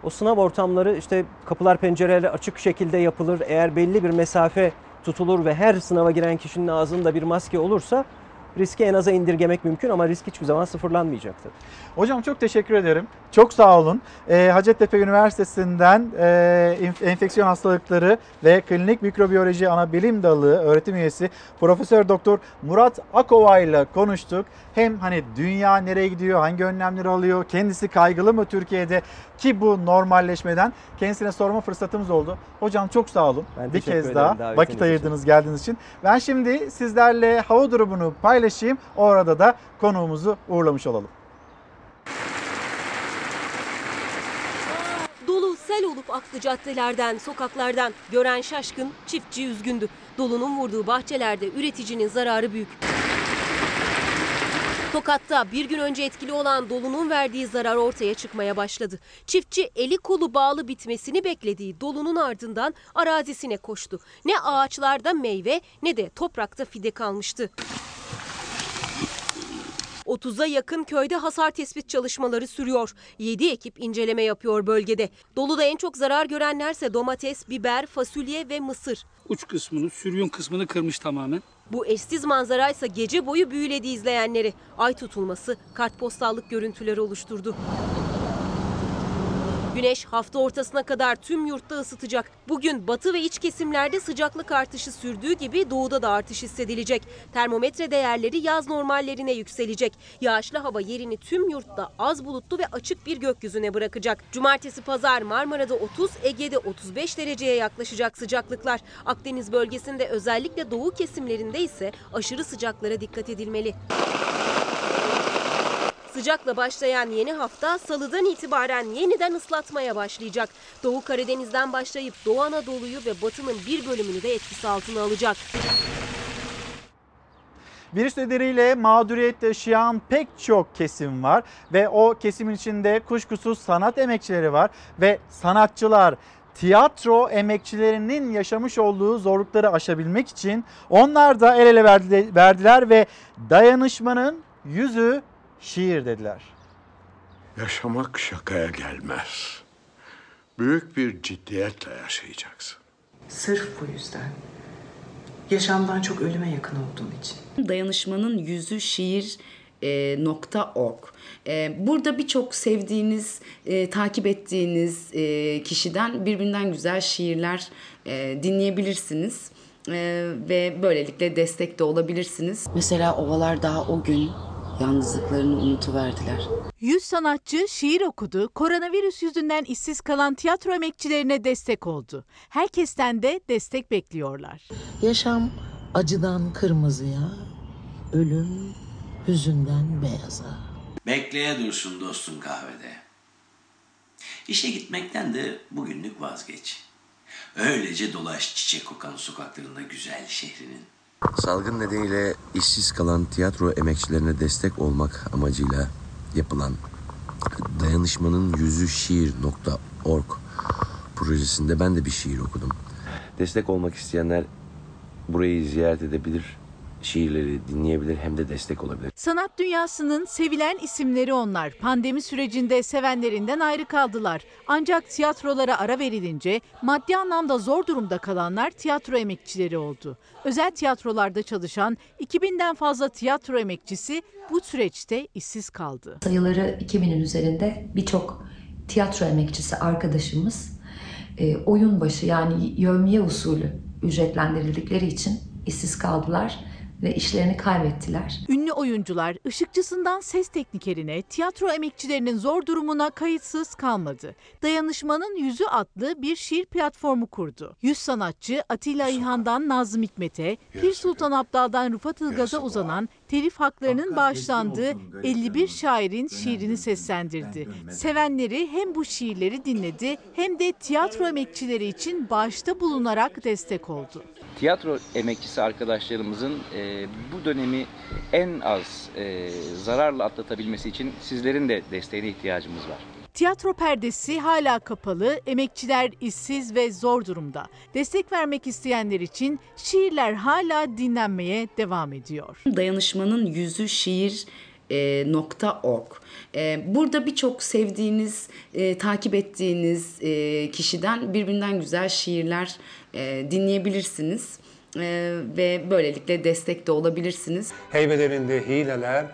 O sınav ortamları işte kapılar pencereler açık şekilde yapılır. Eğer belli bir mesafe tutulur ve her sınava giren kişinin ağzında bir maske olursa riski en aza indirgemek mümkün ama risk hiçbir zaman sıfırlanmayacaktır. Hocam çok teşekkür ederim. Çok sağ olun. Ee, Hacettepe Üniversitesi'nden e, enf- enfeksiyon hastalıkları ve klinik mikrobiyoloji ana bilim dalı öğretim üyesi Profesör Doktor Murat Akova ile konuştuk. Hem hani dünya nereye gidiyor, hangi önlemleri alıyor, kendisi kaygılı mı Türkiye'de ki bu normalleşmeden kendisine sorma fırsatımız oldu. Hocam çok sağ olun. Ben Bir kez daha vakit için. ayırdınız geldiğiniz için. Ben şimdi sizlerle hava durumunu paylaşayım. Orada da konuğumuzu uğurlamış olalım. Dolu sel olup aktı caddelerden, sokaklardan. Gören şaşkın, çiftçi üzgündü. Dolunun vurduğu bahçelerde üreticinin zararı büyük. Tokat'ta bir gün önce etkili olan dolunun verdiği zarar ortaya çıkmaya başladı. Çiftçi eli kolu bağlı bitmesini beklediği dolunun ardından arazisine koştu. Ne ağaçlarda meyve ne de toprakta fide kalmıştı. 30'a yakın köyde hasar tespit çalışmaları sürüyor. 7 ekip inceleme yapıyor bölgede. Doluda en çok zarar görenlerse domates, biber, fasulye ve mısır. Uç kısmını, sürüyün kısmını kırmış tamamen. Bu eşsiz manzaraysa gece boyu büyüledi izleyenleri. Ay tutulması kartpostallık görüntüleri oluşturdu. Güneş hafta ortasına kadar tüm yurtta ısıtacak. Bugün batı ve iç kesimlerde sıcaklık artışı sürdüğü gibi doğuda da artış hissedilecek. Termometre değerleri yaz normallerine yükselecek. Yağışlı hava yerini tüm yurtta az bulutlu ve açık bir gökyüzüne bırakacak. Cumartesi pazar Marmara'da 30, Ege'de 35 dereceye yaklaşacak sıcaklıklar. Akdeniz bölgesinde özellikle doğu kesimlerinde ise aşırı sıcaklara dikkat edilmeli. Sıcakla başlayan yeni hafta salıdan itibaren yeniden ıslatmaya başlayacak. Doğu Karadeniz'den başlayıp Doğu Anadolu'yu ve batının bir bölümünü de etkisi altına alacak. Virüs nedeniyle mağduriyet yaşayan pek çok kesim var ve o kesimin içinde kuşkusuz sanat emekçileri var ve sanatçılar tiyatro emekçilerinin yaşamış olduğu zorlukları aşabilmek için onlar da el ele verdi- verdiler ve dayanışmanın yüzü şiir dediler. Yaşamak şakaya gelmez. Büyük bir ciddiyetle yaşayacaksın. Sırf bu yüzden. Yaşamdan çok ölüme yakın olduğum için. Dayanışmanın yüzü şiir e, nokta org. E, burada birçok sevdiğiniz, e, takip ettiğiniz e, kişiden birbirinden güzel şiirler e, dinleyebilirsiniz. E, ve böylelikle destek de olabilirsiniz. Mesela ovalar daha o gün yalnızlıklarını unutuverdiler. 100 sanatçı şiir okudu, koronavirüs yüzünden işsiz kalan tiyatro emekçilerine destek oldu. Herkesten de destek bekliyorlar. Yaşam acıdan kırmızıya, ölüm hüzünden beyaza. Bekleye dursun dostun kahvede. İşe gitmekten de bugünlük vazgeç. Öylece dolaş çiçek kokan sokaklarında güzel şehrinin. Salgın nedeniyle işsiz kalan tiyatro emekçilerine destek olmak amacıyla yapılan dayanışmanın yüzü şiir.org projesinde ben de bir şiir okudum. Destek olmak isteyenler burayı ziyaret edebilir, şiirleri dinleyebilir hem de destek olabilir. Sanat dünyasının sevilen isimleri onlar. Pandemi sürecinde sevenlerinden ayrı kaldılar. Ancak tiyatrolara ara verilince maddi anlamda zor durumda kalanlar tiyatro emekçileri oldu. Özel tiyatrolarda çalışan 2000'den fazla tiyatro emekçisi bu süreçte işsiz kaldı. Sayıları 2000'in üzerinde birçok tiyatro emekçisi arkadaşımız e, oyun başı yani yövmiye usulü ücretlendirildikleri için işsiz kaldılar ve işlerini kaybettiler. Ünlü oyuncular ışıkçısından ses teknikerine, tiyatro emekçilerinin zor durumuna kayıtsız kalmadı. Dayanışmanın Yüzü adlı bir şiir platformu kurdu. Yüz sanatçı Atilla İlhan'dan Nazım Hikmet'e, Pir Sultan Abdal'dan Rıfat Ilgaz'a uzanan telif haklarının bağışlandığı 51 şairin şiirini seslendirdi. Sevenleri hem bu şiirleri dinledi hem de tiyatro emekçileri için bağışta bulunarak destek oldu. Tiyatro emekçisi arkadaşlarımızın e, bu dönemi en az e, zararla atlatabilmesi için sizlerin de desteğine ihtiyacımız var. Tiyatro perdesi hala kapalı, emekçiler işsiz ve zor durumda. Destek vermek isteyenler için şiirler hala dinlenmeye devam ediyor. Dayanışmanın yüzü şiir e, nokta org. E, burada birçok sevdiğiniz, e, takip ettiğiniz e, kişiden birbirinden güzel şiirler e, dinleyebilirsiniz. E, ve böylelikle destek de olabilirsiniz. Heybelerinde hileler,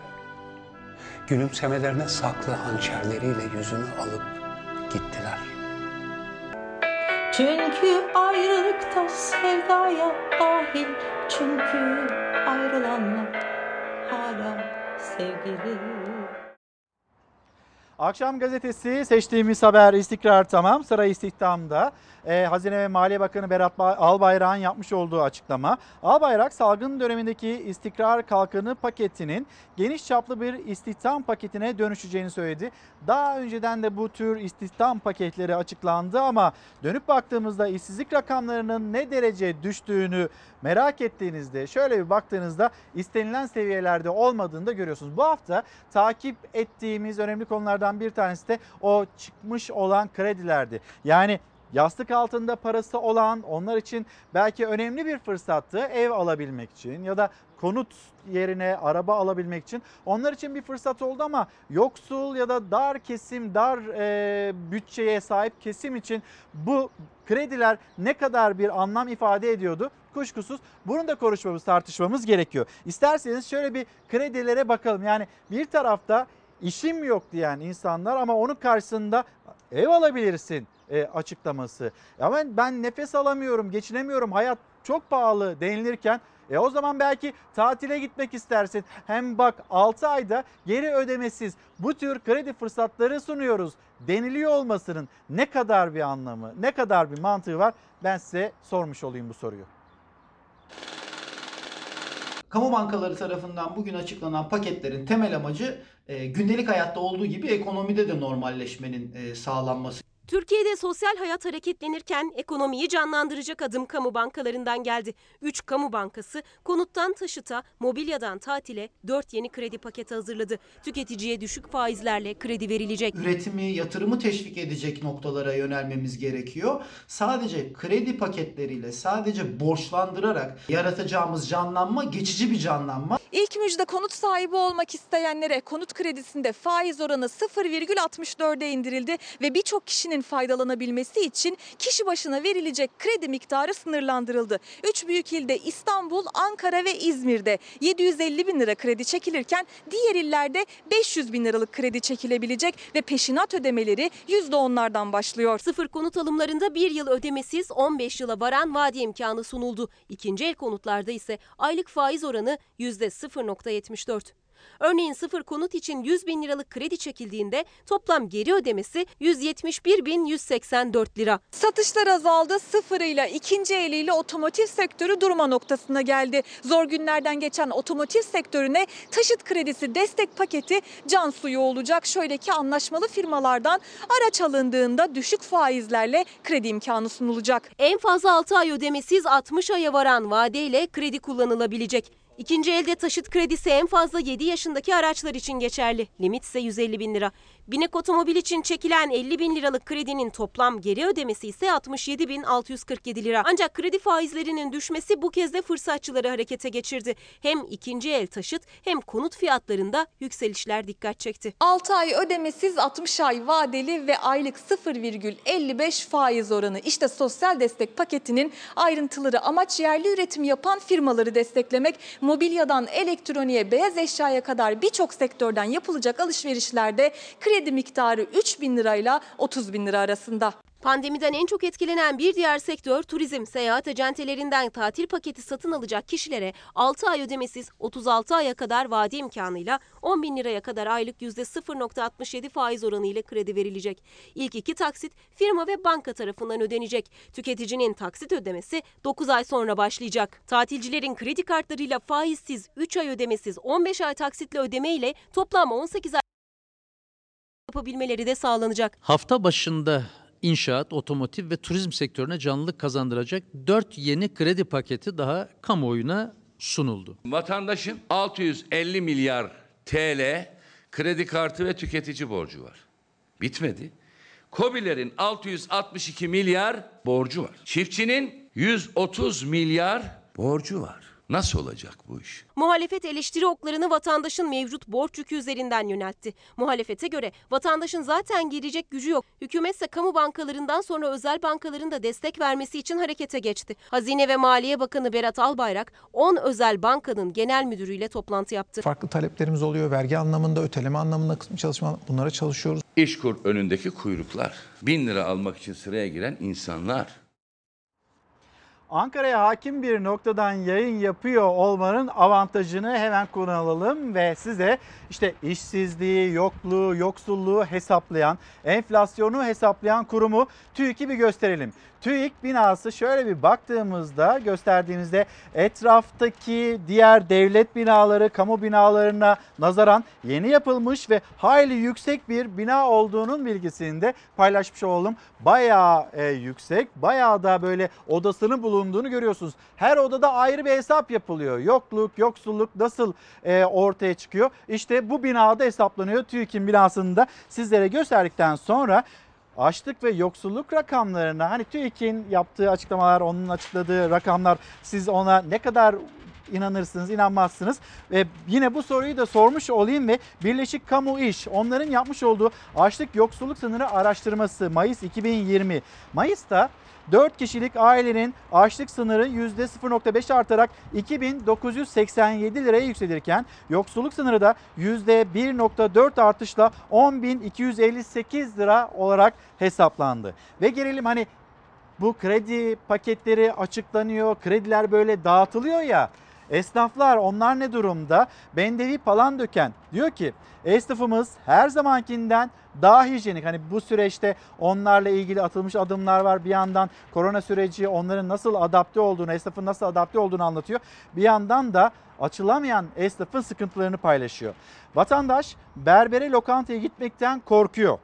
gülümsemelerine saklı hançerleriyle yüzünü alıp gittiler. Çünkü ayrılıkta sevdaya dahil Çünkü ayrılanlar hala sevgili Akşam gazetesi seçtiğimiz haber istikrar tamam. Saray istihdamda. Ee, Hazine ve Maliye Bakanı Berat Ba- Albayrak'ın yapmış olduğu açıklama. Albayrak salgın dönemindeki istikrar kalkanı paketinin geniş çaplı bir istihdam paketine dönüşeceğini söyledi. Daha önceden de bu tür istihdam paketleri açıklandı ama dönüp baktığımızda işsizlik rakamlarının ne derece düştüğünü merak ettiğinizde şöyle bir baktığınızda istenilen seviyelerde olmadığını da görüyorsunuz. Bu hafta takip ettiğimiz önemli konulardan bir tanesi de o çıkmış olan kredilerdi. Yani yastık altında parası olan onlar için belki önemli bir fırsattı ev alabilmek için ya da konut yerine araba alabilmek için onlar için bir fırsat oldu ama yoksul ya da dar kesim, dar e, bütçeye sahip kesim için bu krediler ne kadar bir anlam ifade ediyordu? Kuşkusuz bunu da konuşmamız, tartışmamız gerekiyor. İsterseniz şöyle bir kredilere bakalım. Yani bir tarafta işim yok diyen insanlar ama onun karşısında ev alabilirsin e, açıklaması. Ama ben nefes alamıyorum, geçinemiyorum, hayat çok pahalı denilirken e o zaman belki tatile gitmek istersin. Hem bak 6 ayda geri ödemesiz bu tür kredi fırsatları sunuyoruz deniliyor olmasının ne kadar bir anlamı, ne kadar bir mantığı var ben size sormuş olayım bu soruyu. Kamu bankaları tarafından bugün açıklanan paketlerin temel amacı e, gündelik hayatta olduğu gibi ekonomide de normalleşmenin e, sağlanması. Türkiye'de sosyal hayat hareketlenirken ekonomiyi canlandıracak adım kamu bankalarından geldi. 3 kamu bankası konuttan taşıta, mobilyadan tatile 4 yeni kredi paketi hazırladı. Tüketiciye düşük faizlerle kredi verilecek. Üretimi, yatırımı teşvik edecek noktalara yönelmemiz gerekiyor. Sadece kredi paketleriyle, sadece borçlandırarak yaratacağımız canlanma geçici bir canlanma. İlk müjde konut sahibi olmak isteyenlere konut kredisinde faiz oranı 0,64'e indirildi ve birçok kişinin faydalanabilmesi için kişi başına verilecek kredi miktarı sınırlandırıldı. Üç büyük ilde İstanbul, Ankara ve İzmir'de 750 bin lira kredi çekilirken diğer illerde 500 bin liralık kredi çekilebilecek ve peşinat ödemeleri %10'lardan başlıyor. Sıfır konut alımlarında bir yıl ödemesiz 15 yıla varan vade imkanı sunuldu. İkinci el konutlarda ise aylık faiz oranı %0.74. Örneğin sıfır konut için 100 bin liralık kredi çekildiğinde toplam geri ödemesi 171 bin 184 lira. Satışlar azaldı. Sıfırıyla ikinci eliyle otomotiv sektörü durma noktasına geldi. Zor günlerden geçen otomotiv sektörüne taşıt kredisi destek paketi can suyu olacak. Şöyle ki anlaşmalı firmalardan araç alındığında düşük faizlerle kredi imkanı sunulacak. En fazla 6 ay ödemesiz 60 aya varan vadeyle kredi kullanılabilecek. İkinci elde taşıt kredisi en fazla 7 yaşındaki araçlar için geçerli. Limit ise 150 bin lira. Binek otomobil için çekilen 50 bin liralık kredinin toplam geri ödemesi ise 67 bin 647 lira. Ancak kredi faizlerinin düşmesi bu kez de fırsatçıları harekete geçirdi. Hem ikinci el taşıt hem konut fiyatlarında yükselişler dikkat çekti. 6 ay ödemesiz 60 ay vadeli ve aylık 0,55 faiz oranı. İşte sosyal destek paketinin ayrıntıları amaç yerli üretim yapan firmaları desteklemek. Mobilyadan elektroniğe, beyaz eşyaya kadar birçok sektörden yapılacak alışverişlerde kredi miktarı 3 bin lirayla 30 bin lira arasında. Pandemiden en çok etkilenen bir diğer sektör turizm. Seyahat acentelerinden tatil paketi satın alacak kişilere 6 ay ödemesiz 36 aya kadar vade imkanıyla 10 bin liraya kadar aylık %0.67 faiz oranı ile kredi verilecek. İlk iki taksit firma ve banka tarafından ödenecek. Tüketicinin taksit ödemesi 9 ay sonra başlayacak. Tatilcilerin kredi kartlarıyla faizsiz 3 ay ödemesiz 15 ay taksitle ödeme ile toplam 18 ay yapabilmeleri de sağlanacak. Hafta başında inşaat, otomotiv ve turizm sektörüne canlılık kazandıracak 4 yeni kredi paketi daha kamuoyuna sunuldu. Vatandaşın 650 milyar TL kredi kartı ve tüketici borcu var. Bitmedi. Kobilerin 662 milyar borcu var. Çiftçinin 130 milyar borcu var. Nasıl olacak bu iş? Muhalefet eleştiri oklarını vatandaşın mevcut borç yükü üzerinden yöneltti. Muhalefete göre vatandaşın zaten gelecek gücü yok. Hükümetse kamu bankalarından sonra özel bankaların da destek vermesi için harekete geçti. Hazine ve Maliye Bakanı Berat Albayrak 10 özel bankanın genel müdürüyle toplantı yaptı. Farklı taleplerimiz oluyor. Vergi anlamında, öteleme anlamında çalışma bunlara çalışıyoruz. İşkur önündeki kuyruklar. Bin lira almak için sıraya giren insanlar. Ankara'ya hakim bir noktadan yayın yapıyor olmanın avantajını hemen kullanalım ve size işte işsizliği, yokluğu, yoksulluğu hesaplayan, enflasyonu hesaplayan kurumu TÜİK'i bir gösterelim. TÜİK binası şöyle bir baktığımızda gösterdiğimizde etraftaki diğer devlet binaları, kamu binalarına nazaran yeni yapılmış ve hayli yüksek bir bina olduğunun bilgisini de paylaşmış oldum. Bayağı e, yüksek, bayağı da böyle odasının bulunduğunu görüyorsunuz. Her odada ayrı bir hesap yapılıyor. Yokluk, yoksulluk nasıl e, ortaya çıkıyor? İşte bu binada hesaplanıyor. TÜİK'in binasında sizlere gösterdikten sonra açlık ve yoksulluk rakamlarına hani TÜİK'in yaptığı açıklamalar, onun açıkladığı rakamlar siz ona ne kadar inanırsınız, inanmazsınız. Ve yine bu soruyu da sormuş olayım ve Birleşik Kamu İş onların yapmış olduğu açlık yoksulluk sınırı araştırması Mayıs 2020. Mayıs'ta 4 kişilik ailenin açlık sınırı %0.5 artarak 2987 liraya yükselirken yoksulluk sınırı da %1.4 artışla 10.258 lira olarak hesaplandı. Ve gelelim hani bu kredi paketleri açıklanıyor, krediler böyle dağıtılıyor ya. Esnaflar onlar ne durumda? Bendevi Palandöken diyor ki esnafımız her zamankinden daha hijyenik. Hani bu süreçte onlarla ilgili atılmış adımlar var. Bir yandan korona süreci onların nasıl adapte olduğunu, esnafın nasıl adapte olduğunu anlatıyor. Bir yandan da açılamayan esnafın sıkıntılarını paylaşıyor. Vatandaş berbere lokantaya gitmekten korkuyor.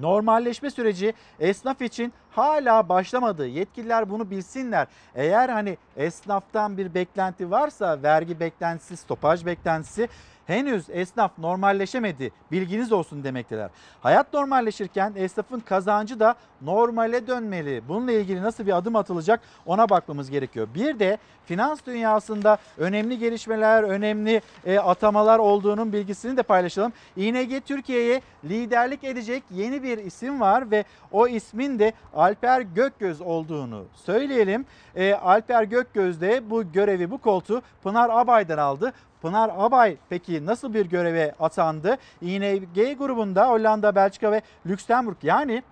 Normalleşme süreci esnaf için hala başlamadı. Yetkililer bunu bilsinler. Eğer hani esnaftan bir beklenti varsa vergi beklentisi, stopaj beklentisi henüz esnaf normalleşemedi. Bilginiz olsun demekteler. Hayat normalleşirken esnafın kazancı da normale dönmeli. Bununla ilgili nasıl bir adım atılacak ona bakmamız gerekiyor. Bir de finans dünyasında önemli gelişmeler, önemli e, atamalar olduğunun bilgisini de paylaşalım. İNG Türkiye'ye liderlik edecek yeni bir isim var ve o ismin de Alper Gökgöz olduğunu söyleyelim. E, Alper Gökgöz de bu görevi, bu koltuğu Pınar Abay'dan aldı. Pınar Abay peki nasıl bir göreve atandı? ING grubunda Hollanda, Belçika ve Lüksemburg yani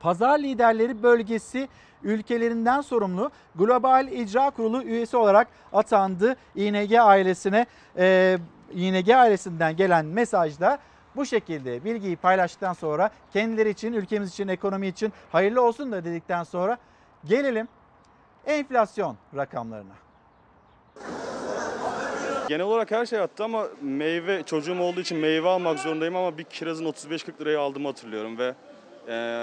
pazar liderleri bölgesi ülkelerinden sorumlu Global İcra Kurulu üyesi olarak atandı ING ailesine. E, ING ailesinden gelen mesajda bu şekilde bilgiyi paylaştıktan sonra kendileri için, ülkemiz için, ekonomi için hayırlı olsun da dedikten sonra gelelim enflasyon rakamlarına. Genel olarak her şey attı ama meyve çocuğum olduğu için meyve almak zorundayım ama bir kirazın 35-40 liraya aldığımı hatırlıyorum ve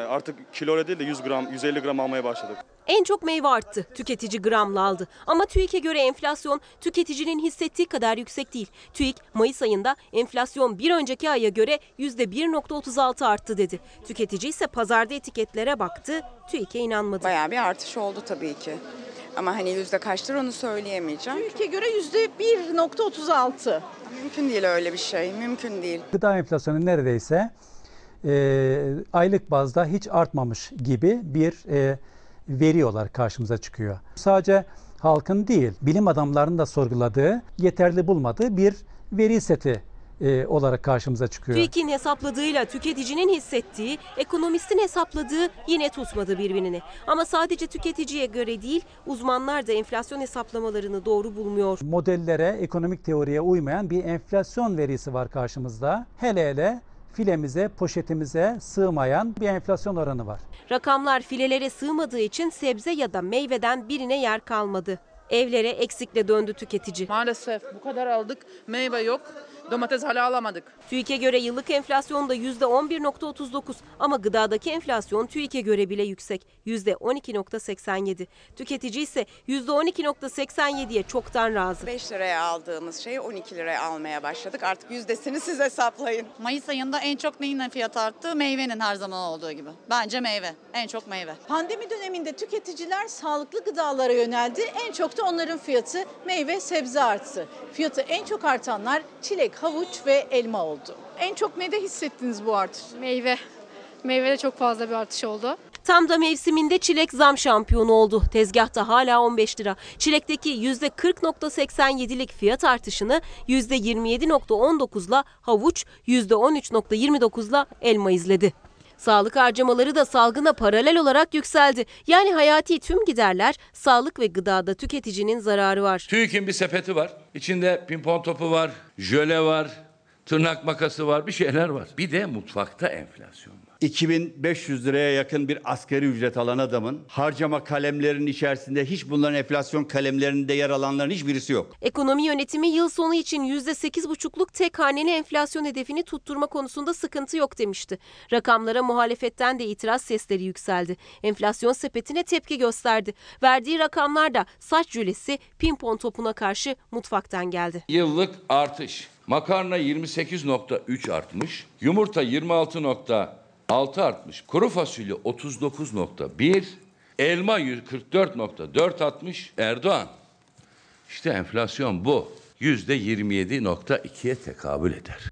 artık kiloyla değil de 100 gram 150 gram almaya başladık. En çok meyve arttı. Tüketici gramla aldı. Ama TÜİK'e göre enflasyon tüketicinin hissettiği kadar yüksek değil. TÜİK Mayıs ayında enflasyon bir önceki aya göre %1.36 arttı dedi. Tüketici ise pazarda etiketlere baktı. TÜİK'e inanmadı. Bayağı bir artış oldu tabii ki. Ama hani yüzde kaçtır onu söyleyemeyeceğim. TÜİK'e göre yüzde 1.36. Mümkün değil öyle bir şey. Mümkün değil. Gıda enflasyonu neredeyse e, aylık bazda hiç artmamış gibi bir e, veriyorlar karşımıza çıkıyor. Sadece halkın değil, bilim adamlarının da sorguladığı, yeterli bulmadığı bir veri seti e, olarak karşımıza çıkıyor. TÜİK'in hesapladığıyla tüketicinin hissettiği, ekonomistin hesapladığı yine tutmadı birbirini. Ama sadece tüketiciye göre değil, uzmanlar da enflasyon hesaplamalarını doğru bulmuyor. Modellere, ekonomik teoriye uymayan bir enflasyon verisi var karşımızda. Hele hele filemize, poşetimize sığmayan bir enflasyon oranı var. Rakamlar filelere sığmadığı için sebze ya da meyveden birine yer kalmadı. Evlere eksikle döndü tüketici. Maalesef bu kadar aldık. Meyve yok. Domates hala alamadık. TÜİK'e göre yıllık enflasyon da %11.39 ama gıdadaki enflasyon TÜİK'e göre bile yüksek %12.87. Tüketici ise %12.87'ye çoktan razı. 5 liraya aldığımız şeyi 12 liraya almaya başladık. Artık yüzdesini siz hesaplayın. Mayıs ayında en çok neyin fiyatı arttı? Meyvenin her zaman olduğu gibi. Bence meyve. En çok meyve. Pandemi döneminde tüketiciler sağlıklı gıdalara yöneldi. En çok da onların fiyatı meyve sebze arttı. Fiyatı en çok artanlar çilek, havuç ve elma oldu. En çok ne de hissettiniz bu artış? Meyve. Meyvede çok fazla bir artış oldu. Tam da mevsiminde çilek zam şampiyonu oldu. Tezgahta hala 15 lira. Çilekteki %40.87'lik fiyat artışını %27.19'la havuç, %13.29'la elma izledi. Sağlık harcamaları da salgına paralel olarak yükseldi. Yani hayati tüm giderler sağlık ve gıdada tüketicinin zararı var. TÜİK'in bir sepeti var. İçinde pimpon topu var, jöle var, tırnak makası var, bir şeyler var. Bir de mutfakta enflasyon. 2500 liraya yakın bir asgari ücret alan adamın harcama kalemlerinin içerisinde hiç bunların enflasyon kalemlerinde yer alanların hiçbirisi yok. Ekonomi yönetimi yıl sonu için %8,5'luk tek haneli enflasyon hedefini tutturma konusunda sıkıntı yok demişti. Rakamlara muhalefetten de itiraz sesleri yükseldi. Enflasyon sepetine tepki gösterdi. Verdiği rakamlar da saç jülesi pimpon topuna karşı mutfaktan geldi. Yıllık artış. Makarna 28.3 artmış, yumurta 26.6 artmış, kuru fasulye 39.1, elma 144.4 artmış. Erdoğan, işte enflasyon bu. %27.2'ye tekabül eder.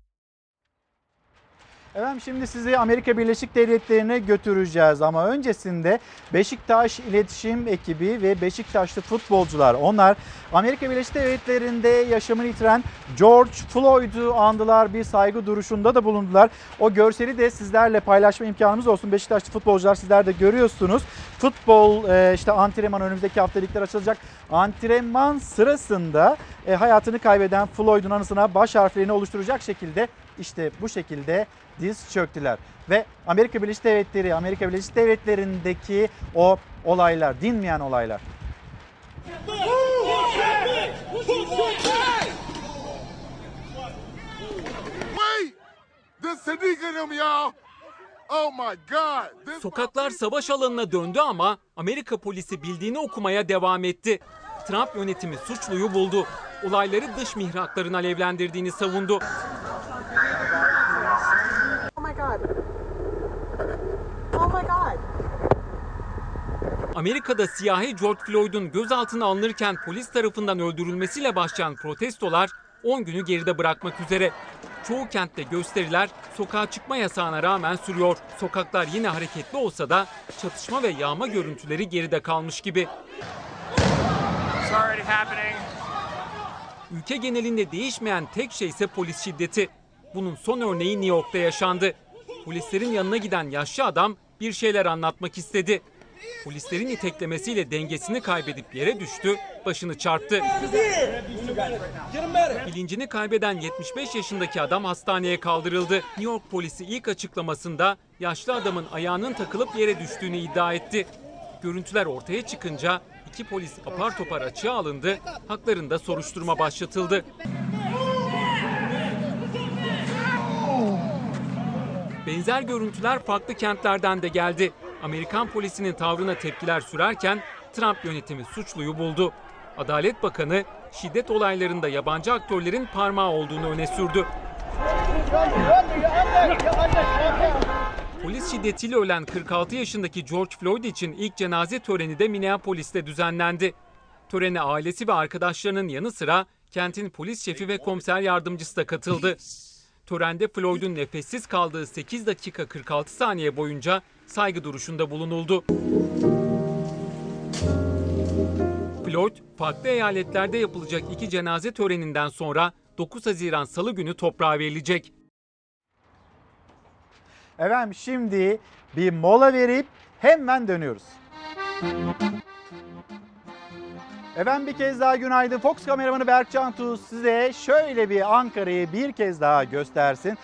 Efendim şimdi sizi Amerika Birleşik Devletleri'ne götüreceğiz ama öncesinde Beşiktaş İletişim Ekibi ve Beşiktaşlı futbolcular onlar Amerika Birleşik Devletleri'nde yaşamını yitiren George Floyd'u andılar bir saygı duruşunda da bulundular. O görseli de sizlerle paylaşma imkanımız olsun. Beşiktaşlı futbolcular sizler de görüyorsunuz. Futbol e, işte antrenman önümüzdeki hafta ligler açılacak. Antrenman sırasında e, hayatını kaybeden Floyd'un anısına baş harflerini oluşturacak şekilde işte bu şekilde diz çöktüler. Ve Amerika Birleşik Devletleri, Amerika Birleşik Devletleri'ndeki o olaylar, dinmeyen olaylar. Sokaklar savaş alanına döndü ama Amerika polisi bildiğini okumaya devam etti. Trump yönetimi suçluyu buldu. Olayları dış mihrakların alevlendirdiğini savundu. Oh my god. Oh my god. Amerika'da siyahi George Floyd'un gözaltına alınırken polis tarafından öldürülmesiyle başlayan protestolar 10 günü geride bırakmak üzere. Çoğu kentte gösteriler sokağa çıkma yasağına rağmen sürüyor. Sokaklar yine hareketli olsa da çatışma ve yağma görüntüleri geride kalmış gibi. Ülke genelinde değişmeyen tek şey ise polis şiddeti. Bunun son örneği New York'ta yaşandı. Polislerin yanına giden yaşlı adam bir şeyler anlatmak istedi. Polislerin iteklemesiyle dengesini kaybedip yere düştü, başını çarptı. Bilincini kaybeden 75 yaşındaki adam hastaneye kaldırıldı. New York polisi ilk açıklamasında yaşlı adamın ayağının takılıp yere düştüğünü iddia etti. Görüntüler ortaya çıkınca iki polis apar topar açığa alındı, haklarında soruşturma başlatıldı. Benzer görüntüler farklı kentlerden de geldi. Amerikan polisinin tavrına tepkiler sürerken Trump yönetimi suçluyu buldu. Adalet Bakanı şiddet olaylarında yabancı aktörlerin parmağı olduğunu öne sürdü. Polis şiddetiyle ölen 46 yaşındaki George Floyd için ilk cenaze töreni de Minneapolis'te düzenlendi. Törene ailesi ve arkadaşlarının yanı sıra kentin polis şefi ve komiser yardımcısı da katıldı. Törende Floyd'un nefessiz kaldığı 8 dakika 46 saniye boyunca saygı duruşunda bulunuldu. Floyd, farklı eyaletlerde yapılacak iki cenaze töreninden sonra 9 Haziran Salı günü toprağa verilecek. Efendim şimdi bir mola verip hemen dönüyoruz. Efendim bir kez daha günaydın. Fox kameramanı Berkcan Tuz size şöyle bir Ankara'yı bir kez daha göstersin.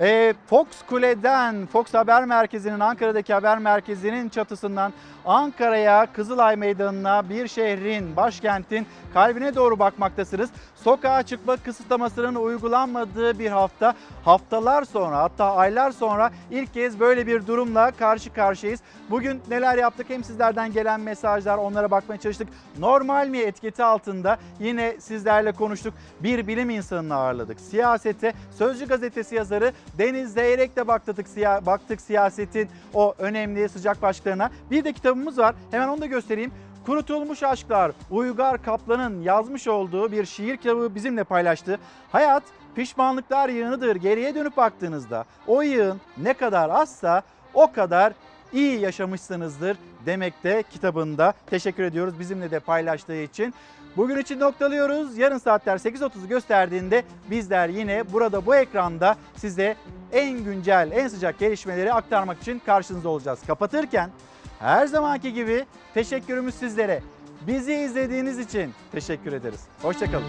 Ee, Fox Kule'den, Fox Haber Merkezi'nin, Ankara'daki haber merkezinin çatısından Ankara'ya, Kızılay Meydanı'na, bir şehrin, başkentin kalbine doğru bakmaktasınız. Sokağa çıkma kısıtlamasının uygulanmadığı bir hafta, haftalar sonra hatta aylar sonra ilk kez böyle bir durumla karşı karşıyayız. Bugün neler yaptık hem sizlerden gelen mesajlar onlara bakmaya çalıştık. Normal mi etiketi altında yine sizlerle konuştuk. Bir bilim insanını ağırladık. Siyasete Sözcü gazetesi yazarı Deniz Zeyrek'le baktık, siya, baktık siyasetin o önemli sıcak başlıklarına. Bir de kitabımız var. Hemen onu da göstereyim. Kurutulmuş Aşklar Uygar Kaplan'ın yazmış olduğu bir şiir kitabı bizimle paylaştı. Hayat pişmanlıklar yığınıdır. Geriye dönüp baktığınızda o yığın ne kadar azsa o kadar iyi yaşamışsınızdır demekte kitabında. Teşekkür ediyoruz bizimle de paylaştığı için. Bugün için noktalıyoruz. Yarın saatler 8.30'u gösterdiğinde bizler yine burada bu ekranda size en güncel, en sıcak gelişmeleri aktarmak için karşınızda olacağız. Kapatırken her zamanki gibi teşekkürümüz sizlere. Bizi izlediğiniz için teşekkür ederiz. Hoşçakalın.